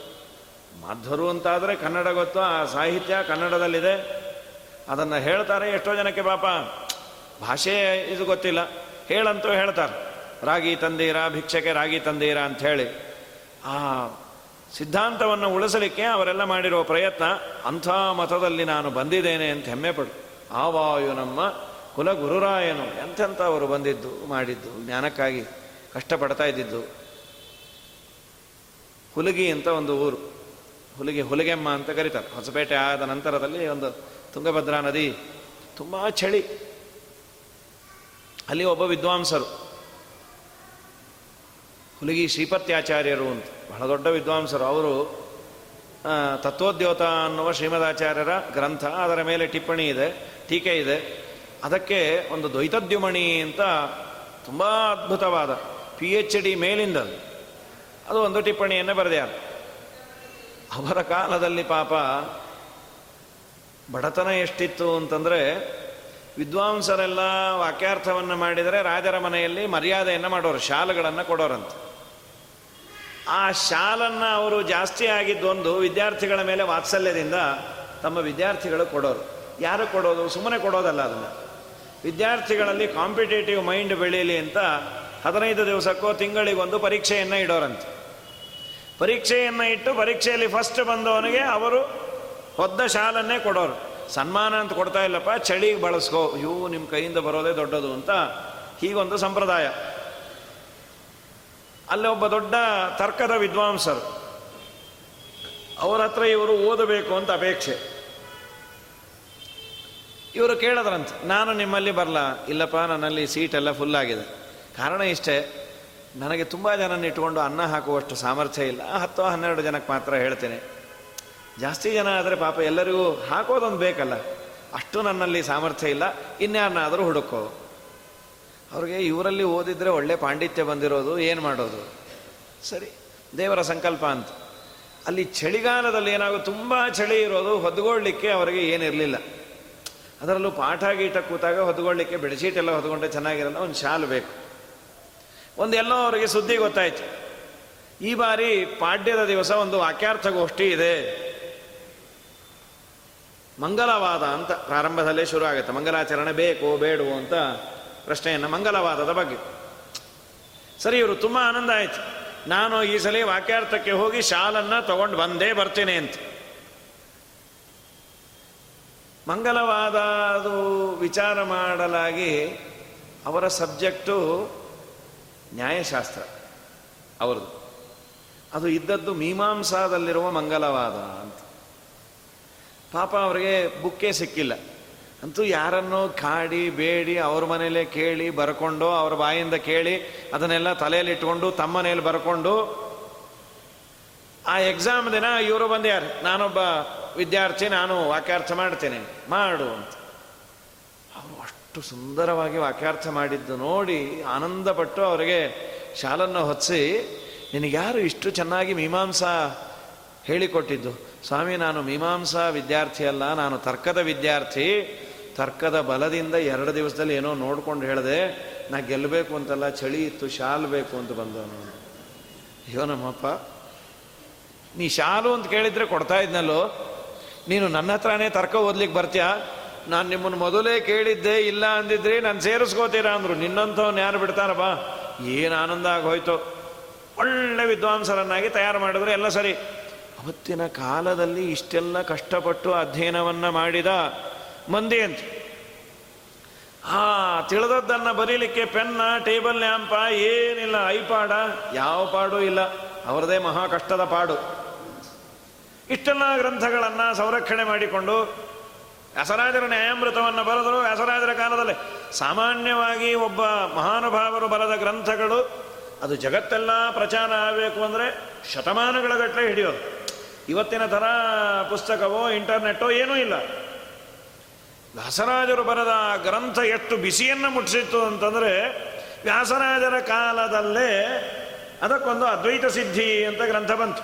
ಮಾಧ್ವರು ಅಂತಾದರೆ ಕನ್ನಡ ಗೊತ್ತು, ಆ ಸಾಹಿತ್ಯ ಕನ್ನಡದಲ್ಲಿದೆ. ಅದನ್ನು ಹೇಳ್ತಾರೆ ಎಷ್ಟೋ ಜನಕ್ಕೆ ಪಾಪ. ಭಾಷೆ ಇದು ಗೊತ್ತಿಲ್ಲ. ಹೇಳಂತೂ ಹೇಳ್ತಾರೆ ರಾಗಿ ತಂದೀರಾ ಭಿಕ್ಷಕ್ಕೆ ರಾಗಿ ತಂದೀರಾ ಅಂಥೇಳಿ ಆ ಸಿದ್ಧಾಂತವನ್ನು ಉಳಿಸಲಿಕ್ಕೆ ಅವರೆಲ್ಲ ಮಾಡಿರುವ ಪ್ರಯತ್ನ ಅಂಥ ಮತದಲ್ಲಿ ನಾನು ಬಂದಿದ್ದೇನೆ ಅಂತ ಹೆಮ್ಮೆ ಪಡು. ಆವಾಯು ನಮ್ಮ ಕುಲ ಗುರುರಾಯನು ಎಂತೆಂಥವರು ಬಂದಿದ್ದು, ಮಾಡಿದ್ದು, ಜ್ಞಾನಕ್ಕಾಗಿ ಕಷ್ಟಪಡ್ತಾ ಇದ್ದಿದ್ದು. ಹುಲಗಿ ಅಂತ ಒಂದು ಊರು. ಹುಲಿಗೆ ಹುಲಿಗೆಮ್ಮ ಅಂತ ಕರೀತಾರೆ. ಹೊಸಪೇಟೆ ಆದ ನಂತರದಲ್ಲಿ ಒಂದು ತುಂಗಭದ್ರಾ ನದಿ, ತುಂಬ ಚಳಿ. ಅಲ್ಲಿ ಒಬ್ಬ ವಿದ್ವಾಂಸರು. ಹುಲಿಗಿ ಶ್ರೀಪತ್ಯಾಚಾರ್ಯರು ಅಂತ. ಬಹಳ ದೊಡ್ಡ ವಿದ್ವಾಂಸರು. ಅವರು ತತ್ವೋದ್ಯೋತ ಅನ್ನುವ ಶ್ರೀಮದಾಚಾರ್ಯರ ಗ್ರಂಥ, ಅದರ ಮೇಲೆ ಟಿಪ್ಪಣಿ ಇದೆ, ಟೀಕೆ ಇದೆ. ಅದಕ್ಕೆ ಒಂದು ದ್ವೈತದ್ಯುಮಣಿ ಅಂತ ತುಂಬ ಅದ್ಭುತವಾದ ಪಿ ಎಚ್ ಡಿ ಮೇಲಿಂದ ಅದು ಒಂದು ಟಿಪ್ಪಣಿಯನ್ನು ಬರೆದ್ಯಾರ. ಅವರ ಕಾಲದಲ್ಲಿ ಪಾಪ ಬಡತನ ಎಷ್ಟಿತ್ತು ಅಂತಂದರೆ ವಿದ್ವಾಂಸರೆಲ್ಲ ವಾಕ್ಯಾರ್ಥವನ್ನು ಮಾಡಿದರೆ ರಾಜರ ಮನೆಯಲ್ಲಿ ಮರ್ಯಾದೆಯನ್ನು ಮಾಡೋರು, ಶಾಲೆಗಳನ್ನು ಕೊಡೋರಂತೆ. ಆ ಶಾಲನ್ನು ಅವರು ಜಾಸ್ತಿ ಆಗಿದ್ದೊಂದು ವಿದ್ಯಾರ್ಥಿಗಳ ಮೇಲೆ ವಾತ್ಸಲ್ಯದಿಂದ ತಮ್ಮ ವಿದ್ಯಾರ್ಥಿಗಳು ಕೊಡೋರು. ಯಾರು ಕೊಡೋದು? ಸುಮ್ಮನೆ ಕೊಡೋದಲ್ಲ ಅದನ್ನು. ವಿದ್ಯಾರ್ಥಿಗಳಲ್ಲಿ ಕಾಂಪಿಟೇಟಿವ್ ಮೈಂಡ್ ಬೆಳೀಲಿ ಅಂತ ಹದಿನೈದು ದಿವಸಕ್ಕೋ ತಿಂಗಳಿಗೊಂದು ಪರೀಕ್ಷೆಯನ್ನು ಇಡೋರಂತೆ. ಪರೀಕ್ಷೆಯನ್ನು ಇಟ್ಟು ಪರೀಕ್ಷೆಯಲ್ಲಿ ಫಸ್ಟ್ ಬಂದವನಿಗೆ ಅವರು ಹೊದ್ದ ಶಾಲನ್ನೇ ಕೊಡೋರು. ಸನ್ಮಾನ ಅಂತ ಕೊಡ್ತಾ ಇಲ್ಲಪ್ಪ, ಚಳಿಗೆ ಬಳಸ್ಕೋ. ಅಯ್ಯೋ ನಿಮ್ಮ ಕೈಯಿಂದ ಬರೋದೇ ದೊಡ್ಡದು ಅಂತ ಹೀಗೊಂದು ಸಂಪ್ರದಾಯ. ಅಲ್ಲಿ ಒಬ್ಬ ದೊಡ್ಡ ತರ್ಕದ ವಿದ್ವಾಂಸರು. ಅವರ ಹತ್ರ ಇವರು ಓದಬೇಕು ಅಂತ ಅಪೇಕ್ಷೆ. ಇವರು ಕೇಳಿದ್ರಂತೆ, ನಾನು ನಿಮ್ಮಲ್ಲಿ ಬರಲ್ಲ ಇಲ್ಲಪ್ಪ, ನನ್ನಲ್ಲಿ ಸೀಟೆಲ್ಲ ಫುಲ್ ಆಗಿದೆ. ಕಾರಣ ಇಷ್ಟೇ, ನನಗೆ ತುಂಬ ಜನನ ಇಟ್ಕೊಂಡು ಅನ್ನ ಹಾಕುವಷ್ಟು ಸಾಮರ್ಥ್ಯ ಇಲ್ಲ. ಹತ್ತು ಹನ್ನೆರಡು ಜನಕ್ಕೆ ಮಾತ್ರ ಹೇಳ್ತೇನೆ. ಜಾಸ್ತಿ ಜನ ಆದರೆ ಪಾಪ ಎಲ್ಲರಿಗೂ ಹಾಕೋದೊಂದು ಬೇಕಲ್ಲ. ಅಷ್ಟು ನನ್ನಲ್ಲಿ ಸಾಮರ್ಥ್ಯ ಇಲ್ಲ. ಇನ್ಯಾರನ್ನಾದರೂ ಹುಡುಕೋ. ಅವ್ರಿಗೆ ಇವರಲ್ಲಿ ಓದಿದ್ರೆ ಒಳ್ಳೆ ಪಾಂಡಿತ್ಯ ಬಂದಿರೋದು, ಏನು ಮಾಡೋದು? ಸರಿ, ದೇವರ ಸಂಕಲ್ಪ ಅಂತ. ಅಲ್ಲಿ ಚಳಿಗಾಲದಲ್ಲಿ ಏನಾಗೋ ತುಂಬ ಚಳಿ ಇರೋದು, ಹೊದ್ಗೊಳ್ಳಿಕ್ಕೆ ಅವರಿಗೆ ಏನಿರಲಿಲ್ಲ. ಅದರಲ್ಲೂ ಪಾಠ ಗೀಟ ಕೂತಾಗ ಹೊದ್ಗೊಳ್ಳಿಕ್ಕೆ ಬೆಡ್ಶೀಟ್ ಎಲ್ಲ ಹೊದ್ಕೊಂಡ್ರೆ ಚೆನ್ನಾಗಿರಲ್ಲ, ಒಂದು ಶಾಲ್ ಬೇಕು. ಒಂದೆಲ್ಲೋ ಅವರಿಗೆ ಸುದ್ದಿ ಗೊತ್ತಾಯ್ತು. ಈ ಬಾರಿ ಪಾಡ್ಯದ ದಿವಸ ಒಂದು ವಾಕ್ಯಾರ್ಥ ಗೋಷ್ಠಿ ಇದೆ. ಮಂಗಲವಾದ ಅಂತ ಪ್ರಾರಂಭದಲ್ಲೇ ಶುರು ಆಗುತ್ತೆ ಮಂಗಲಾಚರಣೆ ಬೇಕು ಬೇಡವೋ ಅಂತ ಪ್ರಶ್ನೆಯನ್ನು ಮಂಗಲವಾದದ ಬಗ್ಗೆ. ಸರಿ ಇವರು ತುಂಬ ಆನಂದ ಆಯ್ತು. ನಾನು ಈ ಸಲ ವಾಕ್ಯಾರ್ಥಕ್ಕೆ ಹೋಗಿ ಶಾಲನ್ನು ತಗೊಂಡು ಬಂದೇ ಬರ್ತೇನೆ ಅಂತ. ಮಂಗಲವಾದ ಅದು ವಿಚಾರ ಮಾಡಲಾಗಿ ಅವರ ಸಬ್ಜೆಕ್ಟು ನ್ಯಾಯಶಾಸ್ತ್ರ ಅವರದು. ಅದು ಇದ್ದದ್ದು ಮೀಮಾಂಸಾದಲ್ಲಿರುವ ಮಂಗಲವಾದ ಅಂತ. ಪಾಪ ಅವರಿಗೆ ಬುಕ್ಕೇ ಸಿಕ್ಕಿಲ್ಲ. ಅಂತೂ ಯಾರನ್ನು ಕಾಡಿ, ಬೇಡಿ, ಅವ್ರ ಮನೇಲೆ ಕೇಳಿ, ಬರ್ಕೊಂಡು, ಅವ್ರ ಬಾಯಿಂದ ಕೇಳಿ, ಅದನ್ನೆಲ್ಲ ತಲೆಯಲ್ಲಿ ಇಟ್ಕೊಂಡು, ತಮ್ಮ ಮನೆಯಲ್ಲಿ ಬರ್ಕೊಂಡು, ಆ ಎಕ್ಸಾಮ್ ದಿನ ಇವರು ಬಂದ್ಯಾರು. ನಾನೊಬ್ಬ ವಿದ್ಯಾರ್ಥಿ, ನಾನು ವಾಕ್ಯಾರ್ಥ ಮಾಡ್ತೇನೆ. ಮಾಡು ಅಂತ. ಅವರು ಅಷ್ಟು ಸುಂದರವಾಗಿ ವಾಕ್ಯಾರ್ಥ ಮಾಡಿದ್ದು ನೋಡಿ ಆನಂದಪಟ್ಟು ಅವರಿಗೆ ಶಾಲನ್ನು ಹೊತ್ತಿಸಿ ನಿನಗ್ಯಾರು ಇಷ್ಟು ಚೆನ್ನಾಗಿ ಮೀಮಾಂಸಾ ಹೇಳಿಕೊಟ್ಟಿದ್ದು? ಸ್ವಾಮಿ, ನಾನು ಮೀಮಾಂಸಾ ವಿದ್ಯಾರ್ಥಿ ಅಲ್ಲ, ನಾನು ತರ್ಕದ ವಿದ್ಯಾರ್ಥಿ. ತರ್ಕದ ಬಲದಿಂದ ಎರಡು ದಿವಸದಲ್ಲಿ ಏನೋ ನೋಡ್ಕೊಂಡು ಹೇಳಿದೆ, ನಾ ಗೆಲ್ಲಬೇಕು ಅಂತಲ್ಲ, ಚಳಿ ಇತ್ತು, ಶಾಲ್ ಬೇಕು ಅಂತ ಬಂದವನು. ಅಯ್ಯೋ ನಮ್ಮಪ್ಪ, ನೀ ಶಾಲು ಅಂತ ಕೇಳಿದ್ರೆ ಕೊಡ್ತಾ ಇದ್ನಲ್ಲೋ? ನೀನು ನನ್ನ ಹತ್ರನೇ ತರ್ಕ ಓದ್ಲಿಕ್ಕೆ ಬರ್ತೀಯಾ? ನಾನು ನಿಮ್ಮನ್ನು ಮೊದಲೇ ಕೇಳಿದ್ದೆ ಇಲ್ಲ ಅಂದಿದ್ರಿ ನಾನು ಸೇರಿಸ್ಕೋತೀರಾ ಅಂದರು. ನಿನ್ನಂಥವ್ನು ಯಾರು ಬಿಡ್ತಾರ ಬಾ. ಏನು ಆನಂದ ಆಗೋಯ್ತು. ಒಳ್ಳೆ ವಿದ್ವಾಂಸರನ್ನಾಗಿ ತಯಾರು ಮಾಡಿದ್ರು ಎಲ್ಲ ಸರಿ. ಅವತ್ತಿನ ಕಾಲದಲ್ಲಿ ಇಷ್ಟೆಲ್ಲ ಕಷ್ಟಪಟ್ಟು ಅಧ್ಯಯನವನ್ನು ಮಾಡಿದ ಮಂದಿ ಅಂತ. ಆ, ತಿಳಿದದ್ದನ್ನು ಬರೀಲಿಕ್ಕೆ ಪೆನ್ನ, ಟೇಬಲ್ ಲ್ಯಾಂಪ, ಏನಿಲ್ಲ, ಐಪಾಡ, ಯಾವ ಪಾಡು ಇಲ್ಲ, ಅವರದೇ ಮಹಾ ಕಷ್ಟದ ಪಾಡು. ಇಷ್ಟೆಲ್ಲ ಗ್ರಂಥಗಳನ್ನು ಸಂರಕ್ಷಣೆ ಮಾಡಿಕೊಂಡು ವ್ಯಾಸರಾಜರ ನ್ಯಾಯಾಮೃತವನ್ನು ಬರೆದರು. ವ್ಯಾಸರಾಜರ ಕಾಲದಲ್ಲಿ ಸಾಮಾನ್ಯವಾಗಿ ಒಬ್ಬ ಮಹಾನುಭಾವರು ಬರೆದ ಗ್ರಂಥಗಳು, ಅದು ಜಗತ್ತೆಲ್ಲ ಪ್ರಚಾರ ಆಗಬೇಕು ಅಂದರೆ ಶತಮಾನಗಳ ಗಟ್ಟಲೆ ಹಿಡಿಯೋದು. ಇವತ್ತಿನ ಥರ ಪುಸ್ತಕವೋ, ಇಂಟರ್ನೆಟ್ಟೋ ಏನೂ ಇಲ್ಲ. ವ್ಯಾಸರಾಜರು ಬರೆದ ಗ್ರಂಥ ಎಷ್ಟು ಬಿಸಿಯನ್ನು ಮುಟ್ಟಿಸಿತ್ತು ಅಂತಂದರೆ, ವ್ಯಾಸರಾಜರ ಕಾಲದಲ್ಲೇ ಅದಕ್ಕೊಂದು ಅದ್ವೈತ ಸಿದ್ಧಿ ಅಂತ ಗ್ರಂಥ ಬಂತು.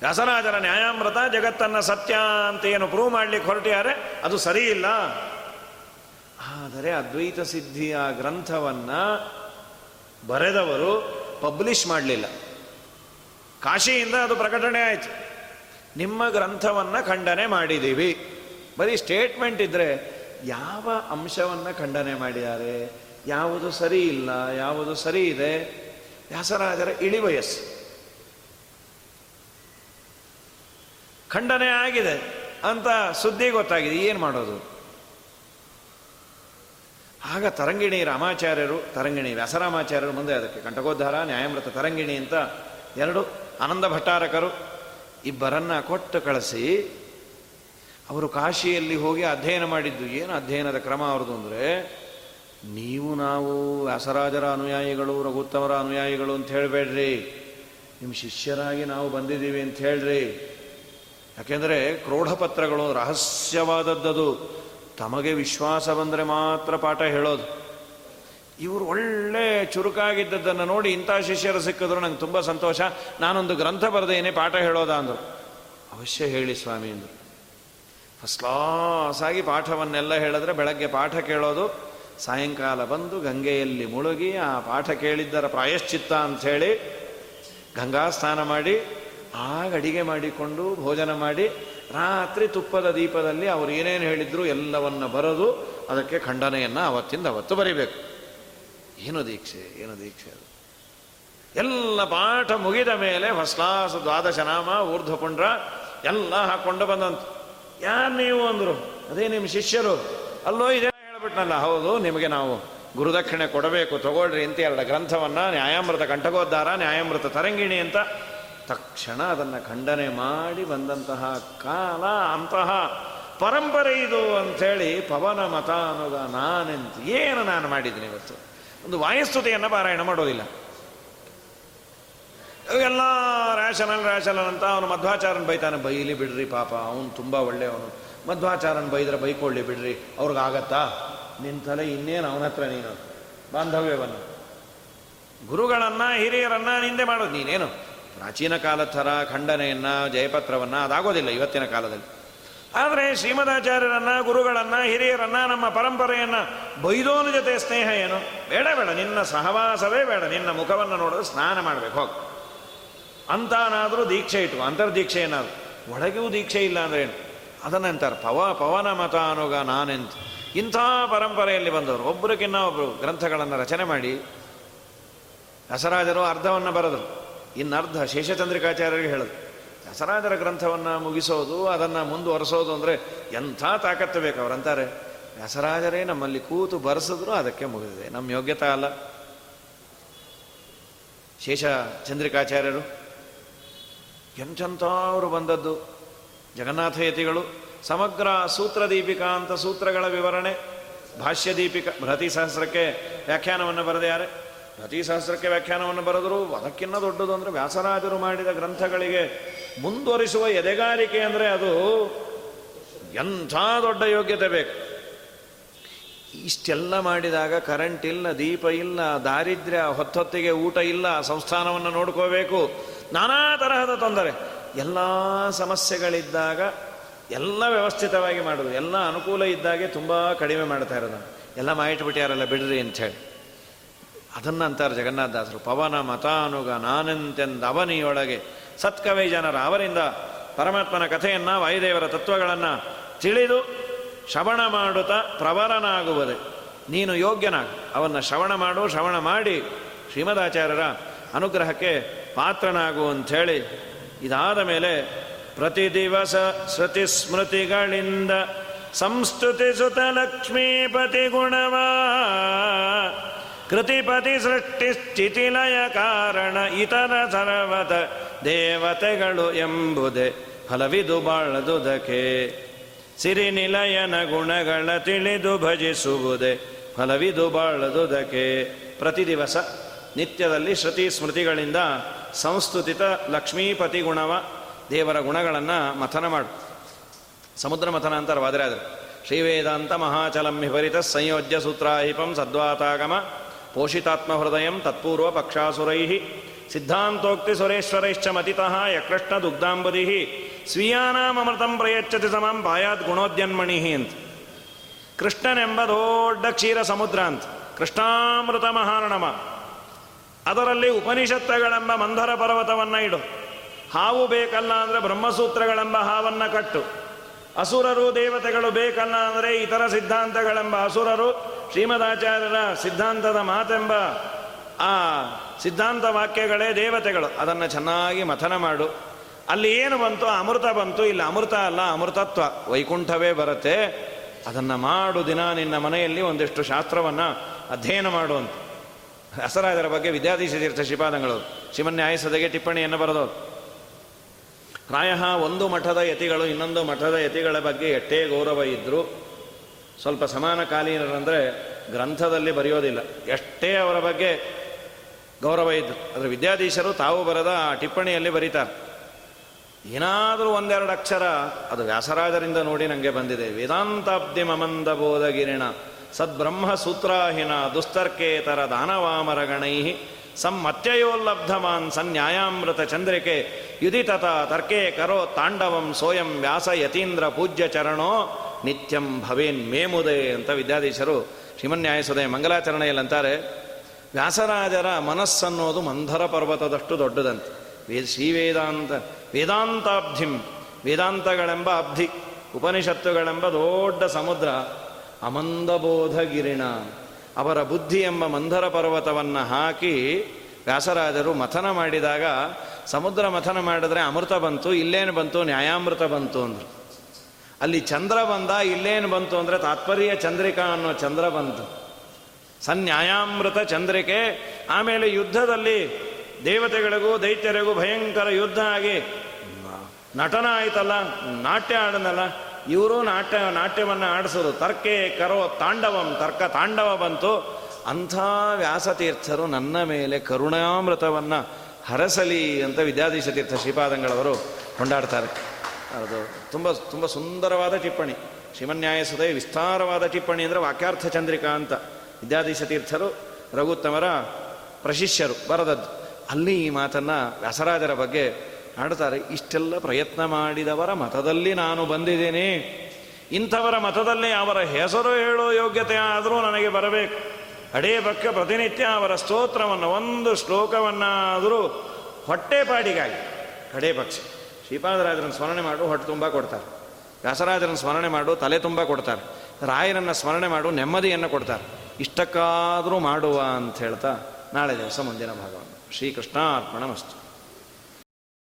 ವ್ಯಾಸರಾಜರ ನ್ಯಾಯಾಮೃತ, ಜಗತ್ತನ್ನು ಸತ್ಯ ಅಂತ ಏನು ಪ್ರೂವ್ ಮಾಡ್ಲಿಕ್ಕೆ ಹೊರಟಿದ್ದಾರೆ ಅದು ಸರಿ ಇಲ್ಲ. ಆದರೆ ಅದ್ವೈತ ಸಿದ್ಧಿಯ ಗ್ರಂಥವನ್ನು ಬರೆದವರು ಪಬ್ಲಿಷ್ ಮಾಡಲಿಲ್ಲ. ಕಾಶಿಯಿಂದ ಅದು ಪ್ರಕಟಣೆ ಆಯಿತು. ನಿಮ್ಮ ಗ್ರಂಥವನ್ನು ಖಂಡನೆ ಮಾಡಿದ್ದೀವಿ. ಬರೀ ಸ್ಟೇಟ್ಮೆಂಟ್ ಇದ್ದರೆ ಯಾವ ಅಂಶವನ್ನು ಖಂಡನೆ ಮಾಡಿದ್ದಾರೆ? ಯಾವುದು ಸರಿ ಇಲ್ಲ? ಯಾವುದು ಸರಿ ಇದೆ? ವ್ಯಾಸರಾಜರ ಇಳಿ ವಯಸ್ಸು. ಖಂಡನೆ ಆಗಿದೆ ಅಂತ ಸುದ್ದಿ ಗೊತ್ತಾಗಿದೆ. ಏನು ಮಾಡೋದು? ಆಗ ತರಂಗಿಣಿ ರಾಮಾಚಾರ್ಯರು, ತರಂಗಿಣಿ ವ್ಯಾಸರಾಮಾಚಾರ್ಯರು ಮುಂದೆ ಅದಕ್ಕೆ ಕಂಟಕೋದ್ಧಾರ, ನ್ಯಾಯಮೃತ ತರಂಗಿಣಿ ಅಂತ ಎರಡು ಆನಂದ ಭಟ್ಟಾರಕರು ಇಬ್ಬರನ್ನು ಕೊಟ್ಟು ಕಳಿಸಿ ಅವರು ಕಾಶಿಯಲ್ಲಿ ಹೋಗಿ ಅಧ್ಯಯನ ಮಾಡಿದ್ದು. ಏನು ಅಧ್ಯಯನದ ಕ್ರಮ ಅವ್ರದ್ದು ಅಂದರೆ, ನೀವು ನಾವು ವ್ಯಾಸರಾಜರ ಅನುಯಾಯಿಗಳು, ರಘುತ್ತಮರ ಅನುಯಾಯಿಗಳು ಅಂತ ಹೇಳಬೇಡ್ರಿ. ನಿಮ್ಮ ಶಿಷ್ಯರಾಗಿ ನಾವು ಬಂದಿದ್ದೀವಿ ಅಂತ ಹೇಳ್ರಿ. ಯಾಕೆಂದರೆ ಕ್ರೋಢಪತ್ರಗಳು ರಹಸ್ಯವಾದದ್ದದು. ತಮಗೆ ವಿಶ್ವಾಸ ಬಂದರೆ ಮಾತ್ರ ಪಾಠ ಹೇಳೋದು. ಇವರು ಒಳ್ಳೆ ಚುರುಕಾಗಿದ್ದದ್ದನ್ನು ನೋಡಿ ಇಂಥ ಶಿಷ್ಯರು ಸಿಕ್ಕಿದ್ರು ನಂಗೆ ತುಂಬ ಸಂತೋಷ. ನಾನೊಂದು ಗ್ರಂಥ ಬರೆದೇನೆ, ಪಾಠ ಹೇಳೋದ ಅಂದರು. ಅವಶ್ಯ ಹೇಳಿ ಸ್ವಾಮಿ ಅಂದರು. ಫಸ್ಟ್ ಕ್ಲಾಸ್ ಆಗಿ ಪಾಠವನ್ನೆಲ್ಲ ಹೇಳಿದ್ರೆ ಬೆಳಗ್ಗೆ ಪಾಠ ಕೇಳೋದು, ಸಾಯಂಕಾಲ ಬಂದು ಗಂಗೆಯಲ್ಲಿ ಮುಳುಗಿ ಆ ಪಾಠ ಕೇಳಿದ್ದರ ಪ್ರಾಯಶ್ಚಿತ್ತ ಅಂಥೇಳಿ ಗಂಗಾ ಸ್ನಾನ ಮಾಡಿ, ಆಗ ಅಡಿಗೆ ಮಾಡಿಕೊಂಡು ಭೋಜನ ಮಾಡಿ, ರಾತ್ರಿ ತುಪ್ಪದ ದೀಪದಲ್ಲಿ ಅವರು ಏನೇನು ಹೇಳಿದ್ರು ಎಲ್ಲವನ್ನು ಬರೆದು ಅದಕ್ಕೆ ಖಂಡನೆಯನ್ನು ಅವತ್ತಿಂದ ಅವತ್ತು ಬರಿಬೇಕು. ಏನು ದೀಕ್ಷೆ ಏನು ದೀಕ್ಷೆ ಅದು. ಎಲ್ಲ ಪಾಠ ಮುಗಿದ ಮೇಲೆ ಹೊಸ್ಲಾಸ ದ್ವಾದಶ ನಾಮ ಊರ್ಧ್ವಪುಂಡ್ರ ಎಲ್ಲ ಹಾಕ್ಕೊಂಡು ಬಂದಂತ. ಯಾರು ನೀವು ಅಂದರು? ಅದೇ ನಿಮ್ಮ ಶಿಷ್ಯರು. ಅಲ್ಲೋ ಇದೇ ಹೇಳ್ಬಿಟ್ನಲ್ಲ, ಹೌದು, ನಿಮಗೆ ನಾವು ಗುರುದಕ್ಷಿಣೆ ಕೊಡಬೇಕು, ತಗೊಳ್ರಿ ಅಂತ ಎರಡು ಗ್ರಂಥವನ್ನು, ನ್ಯಾಯಾಮೃತ ಕಂಠಗೋದ್ಧಾರ, ನ್ಯಾಯಾಮೃತ ತರಂಗಿಣಿ ಅಂತ ತಕ್ಷಣ ಅದನ್ನು ಖಂಡನೆ ಮಾಡಿ ಬಂದಂತಹ ಕಾಲ ಅಂತಹ ಪರಂಪರೆ ಇದು ಅಂಥೇಳಿ ಪವನ ಮತ ಅನ್ನೋದ ನಾನೆಂತ, ಏನು ನಾನು ಮಾಡಿದ್ದೀನಿ ಇವತ್ತು? ಒಂದು ವಾಯಸ್ತುತೆಯನ್ನು ಪಾರಾಯಣ ಮಾಡೋದಿಲ್ಲ. ಎಲ್ಲ ರ್ಯಾಷನಲ್ ರ್ಯಾಷನಲ್ ಅಂತ ಅವನು ಮಧ್ವಾಚಾರನ್ ಬೈತಾನೆ, ಬೈಲಿ ಬಿಡ್ರಿ ಪಾಪ, ಅವನು ತುಂಬ ಒಳ್ಳೆಯವನು. ಮಧ್ವಾಚಾರನ್ ಬೈದ್ರೆ ಬೈಕೊಳ್ಳಿ ಬಿಡ್ರಿ, ಅವ್ರಿಗಾಗತ್ತಾ? ನಿನ್ನ ತಲೆ ಇನ್ನೇನು ಅವನ ಹತ್ರ ನೀನು? ಬಾಂಧವ್ಯವನ್ನು. ಗುರುಗಳನ್ನು, ಹಿರಿಯರನ್ನ ನಿಂದೆ ಮಾಡೋದು ನೀನೇನು? ಪ್ರಾಚೀನ ಕಾಲದ ಥರ ಖಂಡನೆಯನ್ನು, ಜಯಪತ್ರವನ್ನು ಅದಾಗೋದಿಲ್ಲ ಇವತ್ತಿನ ಕಾಲದಲ್ಲಿ. ಆದರೆ ಶ್ರೀಮದಾಚಾರ್ಯರನ್ನ, ಗುರುಗಳನ್ನ, ಹಿರಿಯರನ್ನ, ನಮ್ಮ ಪರಂಪರೆಯನ್ನ ಬೈದೋನ ಜೊತೆ ಸ್ನೇಹ ಏನು? ಬೇಡ ಬೇಡ, ನಿನ್ನ ಸಹವಾಸವೇ ಬೇಡ. ನಿನ್ನ ಮುಖವನ್ನು ನೋಡೋದು ಸ್ನಾನ ಮಾಡಬೇಕು, ಹೋಗಿ. ಅಂತಾನಾದರೂ ದೀಕ್ಷೆ ಇಟ್ಟು ಅಂತರ್ದೀಕ್ಷೆ ಏನಾದ್ರು? ಒಳಗೂ ದೀಕ್ಷೆ ಇಲ್ಲ ಅಂದ್ರೆ ಏನು? ಅದನ್ನಂತಾರೆ ಪವ, ಪವನ ಮತ ಅನುಗ ನಾನೆಂತ. ಇಂಥ ಪರಂಪರೆಯಲ್ಲಿ ಬಂದವರು ಒಬ್ಬರಿಗಿನ್ನ ಒಬ್ಬರು ಗ್ರಂಥಗಳನ್ನು ರಚನೆ ಮಾಡಿ, ದಸರಾಜರು ಅರ್ಧವನ್ನು ಬರೆದರು. ಇನ್ನರ್ಧ ಶೇಷಚಂದ್ರಿಕಾಚಾರ್ಯರಿಗೆ ಹೇಳೋದು. ದಸರಾಜರ ಗ್ರಂಥವನ್ನು ಮುಗಿಸೋದು, ಅದನ್ನು ಮುಂದುವರೆಸೋದು ಅಂದರೆ ಎಂಥ ತಾಕತ್ತು ಬೇಕು ಅವರಂತಾರೆ? ವ್ಯಾಸರಾಜರೇ ನಮ್ಮಲ್ಲಿ ಕೂತು ಬರೆಸಿದ್ರು ಅದಕ್ಕೆ ಮುಗಿದಿದೆ. ನಮ್ಮ ಯೋಗ್ಯತಾ ಅಲ್ಲ. ಶೇಷ ಚಂದ್ರಿಕಾಚಾರ್ಯರು ಎಂಚಂತ ಅವರು ಬಂದದ್ದು? ಜಗನ್ನಾಥ ಯತಿಗಳು, ಸಮಗ್ರ ಸೂತ್ರ ದೀಪಿಕಾ ಅಂತ ಸೂತ್ರಗಳ ವಿವರಣೆ, ಭಾಷ್ಯ ದೀಪಿಕಾ, ಭ್ರತಿ ಸಹಸ್ರಕ್ಕೆ ವ್ಯಾಖ್ಯಾನವನ್ನು ಬರೆದಿದ್ದಾರೆ ಪ್ರತಿ ಸಹಸ್ರಕ್ಕೆ ವ್ಯಾಖ್ಯಾನವನ್ನು ಬರೆದರು ಅದಕ್ಕಿನ್ನ ದೊಡ್ಡದು ಅಂದರೆ ವ್ಯಾಸರಾಜರು ಮಾಡಿದ ಗ್ರಂಥಗಳಿಗೆ ಮುಂದುವರಿಸುವ ಎದೆಗಾರಿಕೆ ಅಂದರೆ ಅದು ಎಂಥ ದೊಡ್ಡ ಯೋಗ್ಯತೆ ಬೇಕು. ಇಷ್ಟೆಲ್ಲ ಮಾಡಿದಾಗ ಕರೆಂಟ್ ಇಲ್ಲ, ದೀಪ ಇಲ್ಲ, ದಾರಿದ್ರ್ಯ, ಹೊತ್ತೊತ್ತಿಗೆ ಊಟ ಇಲ್ಲ, ಸಂಸ್ಥಾನವನ್ನು ನೋಡ್ಕೋಬೇಕು. ನಾನಾ ತರಹದ ತೊಂದರೆ. ಎಲ್ಲ ಸಮಸ್ಯೆಗಳಿದ್ದಾಗ ಎಲ್ಲ ವ್ಯವಸ್ಥಿತವಾಗಿ ಮಾಡೋದು. ಎಲ್ಲ ಅನುಕೂಲ ಇದ್ದಾಗೆ ತುಂಬ ಕಡಿಮೆ ಮಾಡ್ತಾ ಇರೋದು ಎಲ್ಲ ಮಾಡಿಟ್ಬಿಟ್ಟಾರಲ್ಲ ಬಿಡ್ರಿ ಅಂಥೇಳಿ ಅದನ್ನು ಅಂತಾರೆ ಜಗನ್ನಾಥದಾಸರು, ಪವನ ಮತಾನುಗ ನಾನಂತೆಂದ ಅವನಿಯೊಳಗೆ ಸತ್ಕವಿ ಜನರ ಅವರಿಂದ ಪರಮಾತ್ಮನ ಕಥೆಯನ್ನು ವಾಯುದೇವರ ತತ್ವಗಳನ್ನು ತಿಳಿದು ಶ್ರವಣ ಮಾಡುತ್ತಾ ಪ್ರವರನಾಗುವುದೇ. ನೀನು ಯೋಗ್ಯನಾಗ. ಅವನ್ನು ಶ್ರವಣ ಮಾಡು, ಶ್ರವಣ ಮಾಡಿ, ಶ್ರೀಮದಾಚಾರ್ಯರ ಅನುಗ್ರಹಕ್ಕೆ ಪಾತ್ರನಾಗು ಅಂಥೇಳಿ ಇದಾದ ಮೇಲೆ ಪ್ರತಿ ದಿವಸ ಶ್ರುತಿ ಸ್ಮೃತಿಗಳಿಂದ ಸಂಸ್ತುತಿಸುತ ಲಕ್ಷ್ಮೀಪತಿ ಗುಣವಾ ಕೃತಿಪತಿ ಸೃಷ್ಟಿ ಸ್ಥಿತಿಲಯ ಕಾರಣ ಇತರ ಸರ್ವತ ದೇವತೆಗಳು ಎಂಬುದೇ ಫಲವಿದು ಬಾಳದುದಕೆ ಸಿರಿ ನಿಲಯನ ಗುಣಗಳ ತಿಳಿದು ಭಜಿಸುವುದೇ ಫಲವಿದು ಬಾಳದುದಕೆ ಪ್ರತಿ ದಿವಸ ನಿತ್ಯದಲ್ಲಿ ಶ್ರುತಿ ಸ್ಮೃತಿಗಳಿಂದ ಸಂಸ್ತುತಿತ ಲಕ್ಷ್ಮೀಪತಿ ಗುಣವ ದೇವರ ಗುಣಗಳನ್ನು ಮಥನ ಮಾಡು. ಸಮುದ್ರ ಮಥನ ಅಂತಾರೆ ವಾದರಾದರು ಶ್ರೀವೇದಾಂತ ಮಹಾಚಲಂ ವಿಪರೀತ ಸಂಯೋಜ್ಯ ಸೂತ್ರಾಹಿಪಂ ಸದ್ವಾತಾಗಮ ಪೋಷಿತಾತ್ಮ ಹೃದಯ ತತ್ಪೂರ್ವ ಪಕ್ಷಾಸುರೈ ಸಿದ್ಧಾಂತೋಕ್ತಿ ಸುರೇಶ್ವರೈಶ್ಚ ಮತಿತಃ ಯಕೃಷ್ಣ ದುಗ್ಧಾಂಬುದಿ ಸ್ವೀಯಾನಾಮೃತಂ ಪ್ರಯಚ್ಛತಿ ಸಮಂ ಪಾಯಾತ್ ಗುಣೋದ್ಯನ್ಮಣಿ ಅಂತ. ಕೃಷ್ಣನೆಂಬ ದೊಡ್ಡ ಕ್ಷೀರ ಸಮುದ್ರ ಅಂತ ಕೃಷ್ಣಾಮೃತ ಮಹಾರಣಮ ಅದರಲ್ಲಿ ಉಪನಿಷತ್ತುಗಳೆಂಬ ಮಂಧರ ಪರ್ವತವನ್ನು ಇಡು. ಹಾವು ಬೇಕಲ್ಲ ಅಂದರೆ ಬ್ರಹ್ಮಸೂತ್ರಗಳೆಂಬ ಹಾವನ್ನು ಕಟ್ಟು. ಅಸುರರು ದೇವತೆಗಳು ಬೇಕಲ್ಲ ಅಂದರೆ ಇತರ ಸಿದ್ಧಾಂತಗಳೆಂಬ ಅಸುರರು ಶ್ರೀಮದಾಚಾರ್ಯರ ಸಿದ್ಧಾಂತದ ಮಾತೆಂಬ ಆ ಸಿದ್ಧಾಂತ ವಾಕ್ಯಗಳೇ ದೇವತೆಗಳು. ಅದನ್ನು ಚೆನ್ನಾಗಿ ಮಥನ ಮಾಡು. ಅಲ್ಲಿ ಏನು ಬಂತು ಅಮೃತ ಬಂತು. ಇಲ್ಲ ಅಮೃತ ಅಲ್ಲ, ಅಮೃತತ್ವ. ವೈಕುಂಠವೇ ಬರುತ್ತೆ. ಅದನ್ನು ಮಾಡು ದಿನ ನಿನ್ನ ಮನೆಯಲ್ಲಿ ಒಂದಿಷ್ಟು ಶಾಸ್ತ್ರವನ್ನು ಅಧ್ಯಯನ ಮಾಡುವಂತ ಹಸರಾಜರ ಬಗ್ಗೆ ವಿದ್ಯಾಧೀಶ ತೀರ್ಥ ಶ್ರೀಪಾದಂಗಳು ಶಿವನ್ಯಾಯಸದೆಗೆ ಟಿಪ್ಪಣಿಯನ್ನು ಬರೆದವರು. ಪ್ರಾಯ ಒಂದು ಮಠದ ಯತಿಗಳು, ಇನ್ನೊಂದು ಮಠದ ಯತಿಗಳ ಬಗ್ಗೆ ಎಷ್ಟೇ ಗೌರವ ಇದ್ದರೂ ಸ್ವಲ್ಪ ಸಮಾನಕಾಲೀನರಂದರೆ ಗ್ರಂಥದಲ್ಲಿ ಬರೆಯೋದಿಲ್ಲ. ಎಷ್ಟೇ ಅವರ ಬಗ್ಗೆ ಗೌರವ ಇದ್ದರು ಅದರ ವಿದ್ಯಾಧೀಶರು ತಾವು ಬರೆದ ಆ ಟಿಪ್ಪಣಿಯಲ್ಲಿ ಬರೀತಾರೆ. ಏನಾದರೂ ಒಂದೆರಡು ಅಕ್ಷರ, ಅದು ವ್ಯಾಸರಾಜರಿಂದ ನೋಡಿ ನನಗೆ ಬಂದಿದೆ. ವೇದಾಂತಾಬ್ಧಿ ಮಮಂದ ಬೋಧಗಿರಿಣ ಸದ್ಬ್ರಹ್ಮ ಸೂತ್ರಾಹಿನ ದುಸ್ತರ್ಕೇತರ ದಾನವಾಮರಗಣೈ ಸಮ್ಮತ್ಯಯೋಲ್ಲಬ್ಧಮಾನ್ ಸನ್ಯಾಯಾಮೃತ ಚಂದ್ರಿಕೆ ಯುದಿತತ ತರ್ಕೆ ಕರೋ ತಾಂಡವಂ ಸೋಯಂ ವ್ಯಾಸ ಯತೀಂದ್ರ ಪೂಜ್ಯ ಚರಣೋ ನಿತ್ಯಂ ಭವೇನ್ ಮೇಮುದೇ ಅಂತ ವಿದ್ಯಾಧೀಶರು ಶ್ರೀಮನ್ಯಾಯಸುದಯ ಮಂಗಲಾಚರಣೆಯಲ್ಲಂತಾರೆ ವ್ಯಾಸರಾಜರ ಮನಸ್ಸನ್ನೋದು ಮಂಧರ ಪರ್ವತದಷ್ಟು ದೊಡ್ಡದಂತೆ. ವೇದ ಶ್ರೀವೇದಾಂತ ವೇದಾಂತಾಬ್ಧಿಂ ವೇದಾಂತಗಳೆಂಬ ಅಬ್ಧಿ ಉಪನಿಷತ್ತುಗಳೆಂಬ ದೊಡ್ಡ ಸಮುದ್ರ ಅಮಂದಬೋಧಗಿರಿಣ ಅವರ ಬುದ್ಧಿ ಎಂಬ ಮಂಧರ ಪರ್ವತವನ್ನು ಹಾಕಿ ವ್ಯಾಸರಾಜರು ಮಥನ ಮಾಡಿದಾಗ, ಸಮುದ್ರ ಮಥನ ಮಾಡಿದ್ರೆ ಅಮೃತ ಬಂತು, ಇಲ್ಲೇನು ಬಂತು, ನ್ಯಾಯಾಮೃತ ಬಂತು ಅಂದರು. ಅಲ್ಲಿ ಚಂದ್ರ ಬಂದ, ಇಲ್ಲೇನು ಬಂತು ಅಂದರೆ ತಾತ್ಪರ್ಯ ಚಂದ್ರಿಕಾ ಅನ್ನೋ ಚಂದ್ರ ಬಂತು. ಸನ್ಯಾಯಾಮೃತ ಚಂದ್ರಿಕೆ, ಆಮೇಲೆ ಯುದ್ಧದಲ್ಲಿ ದೇವತೆಗಳಿಗೂ, ದೈತ್ಯರಿಗೂ ಭಯಂಕರ ಯುದ್ಧ ಆಗಿ ನಟನ ಆಯ್ತಲ್ಲ ನಾಟ್ಯ ಆಡನಲ್ಲ ಇವರು ನಾಟ್ಯ ನಾಟ್ಯವನ್ನು ಆಡಿಸೋರು. ತರ್ಕೆ ಕರೋ ತಾಂಡವಂ ತರ್ಕ ತಾಂಡವ ಬಂತು. ಅಂಥ ವ್ಯಾಸತೀರ್ಥರು ನನ್ನ ಮೇಲೆ ಕರುಣಾಮೃತವನ್ನು ಹರಸಲಿ ಅಂತ ವಿದ್ಯಾಧೀಶ ತೀರ್ಥ ಶ್ರೀಪಾದಂಗಳವರು ಕೊಂಡಾಡ್ತಾರೆ. ಅದು ತುಂಬ ತುಂಬ ಸುಂದರವಾದ ಟಿಪ್ಪಣಿ. ಶ್ರೀಮನ್ಯಾಯ ಸುದಯ ವಿಸ್ತಾರವಾದ ಟಿಪ್ಪಣಿ ಅಂದರೆ ವಾಕ್ಯಾರ್ಥ ಚಂದ್ರಿಕಾ ಅಂತ. ವಿದ್ಯಾಧೀಶ ತೀರ್ಥರು ರಘುತ್ತಮರ ಪ್ರಶಿಷ್ಯರು ಬರದದ್ದು. ಅಲ್ಲಿ ಈ ಮಾತನ್ನು ವ್ಯಾಸರಾಜರ ಬಗ್ಗೆ ಆಡ್ತಾರೆ ಇಷ್ಟೆಲ್ಲ ಪ್ರಯತ್ನ ಮಾಡಿದವರ ಮತದಲ್ಲಿ ನಾನು ಬಂದಿದ್ದೇನೆ. ಇಂಥವರ ಮತದಲ್ಲಿ ಅವರ ಹೆಸರು ಹೇಳೋ ಯೋಗ್ಯತೆ ಆದರೂ ನನಗೆ ಬರಬೇಕು. ಅಡೇ ಪಕ್ಕ ಪ್ರತಿನಿತ್ಯ ಅವರ ಸ್ತೋತ್ರವನ್ನು, ಒಂದು ಶ್ಲೋಕವನ್ನಾದರೂ ಹೊಟ್ಟೆಪಾಡಿಗಾಗಿ ಕಡೇ ಪಕ್ಷ. ಶ್ರೀಪಾದರಾಜರನ್ನು ಸ್ಮರಣೆ ಮಾಡು, ಹೊಟ್ಟೆ ತುಂಬ ಕೊಡ್ತಾರೆ. ವ್ಯಾಸರಾಜರನ್ನು ಸ್ಮರಣೆ ಮಾಡು, ತಲೆ ತುಂಬ ಕೊಡ್ತಾರೆ. ರಾಯರನ್ನು ಸ್ಮರಣೆ ಮಾಡು, ನೆಮ್ಮದಿಯನ್ನು ಕೊಡ್ತಾರೆ. ಇಷ್ಟಕ್ಕಾದರೂ ಮಾಡುವ ಅಂತ ಹೇಳ್ತಾ ನಾಳೆ ದಿವಸ ಮುಂದಿನ ಭಾಗವನ್ನು. ಶ್ರೀಕೃಷ್ಣ ಅರ್ಪಣ ಮಸ್ತು